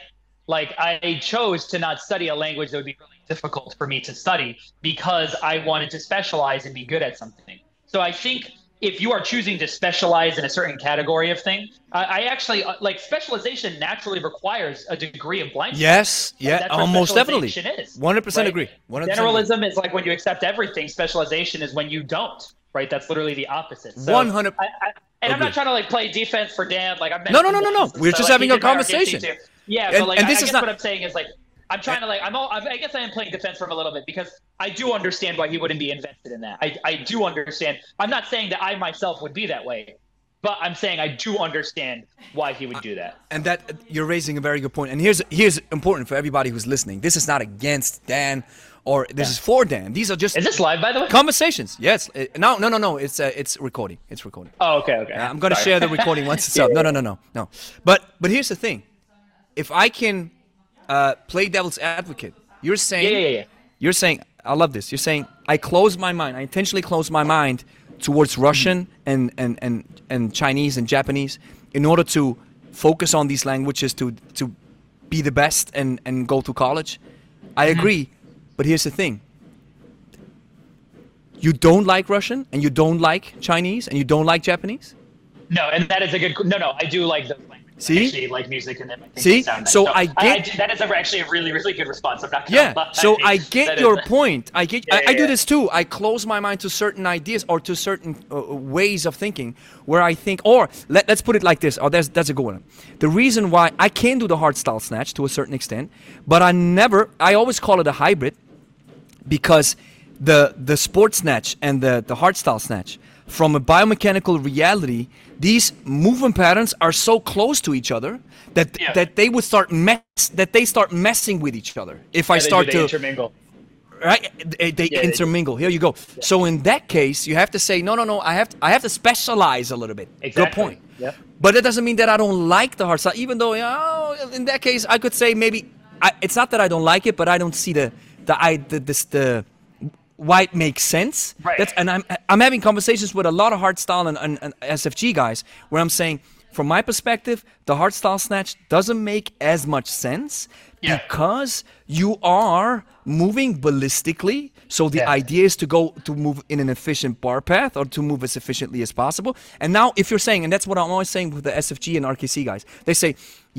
Like I chose to not study a language that would be really difficult for me to study because I wanted to specialize and be good at something. So I think if you are choosing to specialize in a certain category of thing, I, I actually uh, like specialization naturally requires a degree of blindness. yes yeah almost definitely is, 100% agree 100% agree. Generalism is like when you accept everything. Specialization is when you don't. Right? That's literally the opposite. So 100 I, and I'm not trying to like play defense for Dan. Like I'm. No, no, no, no, no. We're just like, having a did my RKC conversation. Yeah, And- but like and I, this I is not- what I'm saying is like I'm trying to like I'm all I guess I am playing defense for him a little bit because I do understand why he wouldn't be invested in that. I I do understand. I'm not saying that I myself would be that way, but I'm saying I do understand why he would do that. and that you're raising a very good point. and here's here's important for everybody who's listening this is not against dan or this is for dan these are just Is this live by the way? conversations yes Uh, no no no no it's uh, it's recording it's recording Oh, okay, okay. I'm gonna share the recording once it's up. No, no, no, no, no. But but here's the thing: if I can uh, play devil's advocate, you're saying, Yeah, yeah, yeah. you're saying, I love this. You're saying I close my mind. I intentionally close my mind towards Russian and and and and Chinese and Japanese in order to focus on these languages to to be the best and and go to college. I Mm-hmm. agree, but here's the thing: you don't like Russian and you don't like Chinese and you don't like Japanese. No, and that is a good. No, no, I do like those languages. See? Actually like music and then I think See? sound nice. So I I, get- do- that is actually a really, really good response. I'm not Yeah. lie. So I That get is- your point. I get. Yeah, I, I do yeah. this too. I close my mind to certain ideas or to certain uh, ways of thinking, where I think, or let, let's put it like this. Oh, that's that's a good one. The reason why I can do the hard style snatch to a certain extent, but I never. I always call it a hybrid, because the the sports snatch and the the hard style snatch from a biomechanical reality these movement patterns are so close to each other that Yeah. that they would start mess that they start messing with each other if i Yeah, they do, start they to intermingle. right they, they Yeah, intermingle here you go so in that case you have to say no no no i have to, i have to specialize a little bit good point Yep. but that doesn't mean that i don't like the hard side. even though you know, in that case i could say maybe I, it's not that i don't like it but i don't see the the i the this the why it makes sense Right. that's and i'm i'm having conversations with a lot of hard style and, and, and sfg guys where i'm saying from my perspective the hard style snatch doesn't make as much sense Yeah. because you are moving ballistically so the Yeah. idea is to go to move in an efficient bar path or to move as efficiently as possible and now if you're saying and that's what i'm always saying with the sfg and rkc guys they say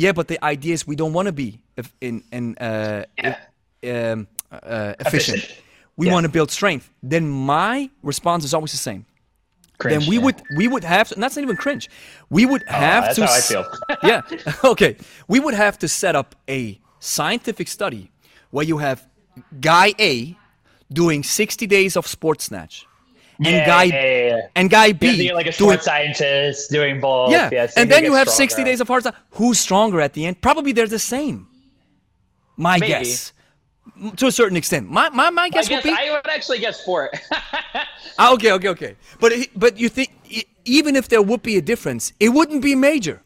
yeah but the idea is we don't want to be if- in in uh, Yeah. um, uh, efficient. Efficient. We Yeah. want to build strength. Then my response is always the same. Cringe, then we yeah. would we would have to, and that's not even cringe. We would oh, have that's to. how I feel. yeah. Okay. We would have to set up a scientific study where you have guy A doing 60 days of sports snatch, and Yeah, guy yeah, and guy B You have to get like a doing sports scientist doing both. yeah, and then you have 60 days of hard style. Who's stronger at the end? Probably they're the same. My Maybe. guess. To a certain extent. My my, my guess, guess would be. I would actually guess four. Ah, okay, okay, okay. But it- but you think even if there would be a difference, it wouldn't be major.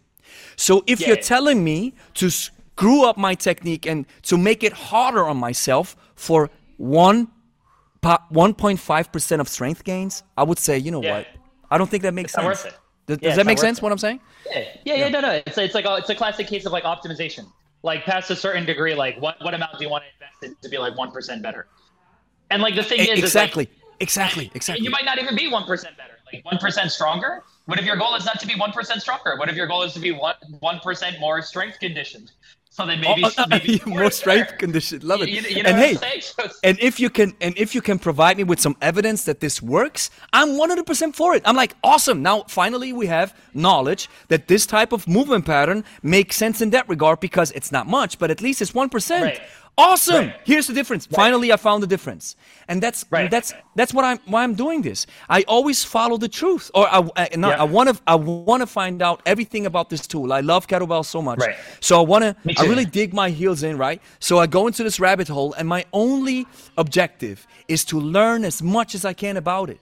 So if you're Yeah. telling me to screw up my technique and to make it harder on myself for one 1.5 percent of strength gains, I would say, you know Yeah. what? I don't think that makes sense. it. Does, does that make sense? it. What I'm saying? Yeah, yeah, yeah, no, no. It's it's like a, it's a classic case of like optimization. Like past a certain degree, like what what amount do you want to invest in to be like one percent better? And like the thing is, is, like, exactly, exactly, exactly. you might not even be one percent better. Like one percent stronger. What if your goal is not to be one percent stronger? What if your goal is to be one one percent more strength conditioned? So then maybe, Oh, uh, maybe more strength condition. Love it. You, you know and hey, I'm saying? So it's- and if you can and if you can provide me with some evidence that this works i'm 100% for it i'm like awesome now finally we have knowledge that this type of movement pattern makes sense in that regard because it's not much but at least it's 1% Right. Awesome Right. here's the difference finally i found the difference and that's Right. that's that's what i'm why i'm doing this i always follow the truth or i I, Yeah. I want to i want to find out everything about this tool i love kettlebell so much Right. so i want to i really dig my heels in, right? So I go into this rabbit hole, and my only objective is to learn as much as I can about it.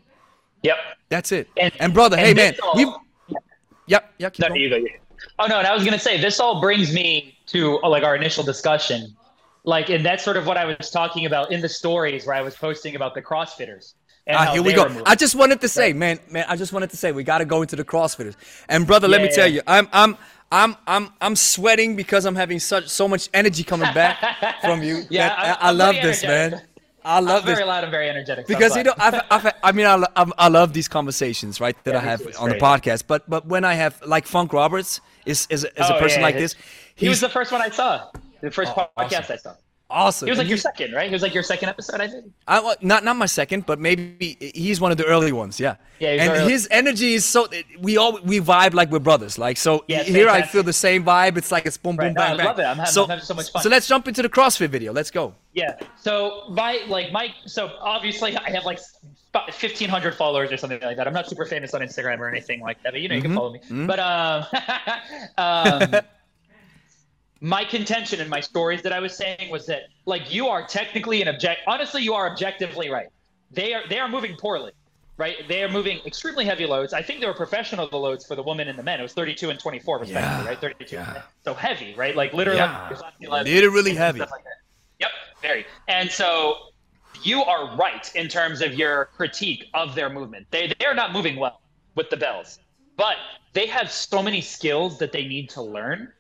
yep. That's it. And- And, brother, and hey man, all- we. Yep, yeah, keep No, going. you go. You. Oh no, and I was gonna say this all brings me to uh, like our initial discussion, like, and that's sort of what I was talking about in the stories where I was posting about the CrossFitters. And Ah, here we go. I just wanted to say, man, man, I just wanted to say we got to go into the CrossFitters. And brother, let Yeah, me tell you, I'm, I'm, I'm, I'm, I'm sweating because I'm having such so much energy coming back from you. Yeah, I'm- I, I I'm love this, energetic. man. I love I'm this. very loud and very energetic. because you know. I've, I've, I mean I, I'm- love these conversations right that Yeah, I have on the podcast but but when I have like Funk Roberts is is, is a Oh, person yeah, like his- this He was the first one I saw. The first Oh, podcast I saw. awesome He was And like your second, right? He was like your second episode, I think. I, well, not not my second but maybe he's one of the early ones yeah Yeah, and his energy is so we all we vibe like we're brothers like so Yeah, here I feel the same vibe it's like it's boom boom Right. No, bang I bang love it. I'm having- so I'm having so much fun. so let's jump into the CrossFit video let's go Yeah. So my like my so obviously I have like fifteen hundred followers or something like that. I'm not super famous on Instagram or anything like that, but you know you Mm-hmm. can follow me. But um, um, my contention in my stories that I was saying was that like you are technically an object. Honestly, you are objectively right. They are they are moving poorly. Right, they are moving extremely heavy loads. I think they were professional the loads for the women and the men. It was 32 and 24 respectively, Yeah, right? 32. yeah. So heavy, right? Like literally, Yeah, literally heavy. like. Yep, very. And so you are right in terms of your critique of their movement. They they are not moving well with the bells, but they have so many skills that they need to learn.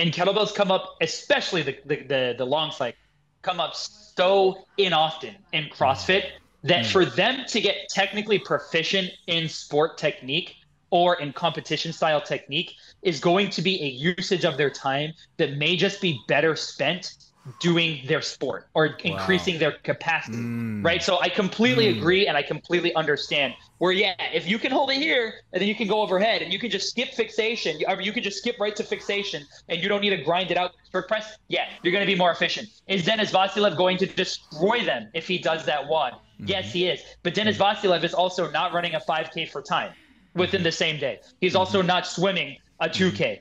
And kettlebells come up, especially the the the, the long cycle, come up so in often in CrossFit that mm. for them to get technically proficient in sport technique or in competition style technique is going to be a usage of their time that may just be better spent doing their sport or increasing their capacity mm. right? So i completely mm. agree and i completely understand where yeah if you can hold it here and then you can go overhead and you can just skip fixation or you can just skip right to fixation and you don't need to grind it out for press yeah you're going to be more efficient. Is dennis vasilev going to destroy them if he does that one? Mm-hmm. Yes he is. But dennis mm-hmm. vasilev is also not running a 5k for time within mm-hmm. the same day. He's also not swimming a 2k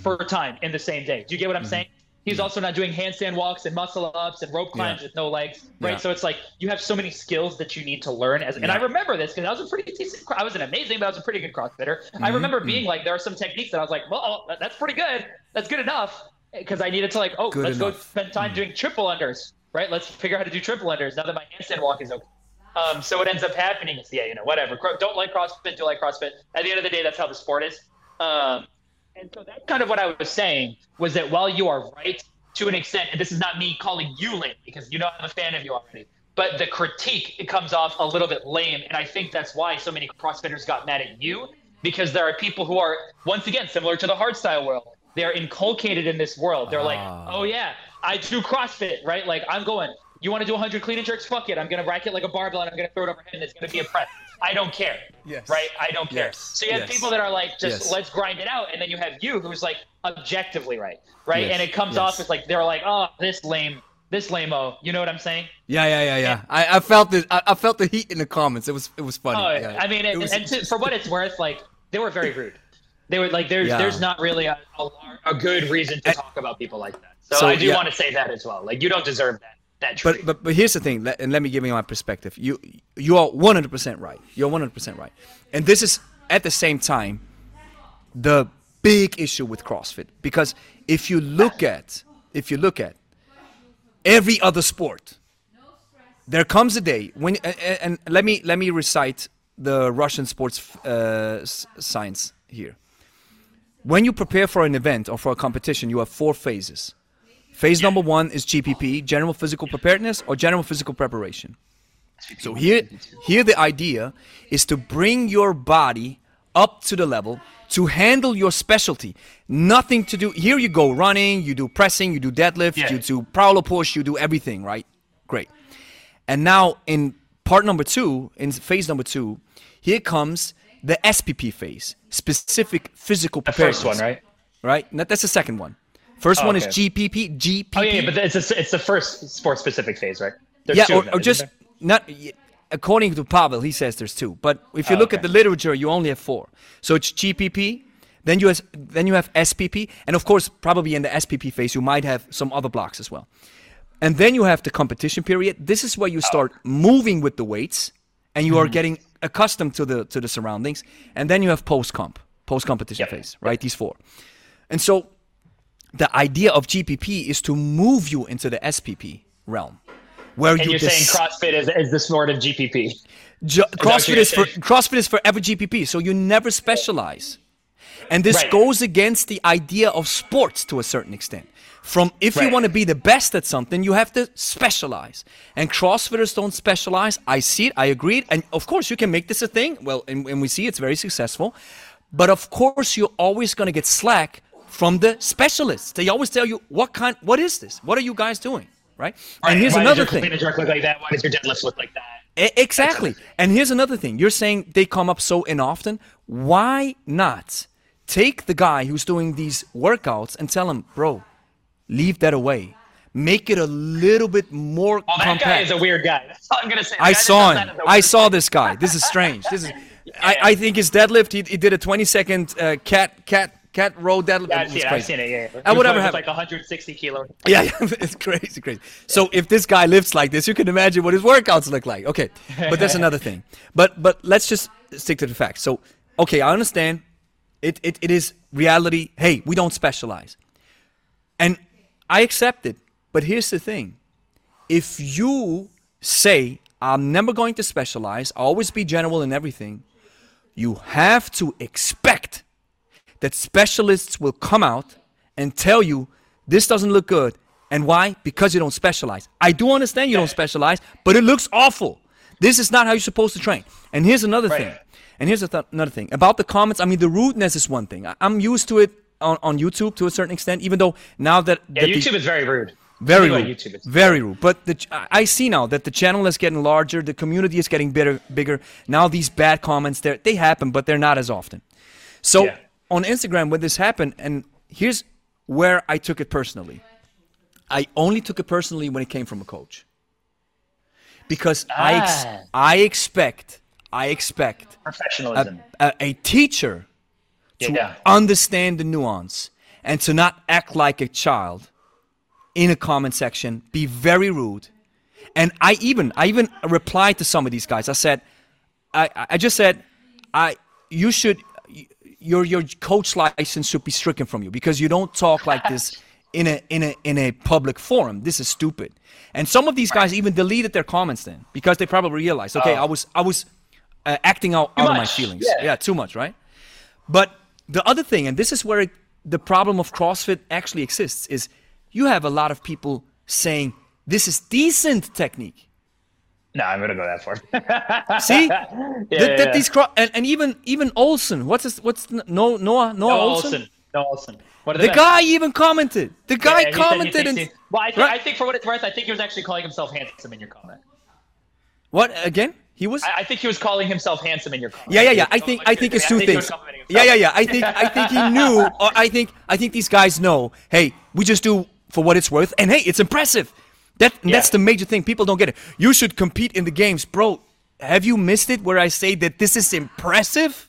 for time in the same day. Do you get what i'm saying He's also not doing handstand walks and muscle ups and rope climbs Yeah. with no legs, right? Yeah. So it's like you have so many skills that you need to learn. As and I remember this because I was a pretty decent. I wasn't amazing, but I was a pretty good CrossFitter. I Mm-hmm. remember being like, there are some techniques that I was like, well, that- that's pretty good. That's good enough because I needed to like, oh, Good let's go enough. Mm. spend time doing triple unders, right? Let's figure out how to do triple unders now that my handstand walk is okay. Um, so what ends up happening is, yeah, you know, whatever. Don't like CrossFit, do like CrossFit. At the end of the day, that's how the sport is. Um, and so that's kind of what I was saying was that while you are right to an extent, and this is not me calling you lame because you know I'm a fan of you already, but the critique it comes off a little bit lame, and I think that's why so many CrossFitters got mad at you because there are people who are once again similar to the hardstyle world. They're inculcated in this world. They're like, Ah. oh yeah, I do CrossFit, right? Like I'm going. You want to do 100 clean and jerks? Fuck it. I'm gonna rack it like a barbell and I'm gonna throw it overhead and it's gonna be a press. I don't care. Yes. Right? I don't care. Yes. So you have Yes. people that are like, just Yes. let's grind it out, and then you have you who's like objectively right, right? Yes. And it comes Yes. off as like they're like, oh, this lame, this lame-o. You know what I'm saying? yeah yeah yeah yeah I, I felt the I, I felt the heat in the comments it was it was funny Oh, yeah. I mean, It and, was- and to, for what it's worth, like they were very rude. They were like, there's Yeah. there's not really a, a, a good reason to talk about people like that. So, So, I do yeah. want to say that as well. Like you don't deserve that. That tree. But but but here's the thing, let- and let me give you my perspective. You you are 100% right. You're 100% right. And this is at the same time the big issue with CrossFit because if you look at if you look at every other sport, there comes a day when and, and let me let me recite the Russian sports uh, science here. When you prepare for an event or for a competition, you have four phases. Phase number one is GPP, general physical preparedness or general physical preparation. So here, here the idea is to bring your body up to the level to handle your specialty. Nothing to do. Here you go running, you do pressing, you do deadlift, Yeah. you do prowler push, you do everything, right? Great. And now in part number two, in phase number two, here comes the SPP phase, specific physical the preparedness. first one, right? Right? That's the second one. First Oh, one is. GPP. GPP. Oh yeah, yeah, but it's a, it's the first sport specific phase, right? There's yeah, two or, them, or just there? not. According to Pavel, he says there's two. But if you Oh, look at the literature, you only have four. So it's GPP, then you has, then you have SPP, and of course, probably in the SPP phase, you might have some other blocks as well. And then you have the competition period. This is where you start moving with the weights, and you are Mm-hmm. getting accustomed to the to the surroundings. And then you have post comp, post competition Yep. phase, right? These four. And so the idea of GPP is to move you into the SPP realm, where And you you're saying CrossFit is, is the sport of GPP. What CrossFit is for? CrossFit is forever GPP, so you never specialize, and this Right. goes against the idea of sports to a certain extent. From if you want to be the best at something, you have to specialize, and CrossFitters don't specialize. I see it, I agree, and of course you can make this a thing. Well, and, and we see it's very successful, but of course you're always going to get slack from the specialists. They always tell you what kind, what is this? What are you guys doing? Right? And here's Why another does your clean jerk look like that? Why does your deadlift look like that? E- Exactly. And here's another thing. You're saying they come up so inoften. Why not take the guy who's doing these workouts and tell him, bro, leave that away. Make it a little bit more Well, that compact. guy is a weird guy. That's all I'm gonna say. The I saw him. that is a I saw this guy. This is strange. This is. I, I think his deadlift. He, he did a 20 second uh, cat cat cat row deadlift. Yeah, I've seen it. I've seen it. Yeah. yeah. I would He ever was have- like 160 kilo. Yeah, yeah, it's crazy, crazy. So if this guy lifts like this, you can imagine what his workouts look like. Okay, but that's another thing. But but let's just stick to the facts. So okay, I understand. It it, it is reality. Hey, we don't specialize, and I accept it. But here's the thing: if you say I'm never going to specialize, I'll always be general in everything, you have to expect that specialists will come out and tell you this doesn't look good. And why? Because you don't specialize. I do understand you don't specialize, but it looks awful. This is not how you're supposed to train. And here's another thing. And here's th- another thing about the comments. I mean, the rudeness is one thing. I- I'm used to it on, on YouTube to a certain extent, even though now that, Yeah, that the- YouTube is very rude. very Anyway, rude. YouTube is very rude. But the, ch- I see now that the channel is getting larger, the community is getting bigger. Bigger now. These bad comments, they happen, but they're not as often. So Yeah. On Instagram, when this happened, and here's where I took it personally. I only took it personally when it came from a coach, because I ex- Ah. I expect I expect professionalism. a, a teacher to Yeah. understand the nuance and to not act like a child in a comment section, be very rude. And I even I even replied to some of these guys. I said, I, I just said, I you should your your coach license should be stricken from you because you don't talk like this in a in a in a public forum. This is stupid. And some of these guys even deleted their comments then because they probably realized, okay, I was I was uh, acting out, out of my feelings. Yeah. yeah, too much, right? But the other thing, and this is where it, the problem of CrossFit actually exists, is you have a lot of people saying this is decent technique. No, I'm gonna go that far. See, yeah, that, yeah, that these cro- and, and even even Ohlsen. What's his, what's no Noah Noah No Ohlsen? Ohlsen. No Ohlsen. What The they? guy even commented. The guy Yeah, said commented thinks and he- well, I think, Right. I think for what it's worth, I think he was actually calling himself handsome in your comment. what again? He was. I, I think he was calling himself handsome in your comment. Yeah, yeah, yeah. I think I think it's two things. Yeah, yeah, yeah. I think I think he knew. Or I think I think these guys know. Hey, we just do for what it's worth, and hey, it's impressive. That that's the major thing. People don't get it. You should compete in the games, bro. Have you missed it? Where I say that this is impressive.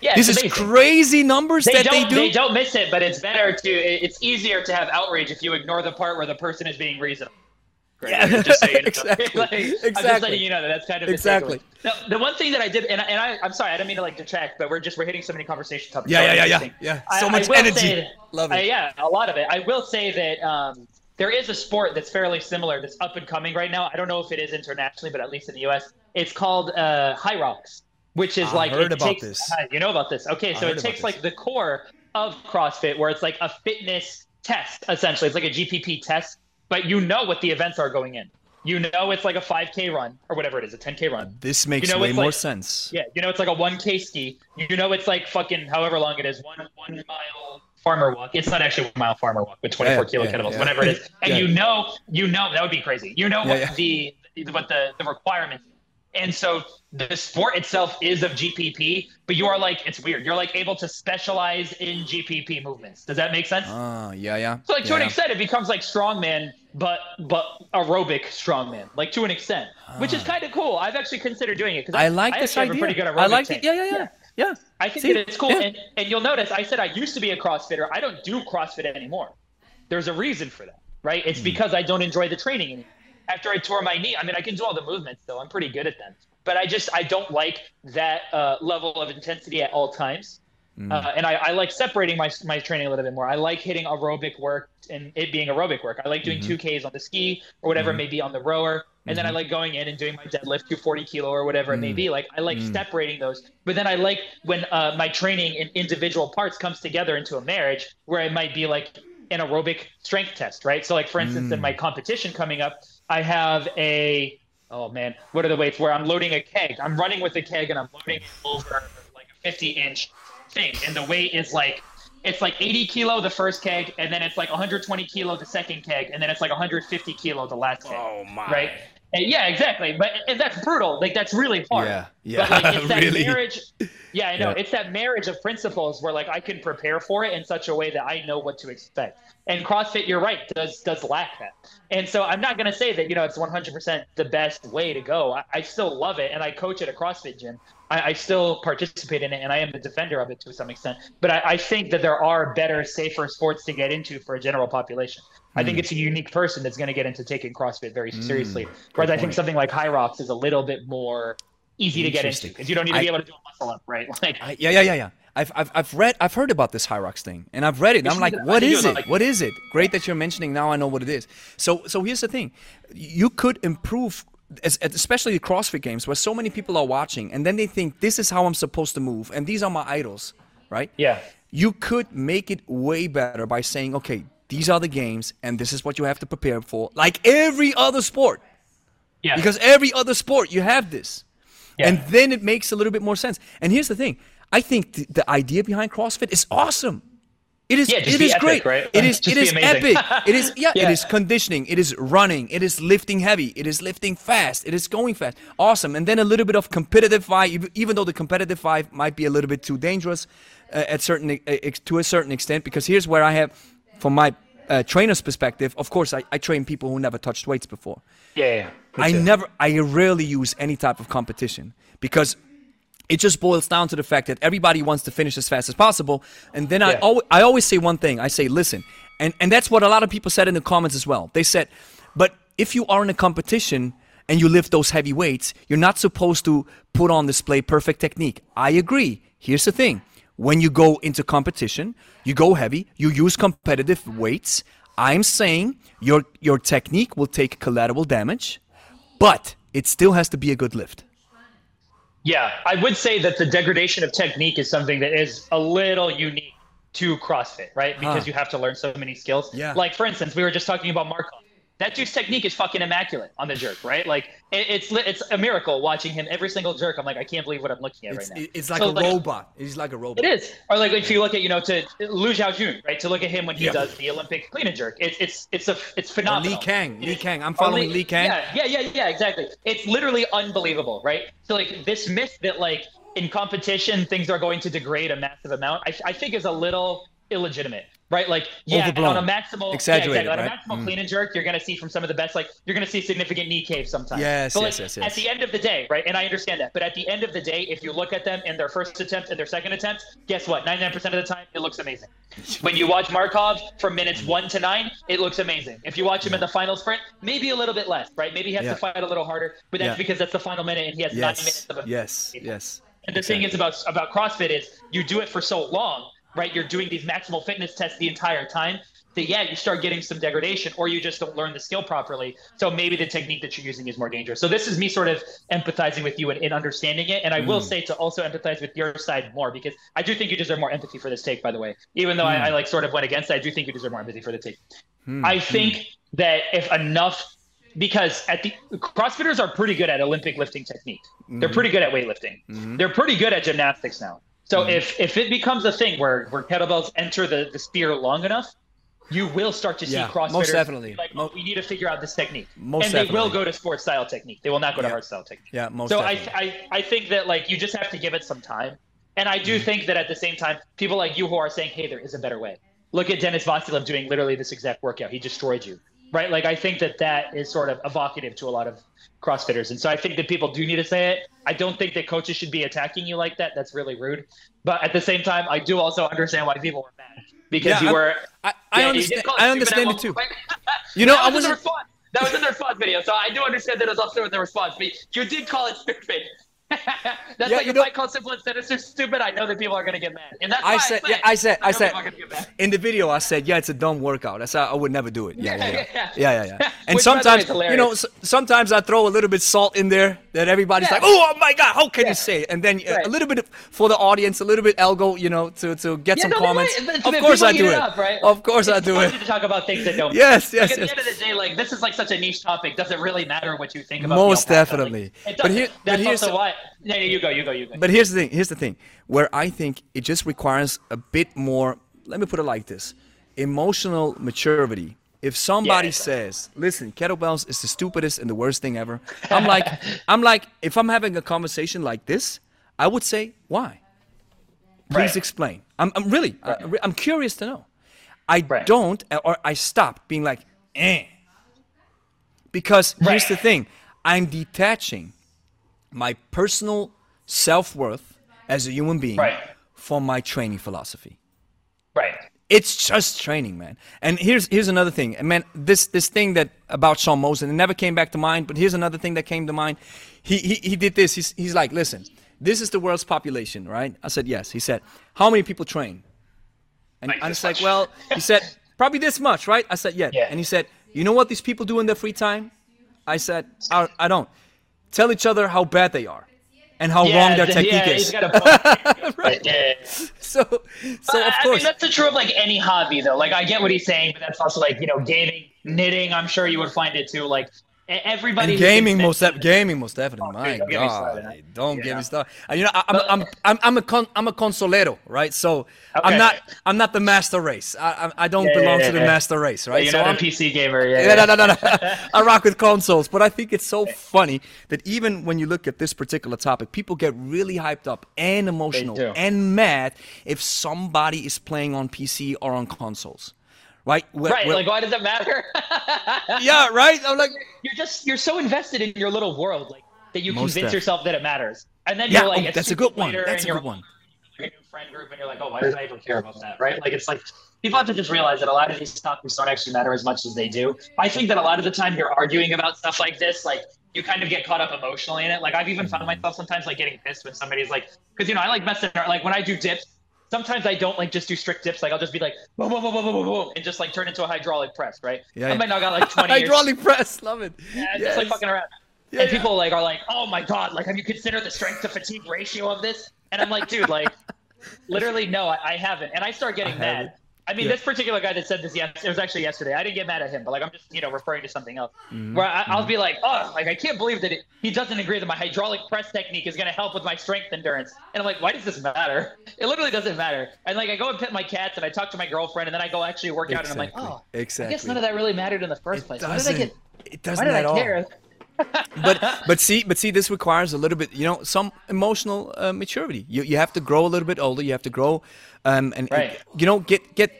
Yeah, This it's is crazy numbers They that don't, they do. they don't miss it, but it's better to. It's easier to have outrage if you ignore the part where the person is being reasonable. Greg. Yeah, Just you know. exactly. I'm just Exactly. letting you know that that's kind of Exactly. takeaway. The, one thing that I did, and, I- and I, I'm sorry, I didn't mean to like detract, but we're just we're hitting so many conversation topics. Yeah, so yeah, yeah, yeah, yeah. So I much will energy. that- Love it. I- yeah, a lot of it. I will say that um, there is a sport that's fairly similar that's up and coming right now. I don't know if it is internationally, but at least in the U.S., it's called uh, Hyrox, which is I like heard about takes, this. uh, you know about this? Okay, so it takes like the core of CrossFit, where it's like a fitness test essentially. It's like a GPP test, but you know what the events are going in. You know it's like a 5K run or whatever it is, a 10K run. This makes You know, way more like- sense. Yeah, you know it's like a 1K ski. You know it's like fucking however long it is, one one mile farmer walk. It's not actually one mile farmer walk with 24 Yeah, kilo yeah, kettlebells, yeah. whatever it is. And you know, you know that would be crazy. You know what the what the the requirements. And so the sport itself is of GPP, but you are like it's weird. You're like able to specialize in GPP movements. Does that make sense? Ah, yeah, yeah. So like to an extent, it becomes like strongman, but but aerobic strongman, like to an extent, which is kind of cool. I've actually considered doing it because Ah. I like this actually have idea. I like it. Yeah, yeah, yeah. Yeah. I think See? that it's cool, Yeah. and, and you'll notice I said I used to be a CrossFitter. I don't do CrossFit anymore. There's a reason for that, right? It's because I don't enjoy the training anymore. After I tore my knee, I mean, I can do all the movements still. I'm pretty good at them, but I just I don't like that uh, level of intensity at all times. Hmm. Uh, and I, I like separating my my training a little bit more. I like hitting aerobic work and it being aerobic work. I like doing Mm-hmm. two Ks on the ski or whatever it may be on the rower, and then I like going in and doing my deadlift, 240 kilo or whatever it may Mm. be. Like I like separating those. But then I like when uh, my training in individual parts comes together into a marriage where it might be like an aerobic strength test, right? So like for instance, in my competition coming up, I have a oh man, what are the weights where I'm loading a keg? I'm running with a keg and I'm loading it over like a 50 inch thing, and the weight is like it's like 80 kilo the first keg, and then it's like 120 kilo the second keg, and then it's like 150 kilo the last keg. Oh my. Right? And yeah, exactly. But and that's brutal. Like that's really hard. Yeah, yeah, But like it's that really. marriage. Yeah, I know. Yeah. It's that marriage of principles where like I can prepare for it in such a way that I know what to expect. And CrossFit, you're right, does does lack that. And so I'm not going to say that you know it's 100% the best way to go. I, I still love it, and I coach at a CrossFit gym. I, I still participate in it, and I am a defender of it to some extent. But I, I think that there are better, safer sports to get into for a general population. I Hmm. think it's a unique person that's going to get into taking CrossFit very seriously. Whereas I think point. something like Hyrox is a little bit more easy to get into because you don't need to I- be able to do a muscle up, right? Like, I, yeah, yeah, yeah, yeah. I've, I've, I've read, I've heard about this Hyrox thing, and I've read it. And I'm like, what is it? What is it? Great that you're mentioning. Now I know what it is. So, so here's the thing: you could improve, especially the CrossFit games, where so many people are watching, and then they think this is how I'm supposed to move, and these are my idols, right? yeah, You could make it way better by saying, okay, these are the games, and this is what you have to prepare for, like every other sport. yeah, Because every other sport, you have this. Yeah. And then it makes a little bit more sense. And here's the thing I think th- the idea behind CrossFit is awesome. It is, Yeah, it is epic, great. right? It is, Just it amazing. epic. It is, yeah, Yeah. is conditioning. It is running. It is lifting heavy. It is lifting fast. It is going fast. Awesome. And then a little bit of competitive vibe, even though the competitive vibe might be a little bit too dangerous uh, at certain ex- to a certain extent. Because here's where I have, from my uh, trainer's perspective, of course, I, I train people who never touched weights before. yeah, yeah. I never, I rarely use any type of competition because it just boils down to the fact that everybody wants to finish as fast as possible. And then I, Yeah. always, I always say one thing. I say, listen, and and that's what a lot of people said in the comments as well. They said, but if you are in a competition and you lift those heavy weights, you're not supposed to put on display perfect technique. I agree. Here's the thing. When you go into competition, you go heavy, you use competitive weights. I'm saying your your technique will take collateral damage, but it still has to be a good lift. Yeah, I would say that the degradation of technique is something that is a little unique to CrossFit, right? Because Huh. you have to learn so many skills. Yeah. Like for instance, we were just talking about Markov. That dude's technique is fucking immaculate on the jerk, right? Like it, it's it's a miracle watching him every single jerk. I'm like, I can't believe what I'm looking at It's, right now. it's like So, a robot. It's like a robot. It is. Or like if you look at you know to Lu Xiaojun, right? To look at him when he Yeah. does the Olympic clean and jerk, it's it's it's a it's Or phenomenal. Lee Kang. Lee It- Kang. I'm or following Lee Kang. Yeah, yeah, yeah, yeah, exactly. It's literally unbelievable, right? So like this myth that like in competition things are going to degrade a massive amount, I, I think is a little illegitimate right? Like, yeah, on a maximal, Exaggerated, yeah, exactly. right? on a maximal Mm. clean and jerk, you're going to see from some of the best, like, you're going to see significant knee cave sometimes. Yes, but, yes, like, yes, yes. At the end of the day, right? And I understand that, but at the end of the day, if you look at them in their first attempt and their second attempt, guess what? 99% of the time, it looks amazing. When you watch Markov from minutes one to nine, it looks amazing. If you watch him in the final sprint, maybe a little bit less, right? Maybe he has Yeah. to fight a little harder, but that's Yeah. because that's the final minute and he has nine minutes Yes, of a yes, yes. and the thing is about about CrossFit is you do it for so long, right? You're doing these maximal fitness tests the entire time. That yeah, you start getting some degradation, or you just don't learn the skill properly. So maybe the technique that you're using is more dangerous. So this is me sort of empathizing with you and, and understanding it. And I Mm. will say to also empathize with your side more because I do think you deserve more empathy for this take. By the way, even though Mm. I, I like sort of went against it, I do think you deserve more empathy for the take. Hmm, I think that if enough, because at the CrossFitters are pretty good at Olympic lifting technique. Mm-hmm. They're pretty good at weightlifting. They're pretty good at gymnastics now. So Mm-hmm. if if it becomes a thing where where kettlebells enter the the sphere long enough, you will start to see Yeah, CrossFitters most definitely. like, oh, we need to figure out this technique, Most and they will go to sports style technique. They will not go to Yeah. hard style technique. Yeah, most so I, definitely. I I think that like you just have to give it some time, and I Mm-hmm. do think that at the same time, people like you who are saying, hey, there is a better way. Look at Dennis Vasilev doing literally this exact workout. He destroyed you, right? Like I think that that is sort of evocative to a lot of CrossFitters, and so I think that people do need to say it. I don't think that coaches should be attacking you like that. That's really rude. But at the same time, I do also understand why people were mad because Yeah, you were. I, I Yeah, understand. I understand it too. You know, that I was in the wasn't. response. That was in the response video, so I do understand that it was also in the response. But you did call it stupid. that's Yeah, like you if know- I call simple and sinister stupid, I know that people are gonna get mad, and that's why I said, say yeah. I said, I know said, people are gonna get mad. in the video, I said, yeah, it's a dumb workout. I said, I would never do it. Yeah, yeah, yeah, Yeah. yeah, yeah. yeah. And Which, by the way, sometimes, you know, sometimes I throw a little bit salt in there that everybody's like, oh, oh my god, how can you say? It? And then uh, Right. a little bit for the audience, a little bit elgo, you know, to to get some no, comments. right. Of course I do it. up, right? Of course I do it. to talk about things that don't. Yes, Like, yes, at yes. the end of the day, like this is like such a niche topic. Does it really matter what you think about? It? Most definitely. But here- but here's- why. No, no, you go, you go, you go. But here's the thing. Here's the thing. Where I think it just requires a bit more. Let me put it like this: emotional maturity. If somebody Yeah, says, "Listen, kettlebells is the stupidest and the worst thing ever," I'm like, I'm like, if I'm having a conversation like this, I would say, "Why? Please Right. explain." I'm, I'm really, I- I'm curious to know. I Right. don't, or I stop being like, "Eh," because here's the thing: I'm detaching my personal self worth as a human being Right. from my training philosophy. Right. It's just training, man. And here's here's another thing. And man, this this thing that about Sean Mosen, it never came back to mind, but here's another thing that came to mind. He he, he did this. He's, he's like, listen, this is the world's population, right? I said, yes. He said, how many people train? And Like I was like, well, he said, probably this much, right? I said, yeah. Yeah. And he said, you know what these people do in their free time? I said, I, I don't. Tell each other how bad they are and how wrong their th- technique yeah, is. He's got a point. right. Yeah. So, so of course, I course. mean, that's the true of like any hobby, though. Like, I get what he's saying, but that's also like you know, gaming, knitting. I'm sure you would find it too. Like, everybody. And gaming most def- gaming most definitely. Oh, My don't get God, started. don't get me started. Uh, you know, I, I'm, But- I'm I'm I'm a con, I'm a consolero, right? So I'm not I'm not the master race. I I, I don't Yeah, belong yeah, to the yeah. master race, right? You're so not I'm, a PC gamer. Yeah. yeah, no, no, no, no. I rock with consoles, but I think it's so funny that even when you look at this particular topic, people get really hyped up and emotional and mad if somebody is playing on PC or on consoles, right? Right. Like, why does it matter? yeah, right. I'm like, you're just you're so invested in your little world, like that you convince yourself that it matters, and then yeah, you're like, oh, it's that's a good one. That's a good one. new friend group, and you're like, oh, why does I even care about that? Right? Like, it's like people have to just realize that a lot of these topics don't actually matter as much as they do. I think that a lot of the time you're arguing about stuff like this, like you kind of get caught up emotionally in it. Like I've even found myself sometimes like getting pissed when somebody's like, because you know I like messing around. Like when I do dips, sometimes I don't like just do strict dips. Like I'll just be like boom, boom, boom, boom, boom, boom, boom, and just like turn into a hydraulic press, right? Yeah, I might not got like 20 years. Hydraulic press, love it. Yeah, Yes. just like fucking around. Yeah, and yeah. people like are like, oh my god, like have you considered the strength to fatigue ratio of this? And I'm like, dude, like, literally no, I, I haven't. And I start getting I mad. I mean, Yeah. this particular guy that said this, yes, it was actually yesterday. I didn't get mad at him, but like I'm just, you know, referring to something else. Mm-hmm. Where I, I'll be like, oh, like I can't believe that it, he doesn't agree that my hydraulic press technique is going to help with my strength endurance. And I'm like, why does this matter? It literally doesn't matter. And like I go and pet my cats and I talk to my girlfriend and then I go actually work out and I'm like, Exactly. oh, I Exactly. guess none of that really mattered in the first place. Why did I doesn't. get? It Why doesn't did at I care? but but see but see this requires a little bit you know some emotional uh, maturity you you have to grow a little bit older you have to grow um and Right. you know get get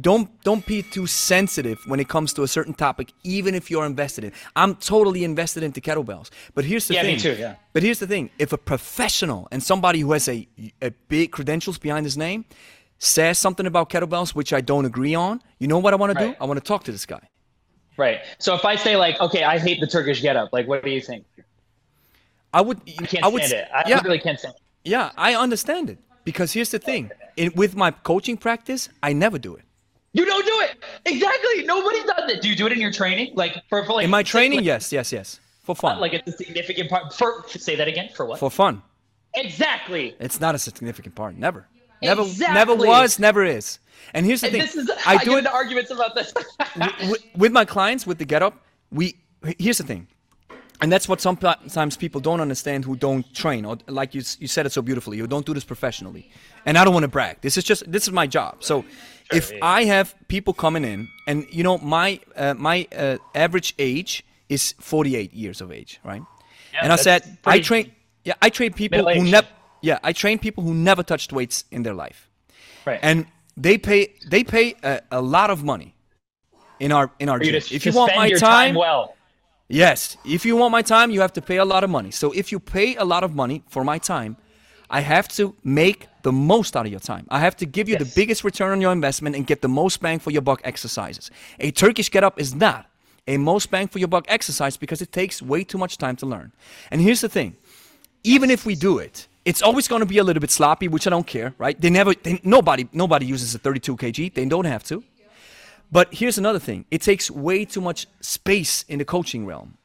don't don't be too sensitive when it comes to a certain topic, even if you're invested in. I'm totally invested into kettlebells, but here's the Yeah, thing. me too, yeah. But here's the thing: if a professional and somebody who has a a big credentials behind his name says something about kettlebells which I don't agree on, you know what I want to do? Right. I want to talk to this guy. Right. So if I say like, okay, I hate the Turkish getup, like, what do you think? I would. I can't I would. stand it. I yeah, literally can't stand it. yeah, I understand it because here's the thing: in, with my coaching practice, I never do it. You don't do it. Exactly. Nobody does it. Do you do it in your training? Like for, for like In my training, like, yes, yes, yes, for fun, Like it's a significant part. For say that again. For what? for fun. exactly. It's not a significant part. Never. Never. Exactly. Never was. Never is. And here's the And thing. this is I I, do it arguments about this. with, with my clients with the get up. We here's the thing, and that's what sometimes people don't understand who don't train or like you you said it so beautifully. You don't do this professionally, and I don't want to brag. This is just this is my job. So if I have people coming in, and you know my uh, my uh, average age is 48 years of age, right? and I said I train. Yeah, I train people who never. Yeah, I train people who never touched weights in their life right. and they pay they pay a, a lot of money in our in our gym. if you want my your time, well. Yes. If you want my time, you have to pay a lot of money. So if you pay a lot of money for my time, I have to make the most out of your time. I have to give you the biggest return on your investment and get the most bang for your buck exercises. A Turkish get up is not a most bang for your buck exercise because it takes way too much time to learn. And here's the thing even if we do it, it's always going to be a little bit sloppy, which I don't care, right? They never, they, nobody, nobody uses a 32 kg. They don't have to. But here's another thing: it takes way too much space in the coaching realm.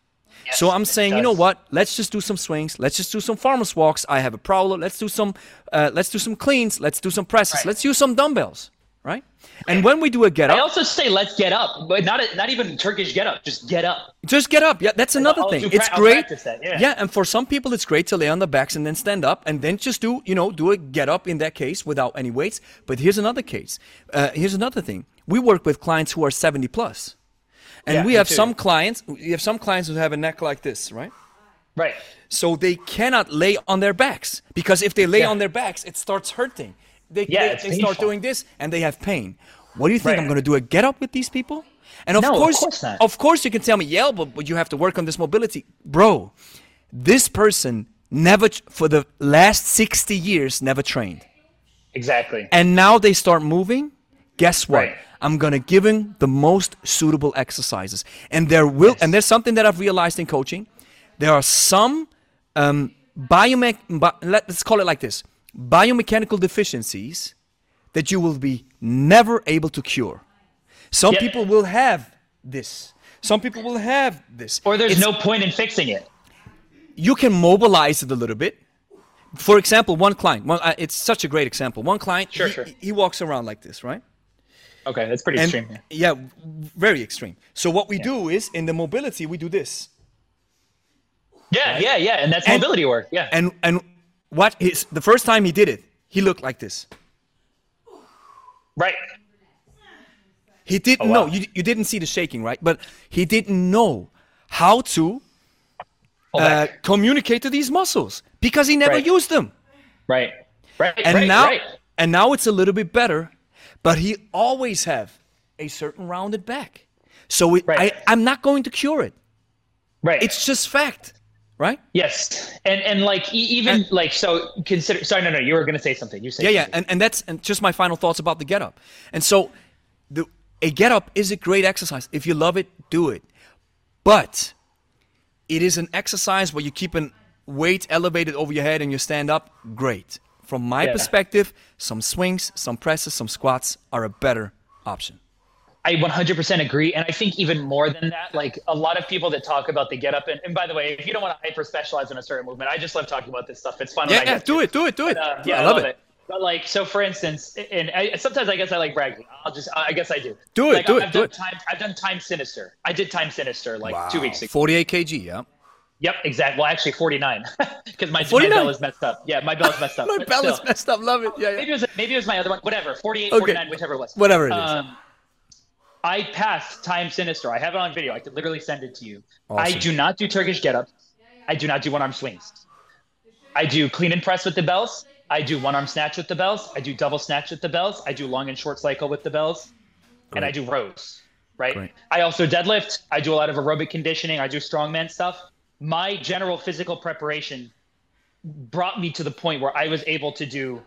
so I'm saying, you know what? Let's just do some swings. Let's just do some farmers walks. I have a prowler. Let's do some, uh, let's do some cleans. Let's do some presses. Right. Let's use some dumbbells, right? And when we do a get up, I also say let's get up, but not not even Turkish get up. Just get up. Just get up. Yeah, that's another I'll thing. It's pra- I'll great. that, yeah. and for some people it's great to lay on the backs and then stand up and then just do, you know, do a get up in that case without any weights. But here's another case. Uh, here's another thing. We work with clients who are 70 plus. And Yeah, we have some clients, we have some clients who have a neck like this, right? Right. So they cannot lay on their backs because if they lay Yeah. on their backs, it starts hurting. They, Yeah, they, they start doing this and they have pain. What do you think? Right. I'm going to do a get up with these people? And of No, of course, course not. of course, you can tell me, yeah, but, but you have to work on this mobility, bro. This person never, for the last 60 years, never trained, Exactly. and now they start moving. Guess what? Right. I'm gonna give him the most suitable exercises, and there will. And there's something that I've realized in coaching. There are some um, biomech. Bi- let's call it like this: biomechanical deficiencies that you will be never able to cure. Some Yeah. people will have this. Some people will have this. Or there's It's- no point in fixing it. you can mobilize it a little bit. For example, one client. One, uh, it's such a great example. One client. Sure, he, sure. he walks around like this, right? Okay, that's pretty And extreme. yeah, very extreme. So what we do is in the mobility we do this, Yeah, yeah, yeah, and that's And- mobility work. Yeah. and and what his the first time he did it, he looked like this. right. He didn't Oh, know. You you didn't see the shaking, right? But he didn't know how to uh, communicate to these muscles because he never Right. used them. right. Right. And right, now right. and now it's a little bit better, but he always have a certain rounded back. So it, Right. I, I'm not going to cure it. Right. It's just fact, right? yes, and and like even And- like so consider. Sorry, no, no. You were gonna say something. You say. Yeah, yeah, and, and that's and just my final thoughts about the get up. And so, the a get up is a great exercise. If you love it, do it. But it is an exercise where you keep an weight elevated over your head and you stand up. Great. From my Yeah. perspective, some swings, some presses, some squats are a better option. I 100% agree. And I think even more than that, like a lot of people that talk about the get up, and, and by the way, if you don't want to hyper specialize in a certain movement, I just love talking about this stuff. It's fun. Yeah, I yeah, do it, do it, do it. Uh, Do it. yeah, I love, it. But like, so for instance, and I, sometimes I guess I like bragging. I'll just, I guess I do. Do it, Like, do it, I've do done it. Time, I've done time sinister. I did time sinister like two weeks ago. 48 kg, yeah. Yep, exactly. Well, actually, 49 because my, my bell is messed up. Yeah, my bell is messed up. My bell is messed up. Love it. Yeah, yeah. Maybe it was maybe it was my other one. Whatever, 48, Okay. 49, whichever it was. Whatever it is. Um, I passed time sinister. I have it on video. I could literally send it to you. I do not do Turkish get ups. I do not do one arm swings. I do clean and press with the bells. I do one arm snatch with the bells. I do double snatch with the bells. I do long and short cycle with the bells, and I do rows. Right. Great. I also deadlift. I do a lot of aerobic conditioning. I do strongman stuff. My general physical preparation brought me to the point where I was able to do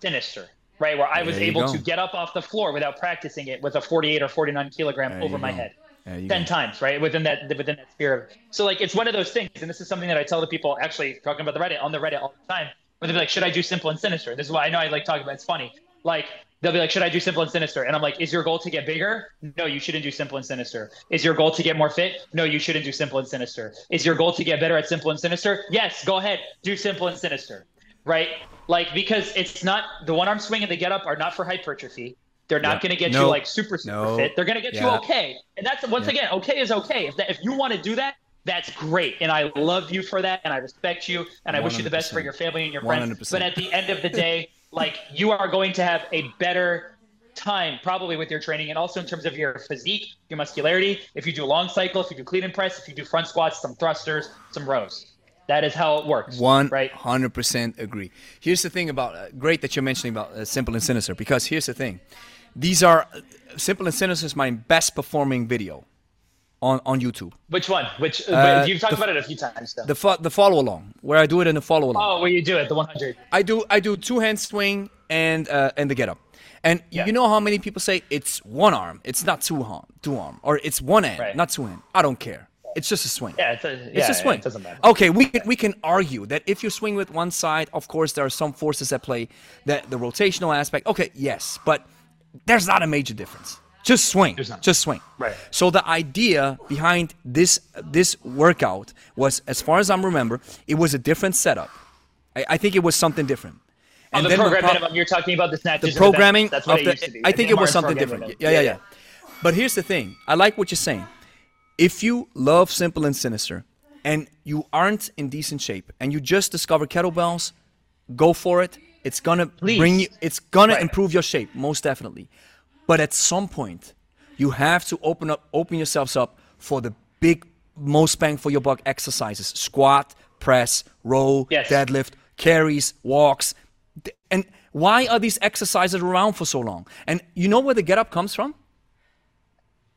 sinister. Right, where I was There able to get up off the floor without practicing it with a 48 or 49 kilogram There over my go. head 10 go. times right within that within that sphere of so like it's one of those things and this is something that i tell the people actually talking about the reddit on the reddit all the time where they'll be like should i do simple and sinister this is why i know i like talking about it's funny like they'll be like should i do simple and sinister? And i'm like is your goal to get bigger? No you shouldn't do simple and sinister. Is your goal to get more fit? No you shouldn't do simple and sinister. Is your goal to get better at simple and sinister? Yes go ahead do simple and sinister. Right? Like because it's not the one arm swing and the get up are not for hypertrophy. They're not Yep. going to get No. you like super super No. fit. They're going to get you okay. And that's once Yeah. again okay is okay. If that, if you want to do that that's great. And i love you for that and i respect you and i wish you the best for your family and your friends. 100%. but at the end of the day like you are going to have a better time probably with your training and also in terms of your physique your muscularity. If you do long cycle if you do clean and press if you do front squats some thrusters some rows. That is how it works One right hundred percent agree. Here's the thing about uh, great that you're mentioning about uh, simple and sinister because here's the thing, these are uh, simple and sinister is my best performing video on on YouTube. which one which Uh, you've talked the- about it a few times though The fo- the follow along where I do it in the follow along. oh where you do it the 100 I do I do two hand swing and uh, and the get up. And Yeah. you know how many people say it's one arm, it's not two arm, two arm, or it's one hand, Right. not two hand. I don't care. It's just a swing. yeah it's a, It's yeah, a swing. it doesn't matter Okay, we can, we can argue that if you swing with one side, of course there are some forces at play, that the rotational aspect. Okay, yes, but there's not a major difference. Just swing. not. Just swing. Right. So the idea behind this this workout was, as far as I remember, it was a different setup. I, I think it was something different. Oh, On the when program Pop- minimum, you're talking about the snatches. the programming bench. That's what of it used to be. I think it was something different. them. Yeah, yeah, yeah. But here's the thing. I like what you're saying. If you love simple and sinister and you aren't in decent shape and you just discover kettlebells, go for it. It's gonna Please. bring you it's gonna Right. improve your shape, most definitely. But at some point, you have to open up open yourselves up for the big most bang for your buck exercises. Squat, press, row, Yes. deadlift, carries, walks. And why are these exercises around for so long? And you know where the get up comes from?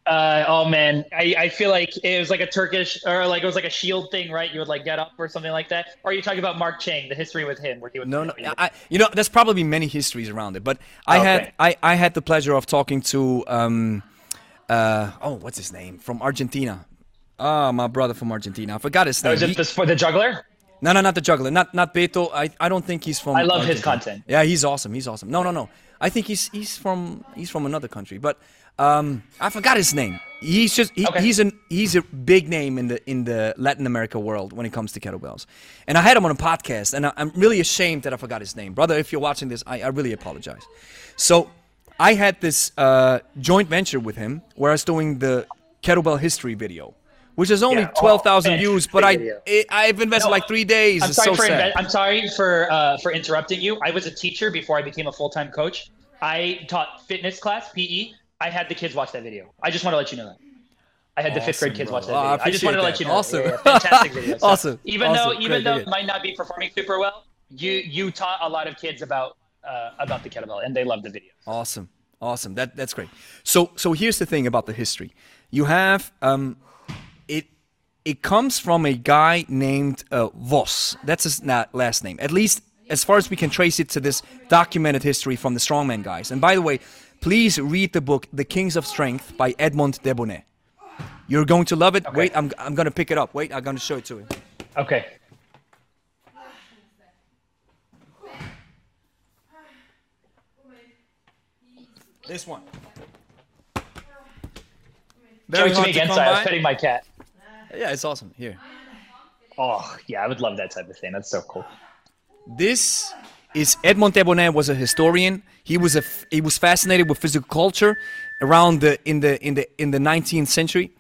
Uh, oh man, I, I feel like it was like a Turkish or like it was like a shield thing, right? You would like get up or something like that. Or are you talking about Mark Cheng, the history with him, where he would No, no. I, you know, there's probably many histories around it, but I Okay. had I, I had the pleasure of talking to um, uh, oh, what's his name from Argentina? Oh, my brother from Argentina. I forgot his name. was it He- this for the juggler? no, no, not the juggler. Not not Beto. I, I don't think he's from. I love his content. Yeah, he's awesome. He's awesome. No, no, no. I think he's he's from he's from another country, but um, I forgot his name. He's just he, Okay. he's an he's a big name in the in the Latin America world when it comes to kettlebells. And I had him on a podcast, and I, I'm really ashamed that I forgot his name, brother. If you're watching this, I, I really apologize. So I had this uh, joint venture with him where I was doing the kettlebell history video. Which is only Yeah. Twelve thousand views, but I it, I've invested No, like three days. I'm sorry so for sad. I'm sorry for uh, for interrupting you. I was a teacher before I became a full time coach. I taught fitness class, PE. I had the kids watch that video. I just want to let you know that. I had the fifth grade kids bro. watch that Oh, I video. I, just wanted to let you that. know. Awesome. Yeah, fantastic video. So Awesome. Even Awesome. though even Great, though it might not be performing super well, you you taught a lot of kids about uh, about the kettlebell, and they loved the video. Awesome, awesome. That that's great. So so here's the thing about the history. You have um, it. It comes from a guy named uh, Voss. That's his last name. At least as far as we can trace it to this documented history from the strongman guys. And by the way, please read the book The Kings of Strength by Edmond Desbonnet. You're going to love it. Wait, I'm I'm gonna pick it up. Wait, I'm gonna show it to you. Okay. This one. Show Very it to me again. Sorry, I was petting my cat. Yeah, it's awesome. Here. Oh yeah, I would love that type of thing. That's so cool. This is Edmond Desbonnet was a historian. He was a f- he was fascinated with physical culture around the in the in the in the 19th century,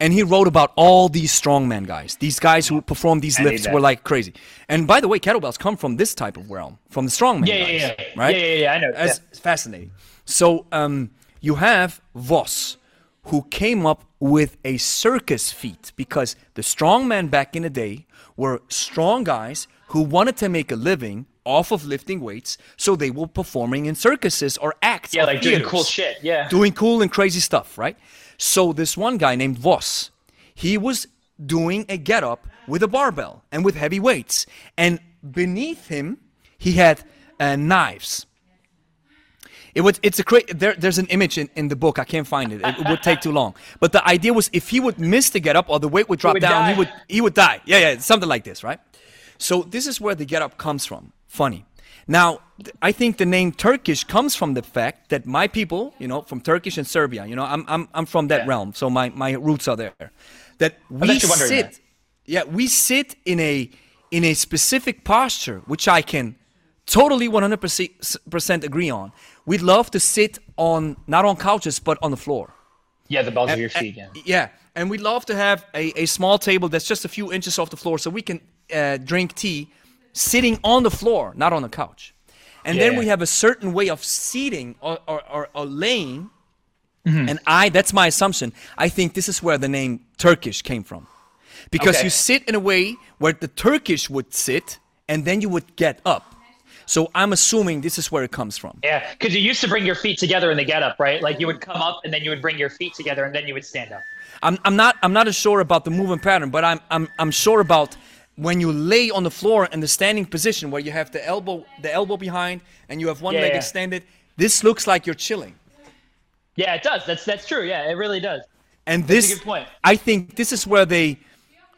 and he wrote about all these strongman guys. These guys who performed these I lifts were like crazy. And by the way, kettlebells come from this type of realm, from the strongman Yeah, guys, yeah, yeah. right? Yeah, yeah, yeah, I know. That's Yeah. fascinating. So um, you have Voss, who came up with a circus feat because the strongmen back in the day were strong guys who wanted to make a living off of lifting weights, so they were performing in circuses or acts. Yeah, like doing cool shit. Yeah. doing cool and crazy stuff, right? So this one guy named Voss, he was doing a get up with a barbell and with heavy weights, and beneath him he had uh, knives. It would. It's a great. There, there's an image in, in the book. I can't find it. It, would take too long. But the idea was, if he would miss the get up or the weight would drop would down, die. he would he would die. Yeah, yeah, something like this, right? So this is where the get up comes from. Funny. Now, I think the name Turkish comes from the fact that my people, you know, from Turkish and Serbia, you know, I'm I'm I'm from that Yeah. realm, so my my roots are there. That we sit. that. Yeah, we sit in a in a specific posture, which I can totally 100% agree on. We'd love to sit on not on couches but on the floor. Yeah, the balls of your feet. Yeah. Yeah, and we'd love to have a, a small table that's just a few inches off the floor so we can uh, drink tea sitting on the floor, not on the couch. And then we have a certain way of seating or, or, or, or laying. Mm-hmm. And I, that's my assumption. I think this is where the name Turkish came from. Because Okay. you sit in a way where the Turkish would sit and then you would get up. So I'm assuming this is where it comes from. Yeah, because you used to bring your feet together in the get up, right? Like you would come up and then you would bring your feet together and then you would stand up. I'm, I'm not I'm not as sure about the movement pattern, but I'm I'm I'm sure about when you lay on the floor in the standing position where you have the elbow the elbow behind and you have one Yeah, leg yeah. extended. This looks like you're chilling. Yeah, it does. That's that's true. Yeah, it really does. And a this good point. I think this is where they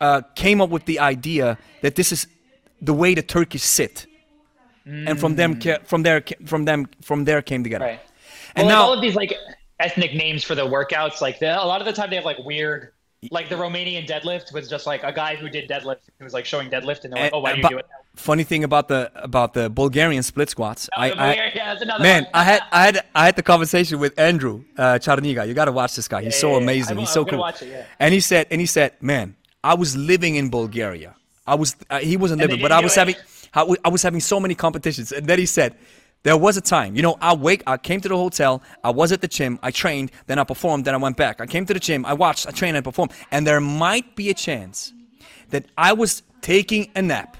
uh, came up with the idea that this is the way the Turkish sit. And from them from there from them from there came together. Mm. Right. And well, like all of these like ethnic names for the workouts, like the, a lot of the time they have like weird, like the Romanian deadlift was just like a guy who did deadlift who was like showing deadlift, and they're like, oh, why do you do it? Funny thing about the about the Bulgarian split squats, I, Oh, I yeah, man. I had I had I had the conversation with Andrew uh, Charniga. You got to watch this guy. He's Yeah, so yeah, amazing. I'm- He's I'm so cool. watch it. And he said and he said, man, I was living in Bulgaria. I was uh, he wasn't living, but I was it. having I wa- I was having so many competitions. And then he said. There was a time, you know, I wake, I came to the hotel, I was at the gym, I trained, then I performed, then I went back. I came to the gym, I watched, I trained, I performed. And there might be a chance that I was taking a nap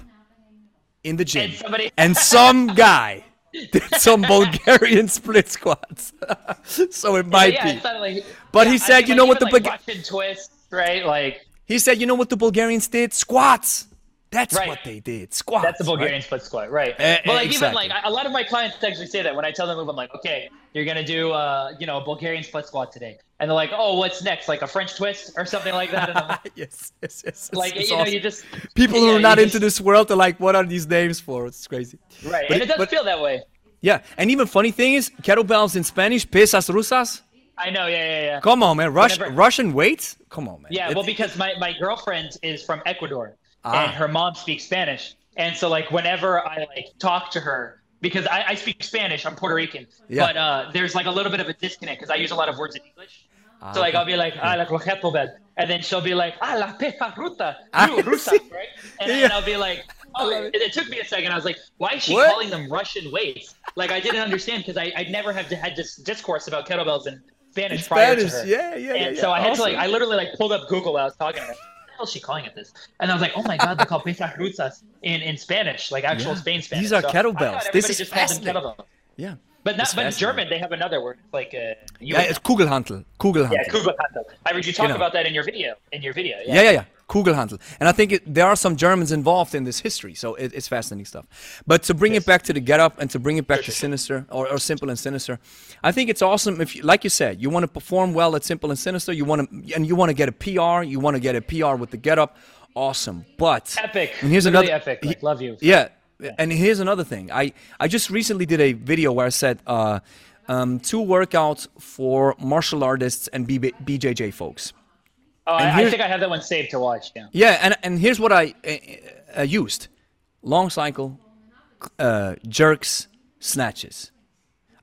in the gym And somebody- and some guy did some Bulgarian split squats. so it might yeah, be. it's like, But yeah, he I said, think, you like, know what the like, Russian twist, right? Like He said, you know what the Bulgarians did? Squats. That's Right. what they did. Squats. that's the Bulgarian right? split squat, right? Eh, but like even like a lot of my clients actually say that when I tell them move, I'm like, okay, you're gonna do uh you know a Bulgarian split squat today, and they're like, oh, what's next? Like a French twist or something like that. And I'm like, yes, yes, yes. Like you know, you just People who yeah, are not into just- this world are like, what are these names for? It's crazy. right, But and it- it does but- feel that way. Yeah, and even funny thing is, kettlebells in Spanish, pesas rusas. I know, yeah, yeah, yeah. Come on, man. Rush, Whenever- Russian weights? Come on, man. Yeah, It- well, because my, my girlfriend is from Ecuador Ah. and her mom speaks Spanish, and so like whenever I like talk to her, because I, I speak Spanish, I'm Puerto Rican, Yeah. but uh, there's like a little bit of a disconnect because I use a lot of words in English. Ah, So like I'll be like ah la kettlebell, and then she'll be like ah la pesa ruta, ru- rusa, right? And Yeah. then I'll be like, oh, it, it took me a second. I was like, why is she What? calling them Russian weights? Like I didn't understand because I I never have had this discourse about kettlebells in Spanish, prior Spanish, to her. yeah, yeah, yeah. And yeah. so I had to like, I literally like pulled up Google while I was talking to her. Hell is she calling it this? And I was like, oh my god, they call pesas rusas in, in Spanish, like actual Yeah. Spain Spanish. These are So kettlebells. This is fascinating. kettlebell. yeah. But not, but in. German they have another word. It's like uh, you Yeah, it's Kugelhantel. Kugelhantel. yeah, Kugelhantel. I heard you talk Genau. about that in your video. In your video, yeah. Yeah, yeah, yeah. Kugelhantel. And I think it, there are some Germans involved in this history, so it, it's fascinating stuff. But to bring it back to the get up and to bring it back to sinister or, or simple and sinister, I think it's awesome if, you, like you said, you want to perform well at simple and sinister, you want to, and you want to get a PR, you want to get a PR with the get up, awesome. But Epic. And here's Literally another epic. Like, love you. Yeah. And here's another thing. I, I just recently did a video where I said uh, um, two workouts for martial artists and BB, BJJ folks. Oh, I, I think I have that one saved to watch. Yeah. Yeah, and and here's what I uh, uh, used: long cycle, uh, jerks, snatches.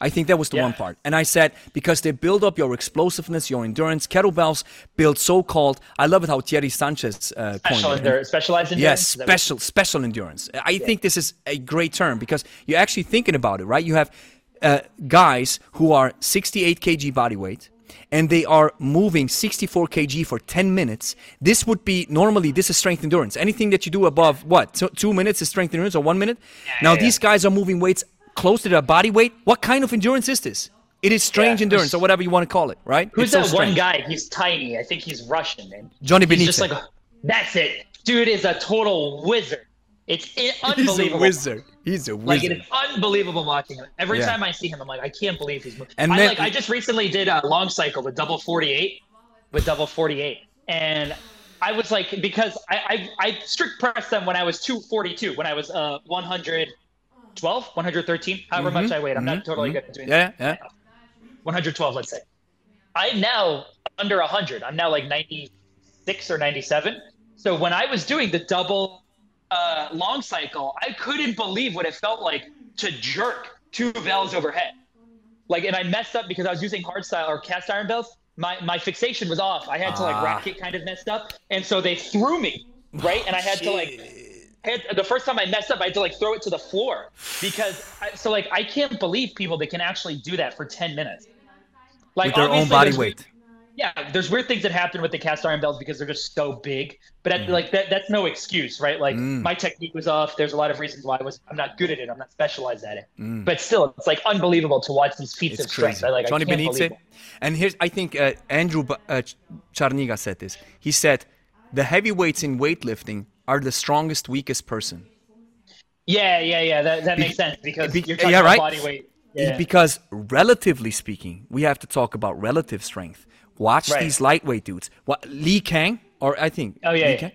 I think that was the Yeah. one part. And I said because they build up your explosiveness, your endurance. Kettlebells build so-called. I love it how Thierry Sanchez uh, coined Special it. endurance, specialized endurance. Yes, Is that what- special special endurance. I think this is a great term because you're actually thinking about it, right? You have uh, guys who are 68 kg body weight, and they are moving 64 kg for 10 minutes, this would be normally this is strength endurance. Anything that you do above what so two minutes is strength endurance or one minute. now yeah, these guys are moving weights close to their body weight. What kind of endurance is this? It is strange Yeah, endurance or whatever you want to call it, right? Who's It's so that one guy? He's tiny. I think he's Russian, man. Johnny He's Benitez. just like, that's it. Dude is a total wizard. It's i- He's unbelievable. a wizard. He's a wizard. Like it wizard. is unbelievable watching him. Every Yeah. time I see him, I'm like, I can't believe he's moving. And I then- like, I just recently did a long cycle with double 48, with double 48, and I was like, because I I, I strict pressed them when I was 242, when I was uh 112, 113, however much I weighed. I'm not totally good at doing Mm-hmm. Yeah, yeah. 112, let's say. I'm now under 100. I'm now like 96 or 97. So when I was doing the double uh, long cycle, I couldn't believe what it felt like to jerk two bells overhead. Like, and I messed up because I was using hard style or cast iron bells. My my fixation was off. I had to like Ah. rack it kind of messed up, and so they threw me right, and I had to like had, the first time I messed up, I had to like throw it to the floor because I, so like I can't believe people that can actually do that for ten minutes. Like With their own body weight. Yeah, there's weird things that happen with the cast iron bells because they're just so big. But Mm. at, like that, that's no excuse, right? Like my technique was off. There's a lot of reasons why I was I'm not good at it. I'm not specialized at it. But still, it's like unbelievable to watch these feats Mm. It's of strength. crazy. I like Johnny Benitez. it. And here's, I think uh, Andrew uh, Charniga said this. He said, the heavyweights in weightlifting are the strongest, weakest person. Yeah, yeah, yeah. That, that makes sense because be- you're talking yeah, about right? body weight. Yeah. Because relatively speaking, we have to talk about relative strength. Watch Right. these lightweight dudes. What Lee Kang, or I think. Oh, yeah, Lee yeah. Kang?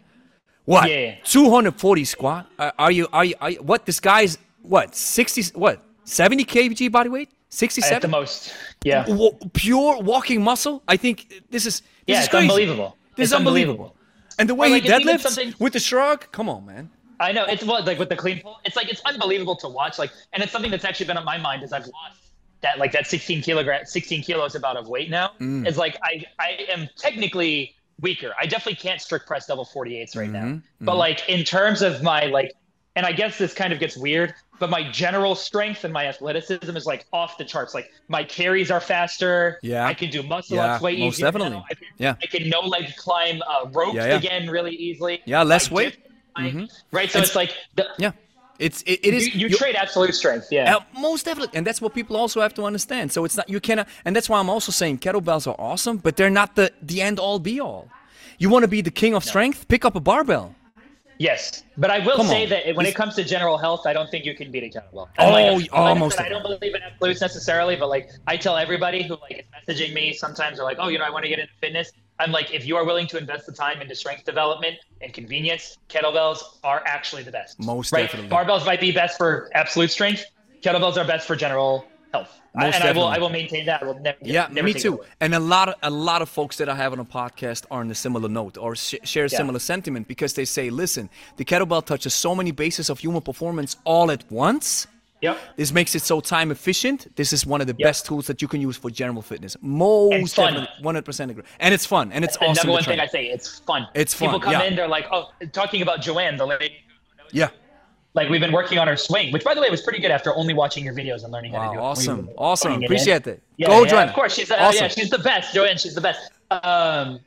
What? Yeah, yeah. 240 squat. Uh, are you? Are you? Are you? What? This guy's what? 60? What? 70 kg body weight? 67? at the most. Yeah. Wa- pure walking muscle. I think this is. This Yeah, is unbelievable. This It's is unbelievable. And the way like, he deadlifts something- with the shrug. Come on, man. I know it's what like with the clean pull. It's like it's unbelievable to watch. Like, and it's something that's actually been on my mind as I've lost that like that 16 kilogram, 16 kilos about of weight now. Mm. Is like I I am technically weaker. I definitely can't strict press double 48s right Mm-hmm, now. But like in terms of my like, and I guess this kind of gets weird. But my general strength and my athleticism is like off the charts. Like my carries are faster. Yeah. I can do muscle Yeah, ups way most easier. definitely. I can, Yeah. I can no leg climb uh, ropes Yeah, yeah. again really easily. Yeah, less My weight. Mm-hmm. Right. So it's, like the, Yeah. It's it, it is. you, you trade absolute strength. Yeah. Uh, most definitely, and that's what people also have to understand. So it's not you cannot, and that's why I'm also saying kettlebells are awesome, but they're not the the end all be all. You want to be the king of strength? Pick up a barbell. Yes, but I will Come say on. that when This- it comes to general health, I don't think you can beat a kettlebell. Oh, like, oh, like I said, I don't believe in absolutes necessarily, but like I tell everybody who like is messaging me sometimes they're like, oh, you know, I want to get into fitness. I'm like, if you are willing to invest the time into strength development and convenience, kettlebells are actually the best. Most right? definitely. Barbells might be best for absolute strength. Kettlebells are best for general health. I- and I will. I will maintain that. I will never. Yeah, never me too. And a lot of a lot of folks that I have on a podcast are on a similar note or sh- share a Yeah. similar sentiment because they say, listen, the kettlebell touches so many bases of human performance all at once. Yep. This makes it so time efficient. This is one of the Yep. best tools that you can use for general fitness. Most definitely, 100% agree. And it's fun and it's the awesome. number one thing. I say. It's fun. It's fun. People come yeah. in, they're like, oh, talking about Joanne, the lady. Yeah. Like we've been working on her swing, which by the way was pretty good after only watching your videos and learning how to Wow, do it. awesome. We were Awesome. it. Appreciate it. Yeah, Go, yeah, Joanna. Of course, she's uh, awesome. yeah, she's the best. Joanne, she's the best. Um,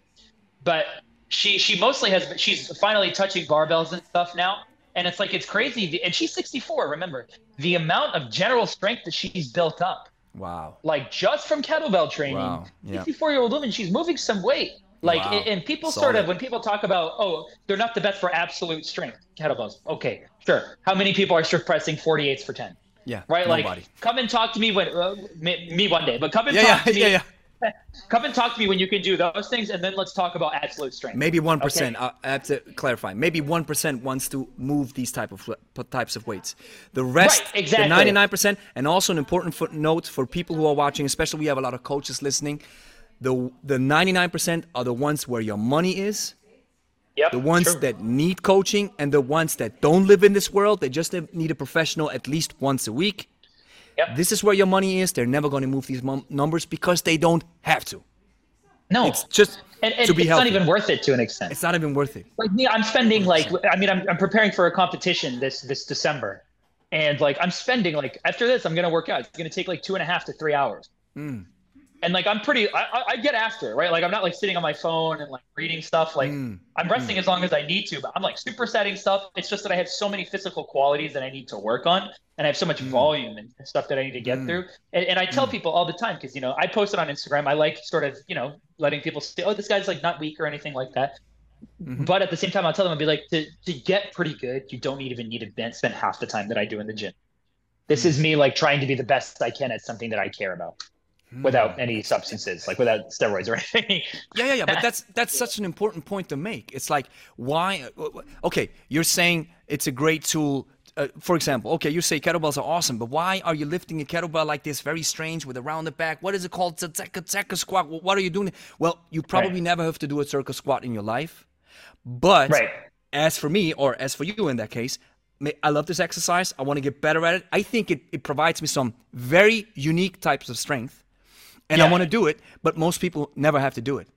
but she she mostly has she's finally touching barbells and stuff now, and it's like it's crazy. And she's 64. Remember the amount of general strength that she's built up wow. like just from kettlebell training. Wow, yeah. 64 year old woman, she's moving some weight. Like, Wow. and- people sort of, when people talk about, oh, they're not the best for absolute strength kettlebells. Okay, sure. How many people are strict pressing 48s for 10? Yeah. Right? Nobody. Like, come and talk to me when, uh, me, me one day, but come and yeah, talk yeah, to me. yeah, yeah. Come and talk to me when you can do those things, and then let's talk about absolute strength. Maybe one percent. Okay. I have to clarify. Maybe one percent wants to move these type of types of weights. The rest, Right, exactly. the ninety-nine percent, and also an important footnote for people who are watching, especially we have a lot of coaches listening. The the ninety-nine percent are the ones where your money is, Yep. the ones true. that need coaching, and the ones that don't live in this world. They just need a professional at least once a week. Yep. This is where your money is. They're never going to move these mum- numbers because they don't have to. no, It's just and, and to be it's healthy. not even worth it to an extent. it's not even worth it. like me, I'm spending like I mean I'm, I'm preparing for a competition this this December, and like I'm spending like after this I'm gonna work out. It's gonna take like two and a half to three hours. Hmm. And like I'm pretty, I, I get after it, right? Like I'm not like sitting on my phone and like reading stuff. Like mm. I'm resting mm. as long as I need to, but I'm like supersetting stuff. It's just that I have so many physical qualities that I need to work on, and I have so much mm. volume and stuff that I need to get mm. through. And, and, I tell mm. people all the time because you know I post it on Instagram. I like sort of you know letting people say, oh, this guy's like not weak or anything like that. Mm-hmm. But at the same time, I'll tell them, I'll be like, to, to get pretty good, you don't even need to spend half the time that I do in the gym. This is mm. me like trying to be the best I can at something that I care about without hmm. any substances, like without steroids or anything. yeah, yeah, yeah. But that's that's such an important point to make. It's like why? Okay, you're saying it's a great tool. Uh, for example, okay, you say kettlebells are awesome, but why are you lifting a kettlebell like this, very strange, with a rounded back? What is it called? It's a squat. What are you doing? Well, you probably right. never have to do a circle squat in your life. But right. as for me, or as for you in that case, I love this exercise. I want to get better at it. I think it, it provides me some very unique types of strength and yeah. I want to do it, but most people never have to do it,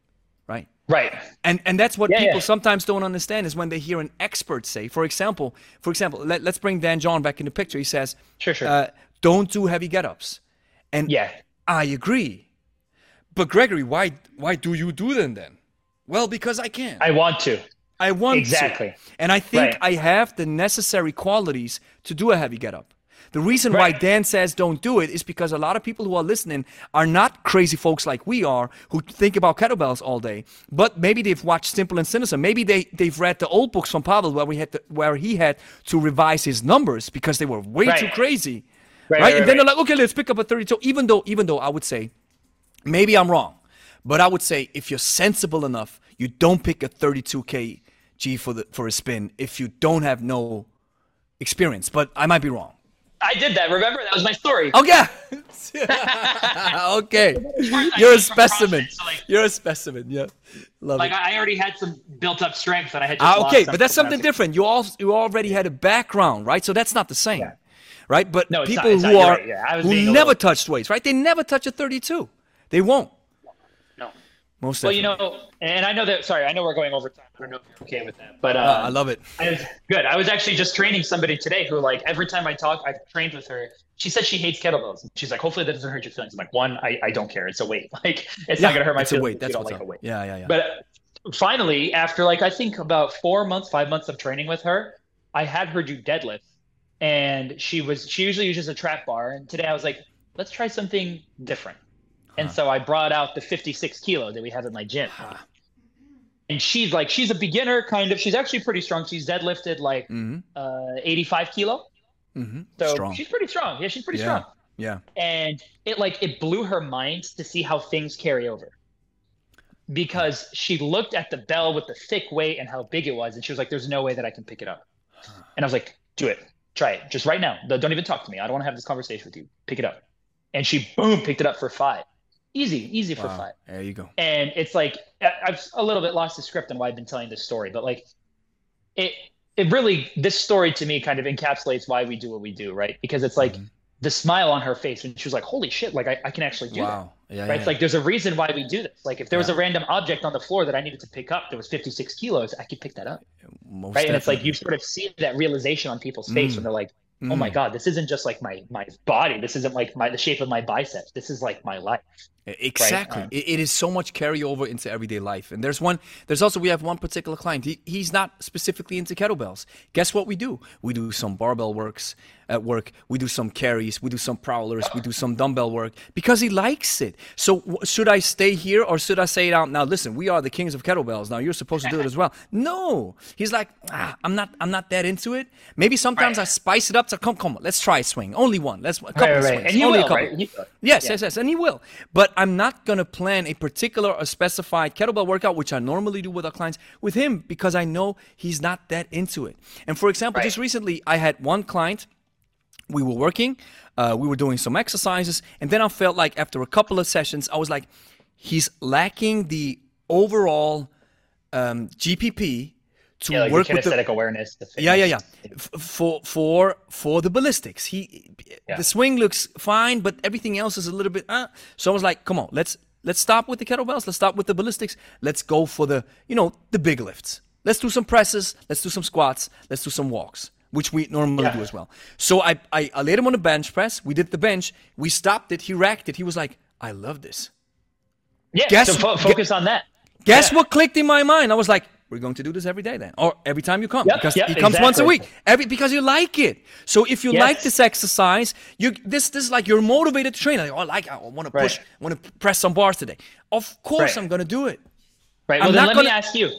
right? Right. And and that's what yeah, people yeah. sometimes don't understand is when they hear an expert say, for example, for example, let, us bring Dan John back in the picture. He says, "Sure, sure. Uh, don't do heavy get-ups." And yeah, I agree. But Gregory, why why do you do them then? Well, because I can. I want to. I want exactly. to. Exactly. And I think right. I have the necessary qualities to do a heavy get-up. The reason right. why Dan says don't do it is because a lot of people who are listening are not crazy folks like we are who think about kettlebells all day. But maybe they've watched Simple and Sinister. Maybe they, they've read the old books from Pavel where we had to, where he had to revise his numbers because they were way right. too crazy. Right, right? and then they're like, okay, let's pick up a 32. Even though, even though I would say, maybe I'm wrong, but I would say if you're sensible enough, you don't pick a 32k G for the for a spin if you don't have no experience. But I might be wrong. I did that. Remember that was my story. Oh yeah. okay. You're a specimen. CrossFit, so like, You're a specimen. Yeah. Love like it. I already had some built up strength that I had. Ah, okay, but that's something different. You all you already had a background, right? So that's not the same, yeah. right? But no, people not, who are right. yeah, who never little... touched weights, right? They never touch a 32. They won't. Most well, definitely. you know, and I know that. Sorry, I know we're going over time. I don't know if you're okay with that, but uh, uh, I love it. I was, good. I was actually just training somebody today who, like, every time I talk, I've trained with her. She said she hates kettlebells. She's like, hopefully that doesn't hurt your feelings. I'm like, one, I, I don't care. It's a weight. Like, it's yeah, not gonna hurt my feelings. it's feelings. A weight. That's what's like up. a weight. Yeah, yeah, yeah. But finally, after like I think about four months, five months of training with her, I had her do deadlifts, and she was she usually uses a trap bar, and today I was like, let's try something different. And so I brought out the 56 kilo that we have at my gym. And she's like, she's a beginner kind of. She's actually pretty strong. She's deadlifted like mm-hmm. uh, 85 kilo. Mm-hmm. So strong. she's pretty strong. Yeah, she's pretty yeah. strong. Yeah. And it like it blew her mind to see how things carry over. Because she looked at the bell with the thick weight and how big it was, and she was like, "There's no way that I can pick it up." And I was like, "Do it, try it, just right now. Don't even talk to me. I don't want to have this conversation with you. Pick it up." And she boom picked it up for five. Easy, easy for wow. five. There you go. And it's like I've a little bit lost the script on why I've been telling this story, but like it it really this story to me kind of encapsulates why we do what we do, right? Because it's like mm-hmm. the smile on her face and she was like, Holy shit, like I, I can actually do wow. that. Yeah, right. Yeah, it's like there's a reason why we do this. Like if there was a random object on the floor that I needed to pick up that was 56 kilos, I could pick that up. Most right. Definitely. And it's like you sort of see that realization on people's face mm. when they're like, oh my mm. god this isn't just like my my body this isn't like my the shape of my biceps this is like my life exactly. right? um, it, it is so much carryover into everyday life. And there's one there's also we have one particular client. He, he's not specifically into kettlebells. Guess what we do? We do some barbell works at work. We do some carries we do some prowlers we do some dumbbell work because he likes it. So w- should i stay here or should i say it out? Now listen we are the kings of kettlebells. Now you're supposed to do it as well. No. He's like ah, i'm not i'm not that into it. Maybe sometimes right. i spice it up to come come let's try a swing. Only one. Let's a couple right, right. swings. Only will, a couple. right? yes yeah. yes yes and he will. But i'm not going to plan a particular or specified kettlebell workout which i normally do with our clients with him because i know he's not that into it. And for example just recently i had one client we were working, uh, we were doing some exercises, and then I felt like after a couple of sessions, I was like, he's lacking the overall um, GPP to yeah, like work the with the awareness. The yeah, yeah, yeah. F- for for for the ballistics, he yeah. the swing looks fine, but everything else is a little bit. Uh. So I was like, come on, let's let's stop with the kettlebells. Let's stop with the ballistics. Let's go for the you know the big lifts. Let's do some presses. Let's do some squats. Let's do some walks which we normally yeah. do as well. So I, I, I laid him on the bench press. We did the bench. We stopped it. He racked it. He was like, I love this. Yeah. Guess- so fo- focus on that. Guess Yeah. what clicked in my mind? I was like, we're going to do this every day then, or every time you come, Yep, because yep, it comes once a week. Every because you like it. So if you Yes. like this exercise, you this this is like you're motivated to train. Like, oh, I like, I want to push, Right. I want to press some bars today. Of course, Right. I'm gonna do it. Right. I'm Well, then let gonna- me ask you.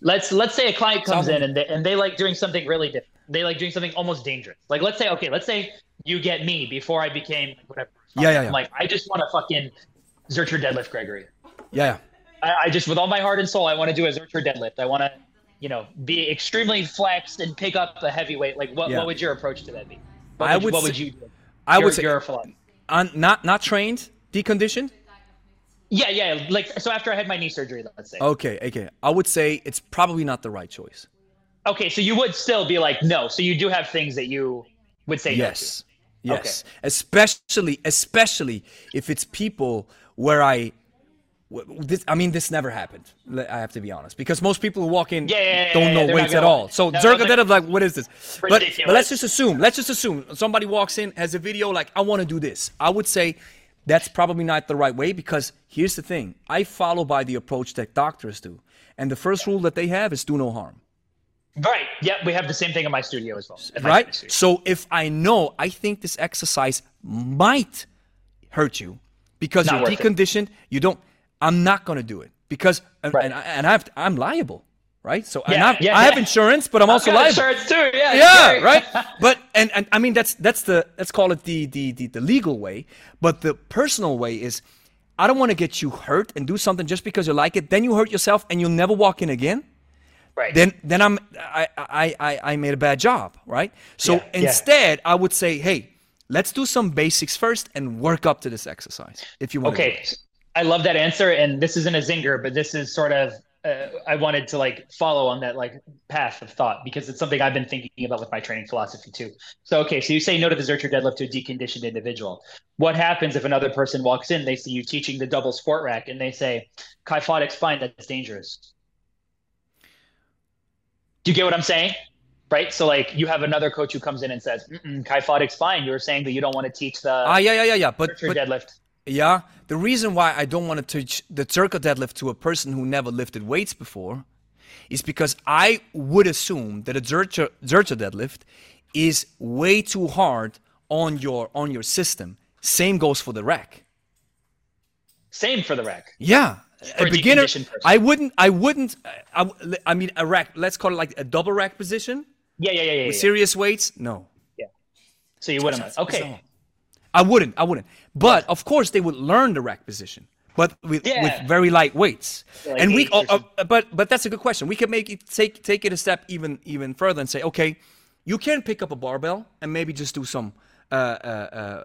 Let's let's say a client comes in and they, and they like doing something really different. They like doing something almost dangerous. Like let's say okay, let's say you get me before I became whatever. Yeah, yeah, yeah. I'm like I just want to fucking Zercher deadlift Gregory. Yeah, yeah. I, I just with all my heart and soul, I want to do a Zercher deadlift. I want to, you know, be extremely flexed and pick up a heavy weight. Like what Yeah. what would your approach to that be? What I would, would what say- would you do? I Your- would say your philosophy. I'm not not trained, deconditioned. Yeah, yeah. Like so after I had my knee surgery, let's say. Okay, okay. I would say it's probably not the right choice. Okay, so you would still be like no. So you do have things that you would say no. Yes. Yes. Especially especially if it's people where I this, I mean, this never happened. I have to be honest, because most people who walk in Yeah, yeah, yeah, don't know weights at all. So No, Zercher like- like, what is this? But, but let's just assume. Let's just assume somebody walks in has a video like, I want to do this. I would say that's probably not the right way because here's the thing: I follow by the approach that doctors do, and the first rule that they have is do no harm. Right. Yeah, we have the same thing in my studio as well. right? So if I know, I think this exercise might hurt you because Not you're worth it. deconditioned. You don't. I'm not gonna do it because and, Right. and, I- and I've, I'm liable, right? So Yeah, yeah, I have insurance, but I'm also liable. insurance too. Yeah. Yeah, right. But and, and I mean that's that's the let's call it the the the, the legal way. But the personal way is, I don't want to get you hurt and do something just because you like it. Then you hurt yourself and you'll never walk in again right. then then I'm I, I I I made a bad job, right? So Yeah, yeah. instead, I would say, hey, let's do some basics first and work up to this exercise if you want. Okay, I love that answer, and this isn't a zinger, but this is sort of uh, I wanted to like follow on that like path of thought because it's something I've been thinking about with my training philosophy too. So okay, so you say no to the Zercher deadlift to a deconditioned individual. What happens if another person walks in? They see you teaching the double squat rack, and they say, "Kyphotic spine, that's dangerous." Do you get what I'm saying? Right. So like you have another coach who comes in and says, "Kyphotic spine." You're saying that you don't want to teach the Ah, yeah, yeah, yeah, yeah. But, but deadlift. yeah, the reason why I don't want to teach the Zercher deadlift to a person who never lifted weights before is because I would assume that a Zercher, Zercher deadlift is way too hard on your on your system. Same goes for the rack. Same for the rack. Yeah, a beginner. I wouldn't. I wouldn't. I mean, a rack. Let's call it like a double rack position Yeah, yeah, yeah, yeah. with yeah. serious weights. No, Yeah. So you wouldn't. Okay. I wouldn't. I wouldn't. But of course, they would learn the rack position, but with, Yeah. with very light weights. Like and we. uh, but but that's a good question. We could make it take take it a step even even further and say, okay, you can pick up a barbell and maybe just do some. Uh, uh,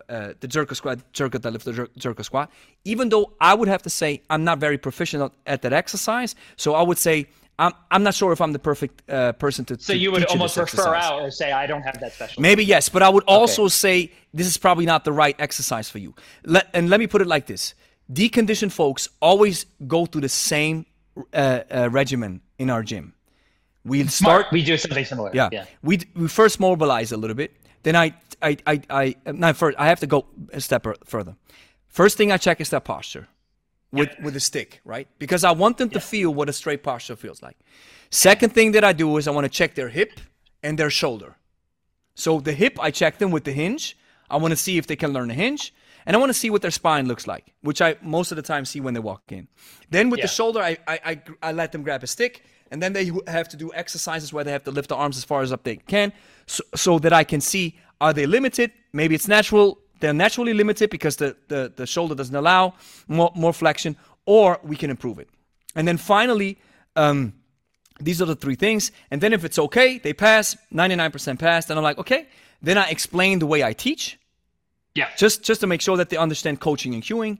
uh, uh, the jerk squat, jerk deadlift, jerk squat. Even though I would have to say I'm not very proficient at- at that exercise, so I would say I'm I'm not sure if I'm the perfect uh, person to. So you would almost refer out or say, I don't have that special. Maybe yes, but I would also say this is probably not the right exercise for you. Let, and let me put it like this: deconditioned folks always go through the same uh, uh, regimen in our gym. We Smart. We do something similar. yeah. Yeah. We we first mobilize a little bit. Then I I I I not first. I have to go a step er- further. First thing I check is their posture with with a stick, right? Because I want them to feel what a straight posture feels like. Second thing that I do is I want to check their hip and their shoulder. So the hip, I check them with the hinge. I want to see if they can learn the hinge, and I want to see what their spine looks like, which I most of the time see when they walk in. Then with the shoulder, I, I I I let them grab a stick, and then they have to do exercises where they have to lift the arms as far as up they can, so, so that I can see are they limited? Maybe it's natural. They're naturally limited because the the, the shoulder doesn't allow more more flexion, or we can improve it. And then finally. Um, these are the three things. And then if it's okay, they pass, 99% pass. Then I'm like, okay. Then I explain the way I teach, Yeah. just just to make sure that they understand coaching and cueing.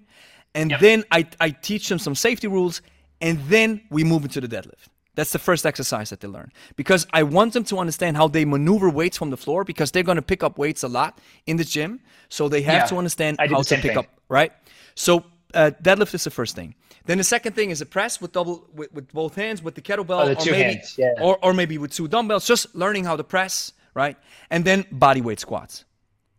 And Yep. then I, I teach them some safety rules. And then we move into the deadlift. That's the first exercise that they learn. Because I want them to understand how they maneuver weights from the floor because they're going to pick up weights a lot in the gym. So they have Yeah. to understand how to pick thing. up, right? So uh, deadlift is the first thing. Then the second thing is a press with double with, with both hands with the kettlebell Oh, the or maybe hands, yeah. or or maybe with two dumbbells, just learning how to press, right? And then body weight squats.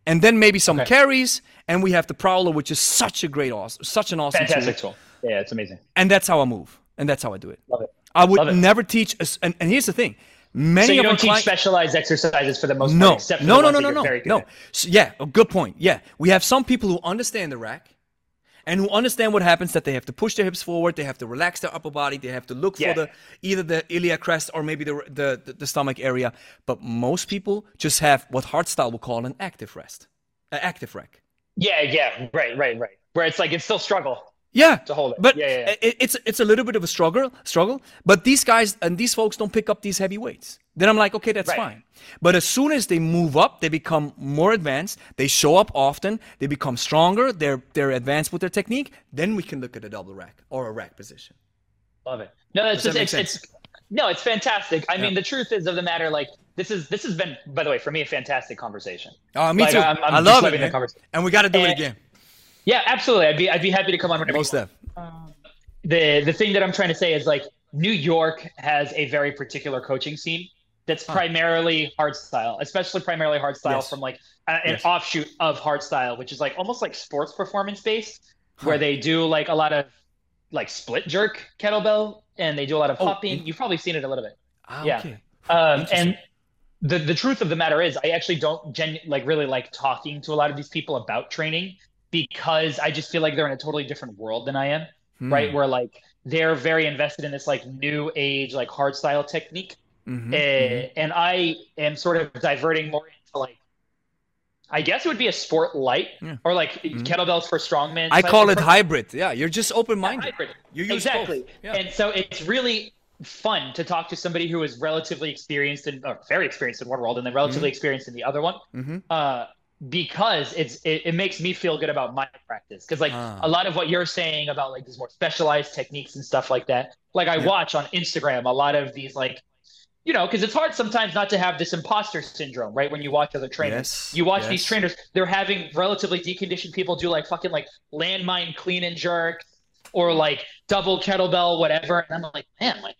And then maybe some Okay. carries, and we have the prowler, which is such a great awesome, such an awesome Fantastic tool. Yeah, it's amazing. And that's how I move, and that's how I do it. Love it. I would never teach. A, and, and here's the thing: many So you of don't teach clients. specialized exercises for the most No, part, except no, no, no, that no, no, no. So, yeah, a good point. Yeah, we have some people who understand the rack, and who understand what happens that they have to push their hips forward, they have to relax their upper body, they have to look Yeah. for the either the iliac crest or maybe the, the the the stomach area. But most people just have what hardstyle will call an active rest, an active rack. Yeah, yeah, right, right, right. Where it's like it's still struggle. Yeah, To hold it. But Yeah, yeah, yeah. It, it's it's a little bit of a struggle, struggle. But these guys and these folks don't pick up these heavy weights. Then I'm like, okay, that's Right. fine. But as soon as they move up, they become more advanced. They show up often. They become stronger. They're they're advanced with their technique. Then we can look at a double rack or a rack position. Love it. No, it's Does just it's, it's no, it's fantastic. I mean, the truth is of the matter, like this is this has been, by the way, for me, a fantastic conversation. Oh, me Like, too. I'm- I'm I love it, the conversation. And we got to do it again. Yeah, absolutely. I'd be I'd be happy to come on whenever. Most you def. The the thing that I'm trying to say is like New York has a very particular coaching scene that's primarily hard style, especially primarily hard style Yes. from like a, an Yes. offshoot of hard style, which is like almost like sports performance based, Huh. where they do like a lot of like split jerk kettlebell and they do a lot of Oh, hopping. in- You've probably seen it a little bit. Ah, yeah. Okay. Um, and the the truth of the matter is, I actually don't gen- like really like talking to a lot of these people about training because I just feel like they're in a totally different world than I am, Hmm. right? Where like they're very invested in this like new age like hard style technique, Mhm, uh, mhm. and I am sort of diverting more into like. I guess it would be a sport light Yeah. or like Mhm. kettlebells for strongmen. I call it hybrid. Yeah, you're just open minded. You use exactly. both. Yeah. And so it's really fun to talk to somebody who is relatively experienced in, or very experienced in one world, and then relatively experienced in the other one, hmm uh, because it's it, it makes me feel good about my practice. Because like Ah. a lot of what you're saying about like these more specialized techniques and stuff like that, like I Yeah. watch on Instagram a lot of these like. You know, because it's hard sometimes not to have this imposter syndrome, right? When you watch other trainers, Yes, you watch these trainers, they're having relatively deconditioned people do like fucking like landmine clean and jerk or like double kettlebell, whatever. And I'm like, man, like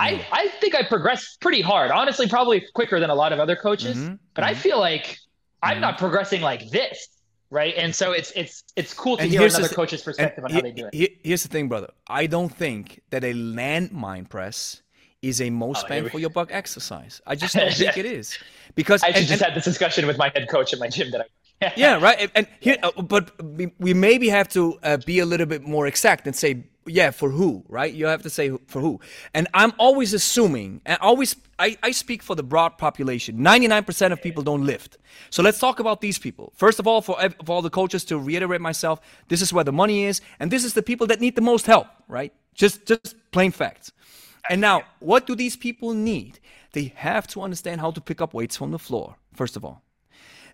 I, I think I progressed pretty hard. Honestly, probably quicker than a lot of other coaches. Mhm, But I mhm. feel like I'm Mhm. not progressing like this. Right. And so it's it's it's cool to And hear another coach's perspective on how they do it. he- here's the thing, brother. I don't think that a landmine press is a most Oh, bang for your buck exercise. I just don't think it is because I and- just and- had this discussion with my head coach at my gym that I yeah, right. And, and here, uh, but we, we maybe have to uh, be a little bit more exact and say, yeah, for who, right? You have to say for who. And I'm always assuming, and always, I, I speak for the broad population. 99% of people don't lift. So let's talk about these people. First of all, for, for all the coaches to reiterate myself, this is where the money is, and this is the people that need the most help, right? Just, just plain facts. And now, what do these people need? They have to understand how to pick up weights from the floor, first of all.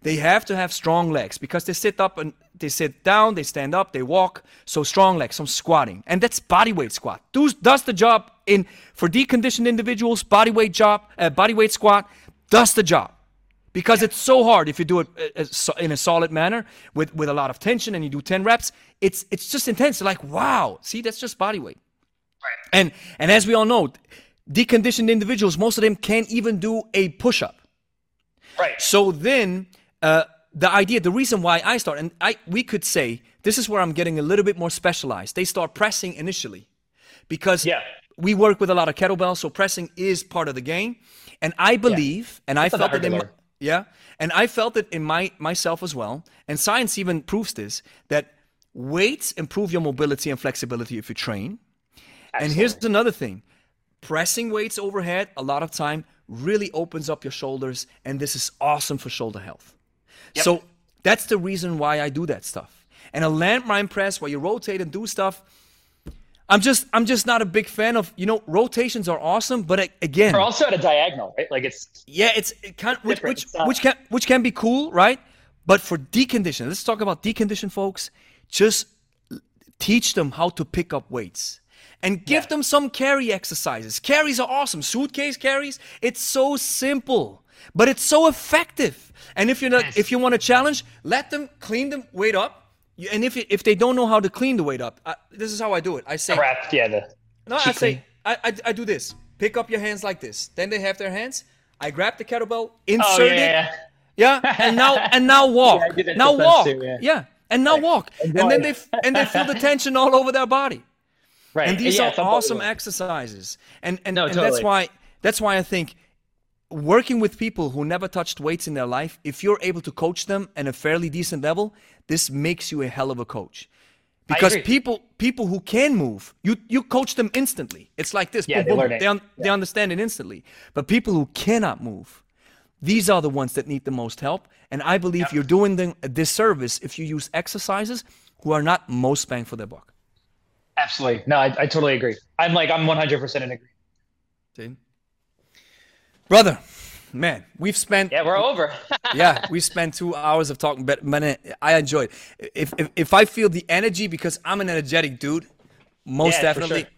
They have to have strong legs because they sit up and they sit down, they stand up, they walk. So strong legs, some squatting, and that's body weight squat. Does does the job in for deconditioned individuals. Body weight job, uh, body weight squat does the job because it's so hard if you do it uh, uh, in a solid manner with with a lot of tension and you do ten reps. It's it's just intense. Like wow, see that's just body weight. And and as we all know, deconditioned individuals, most of them can't even do a push up. right. So then, uh, the idea, the reason why I start, and I, we could say this is where I'm getting a little bit more specialized. They start pressing initially, because Yeah. we work with a lot of kettlebells, so pressing is part of the game. And I believe, and I felt that it in my, yeah, and I felt it in my myself as well. And science even proves this that weights improve your mobility and flexibility if you train. And here's another thing pressing weights overhead a lot of time really opens up your shoulders, and this is awesome for shoulder health. So that's the reason why I do that stuff. And a landmine press where you rotate and do stuff. I'm just I'm just not a big fan of you know rotations are awesome, but again, We're also at a diagonal, right? Like it's yeah, it's it can which which which can which can be cool, right? But for decondition, let's talk about decondition, folks. Just teach them how to pick up weights and give them some carry exercises. Carries are awesome. Suitcase carries, it's so simple, but it's so effective. And if you're not, if you want to challenge, let them clean the weight up. And if if they don't know how to clean the weight up, I, this is how I do it. I say, wrapped. Yeah. The no, I say. I, I I do this. Pick up your hands like this. Then they have their hands. I grab the kettlebell, Oh insert yeah. it, yeah. yeah, and now and now walk. That now walk. too, yeah. and now walk. And then they f- and they feel the tension all over their body. Right. And these Yeah, are awesome exercises. And and, No, and that's why that's why I think working with people who never touched weights in their life, if you're able to coach them at a fairly decent level, this makes you a hell of a coach. Because people people who can move, you you coach them instantly. It's like this. Yeah, boom, they boom. They, un- they understand it instantly. But people who cannot move, these are the ones that need the most help. And I believe you're doing them a disservice if you use exercises who are not most bang for their buck. Absolutely. No, I, I totally agree. I'm like, I'm 100% in agreement. See? Brother, man, we've spent Yeah, we're over. yeah, we spent two hours of talking, but man, I enjoyed. If, if if I feel the energy because I'm an energetic dude, most Yeah, definitely. sure.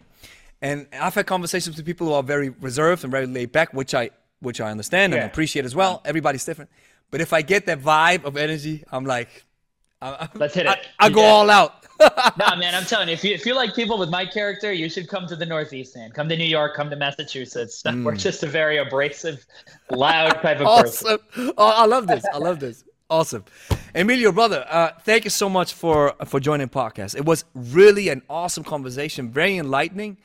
And I've had conversations with people who are very reserved and very laid back, which I which I understand and appreciate as well. Everybody's different, but if I get that vibe of energy, I'm like, I, Let's hit I, it. I go Yeah. all out. Nah, man, I'm telling you, if you if you like people with my character, you should come to the Northeast, man. Come to New York, come to Massachusetts. We're just a very abrasive, loud type of person. Oh, I love this. I love this. Awesome. Emilio, brother, uh, thank you so much for for joining the podcast. It was really an awesome conversation, very enlightening,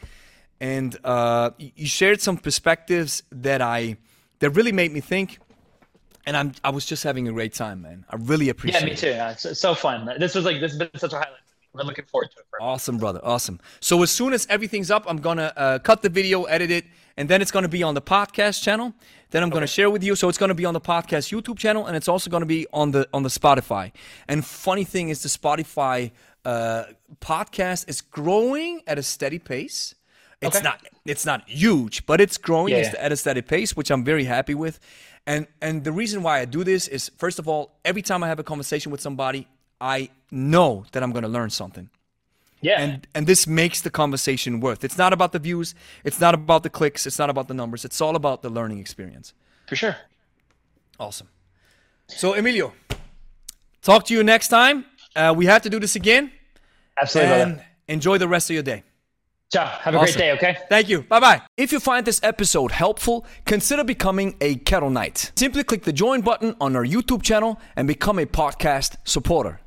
and uh, you shared some perspectives that I that really made me think. And I'm I was just having a great time, man. I really appreciate Yeah, it. me too. Uh, it's so fun. This was like this has been such a highlight. We're looking forward to it. Bro. Awesome, brother. Awesome. So as soon as everything's up, I'm gonna uh, cut the video, edit it, and then it's gonna be on the podcast channel. Then I'm gonna share with you. So it's gonna be on the podcast YouTube channel, and it's also gonna be on the on the Spotify. And funny thing is, the Spotify uh, podcast is growing at a steady pace. It's Okay. not it's not huge, but it's growing Yeah, yeah. at a steady pace, which I'm very happy with. And and the reason why I do this is first of all, every time I have a conversation with somebody, I know that I'm gonna learn something Yeah. and and this makes the conversation worth. It's not about the views, it's not about the clicks, it's not about the numbers. It's all about the learning experience. for sure. Awesome. So Emilio, talk to you next time. Uh, we have to do this again, Absolutely. and enjoy the rest of your day. Ciao. Have a Awesome. great day. Okay. Thank you. Bye bye. If you find this episode helpful, consider becoming a Kettle Knight. Simply click the join button on our YouTube channel and become a podcast supporter.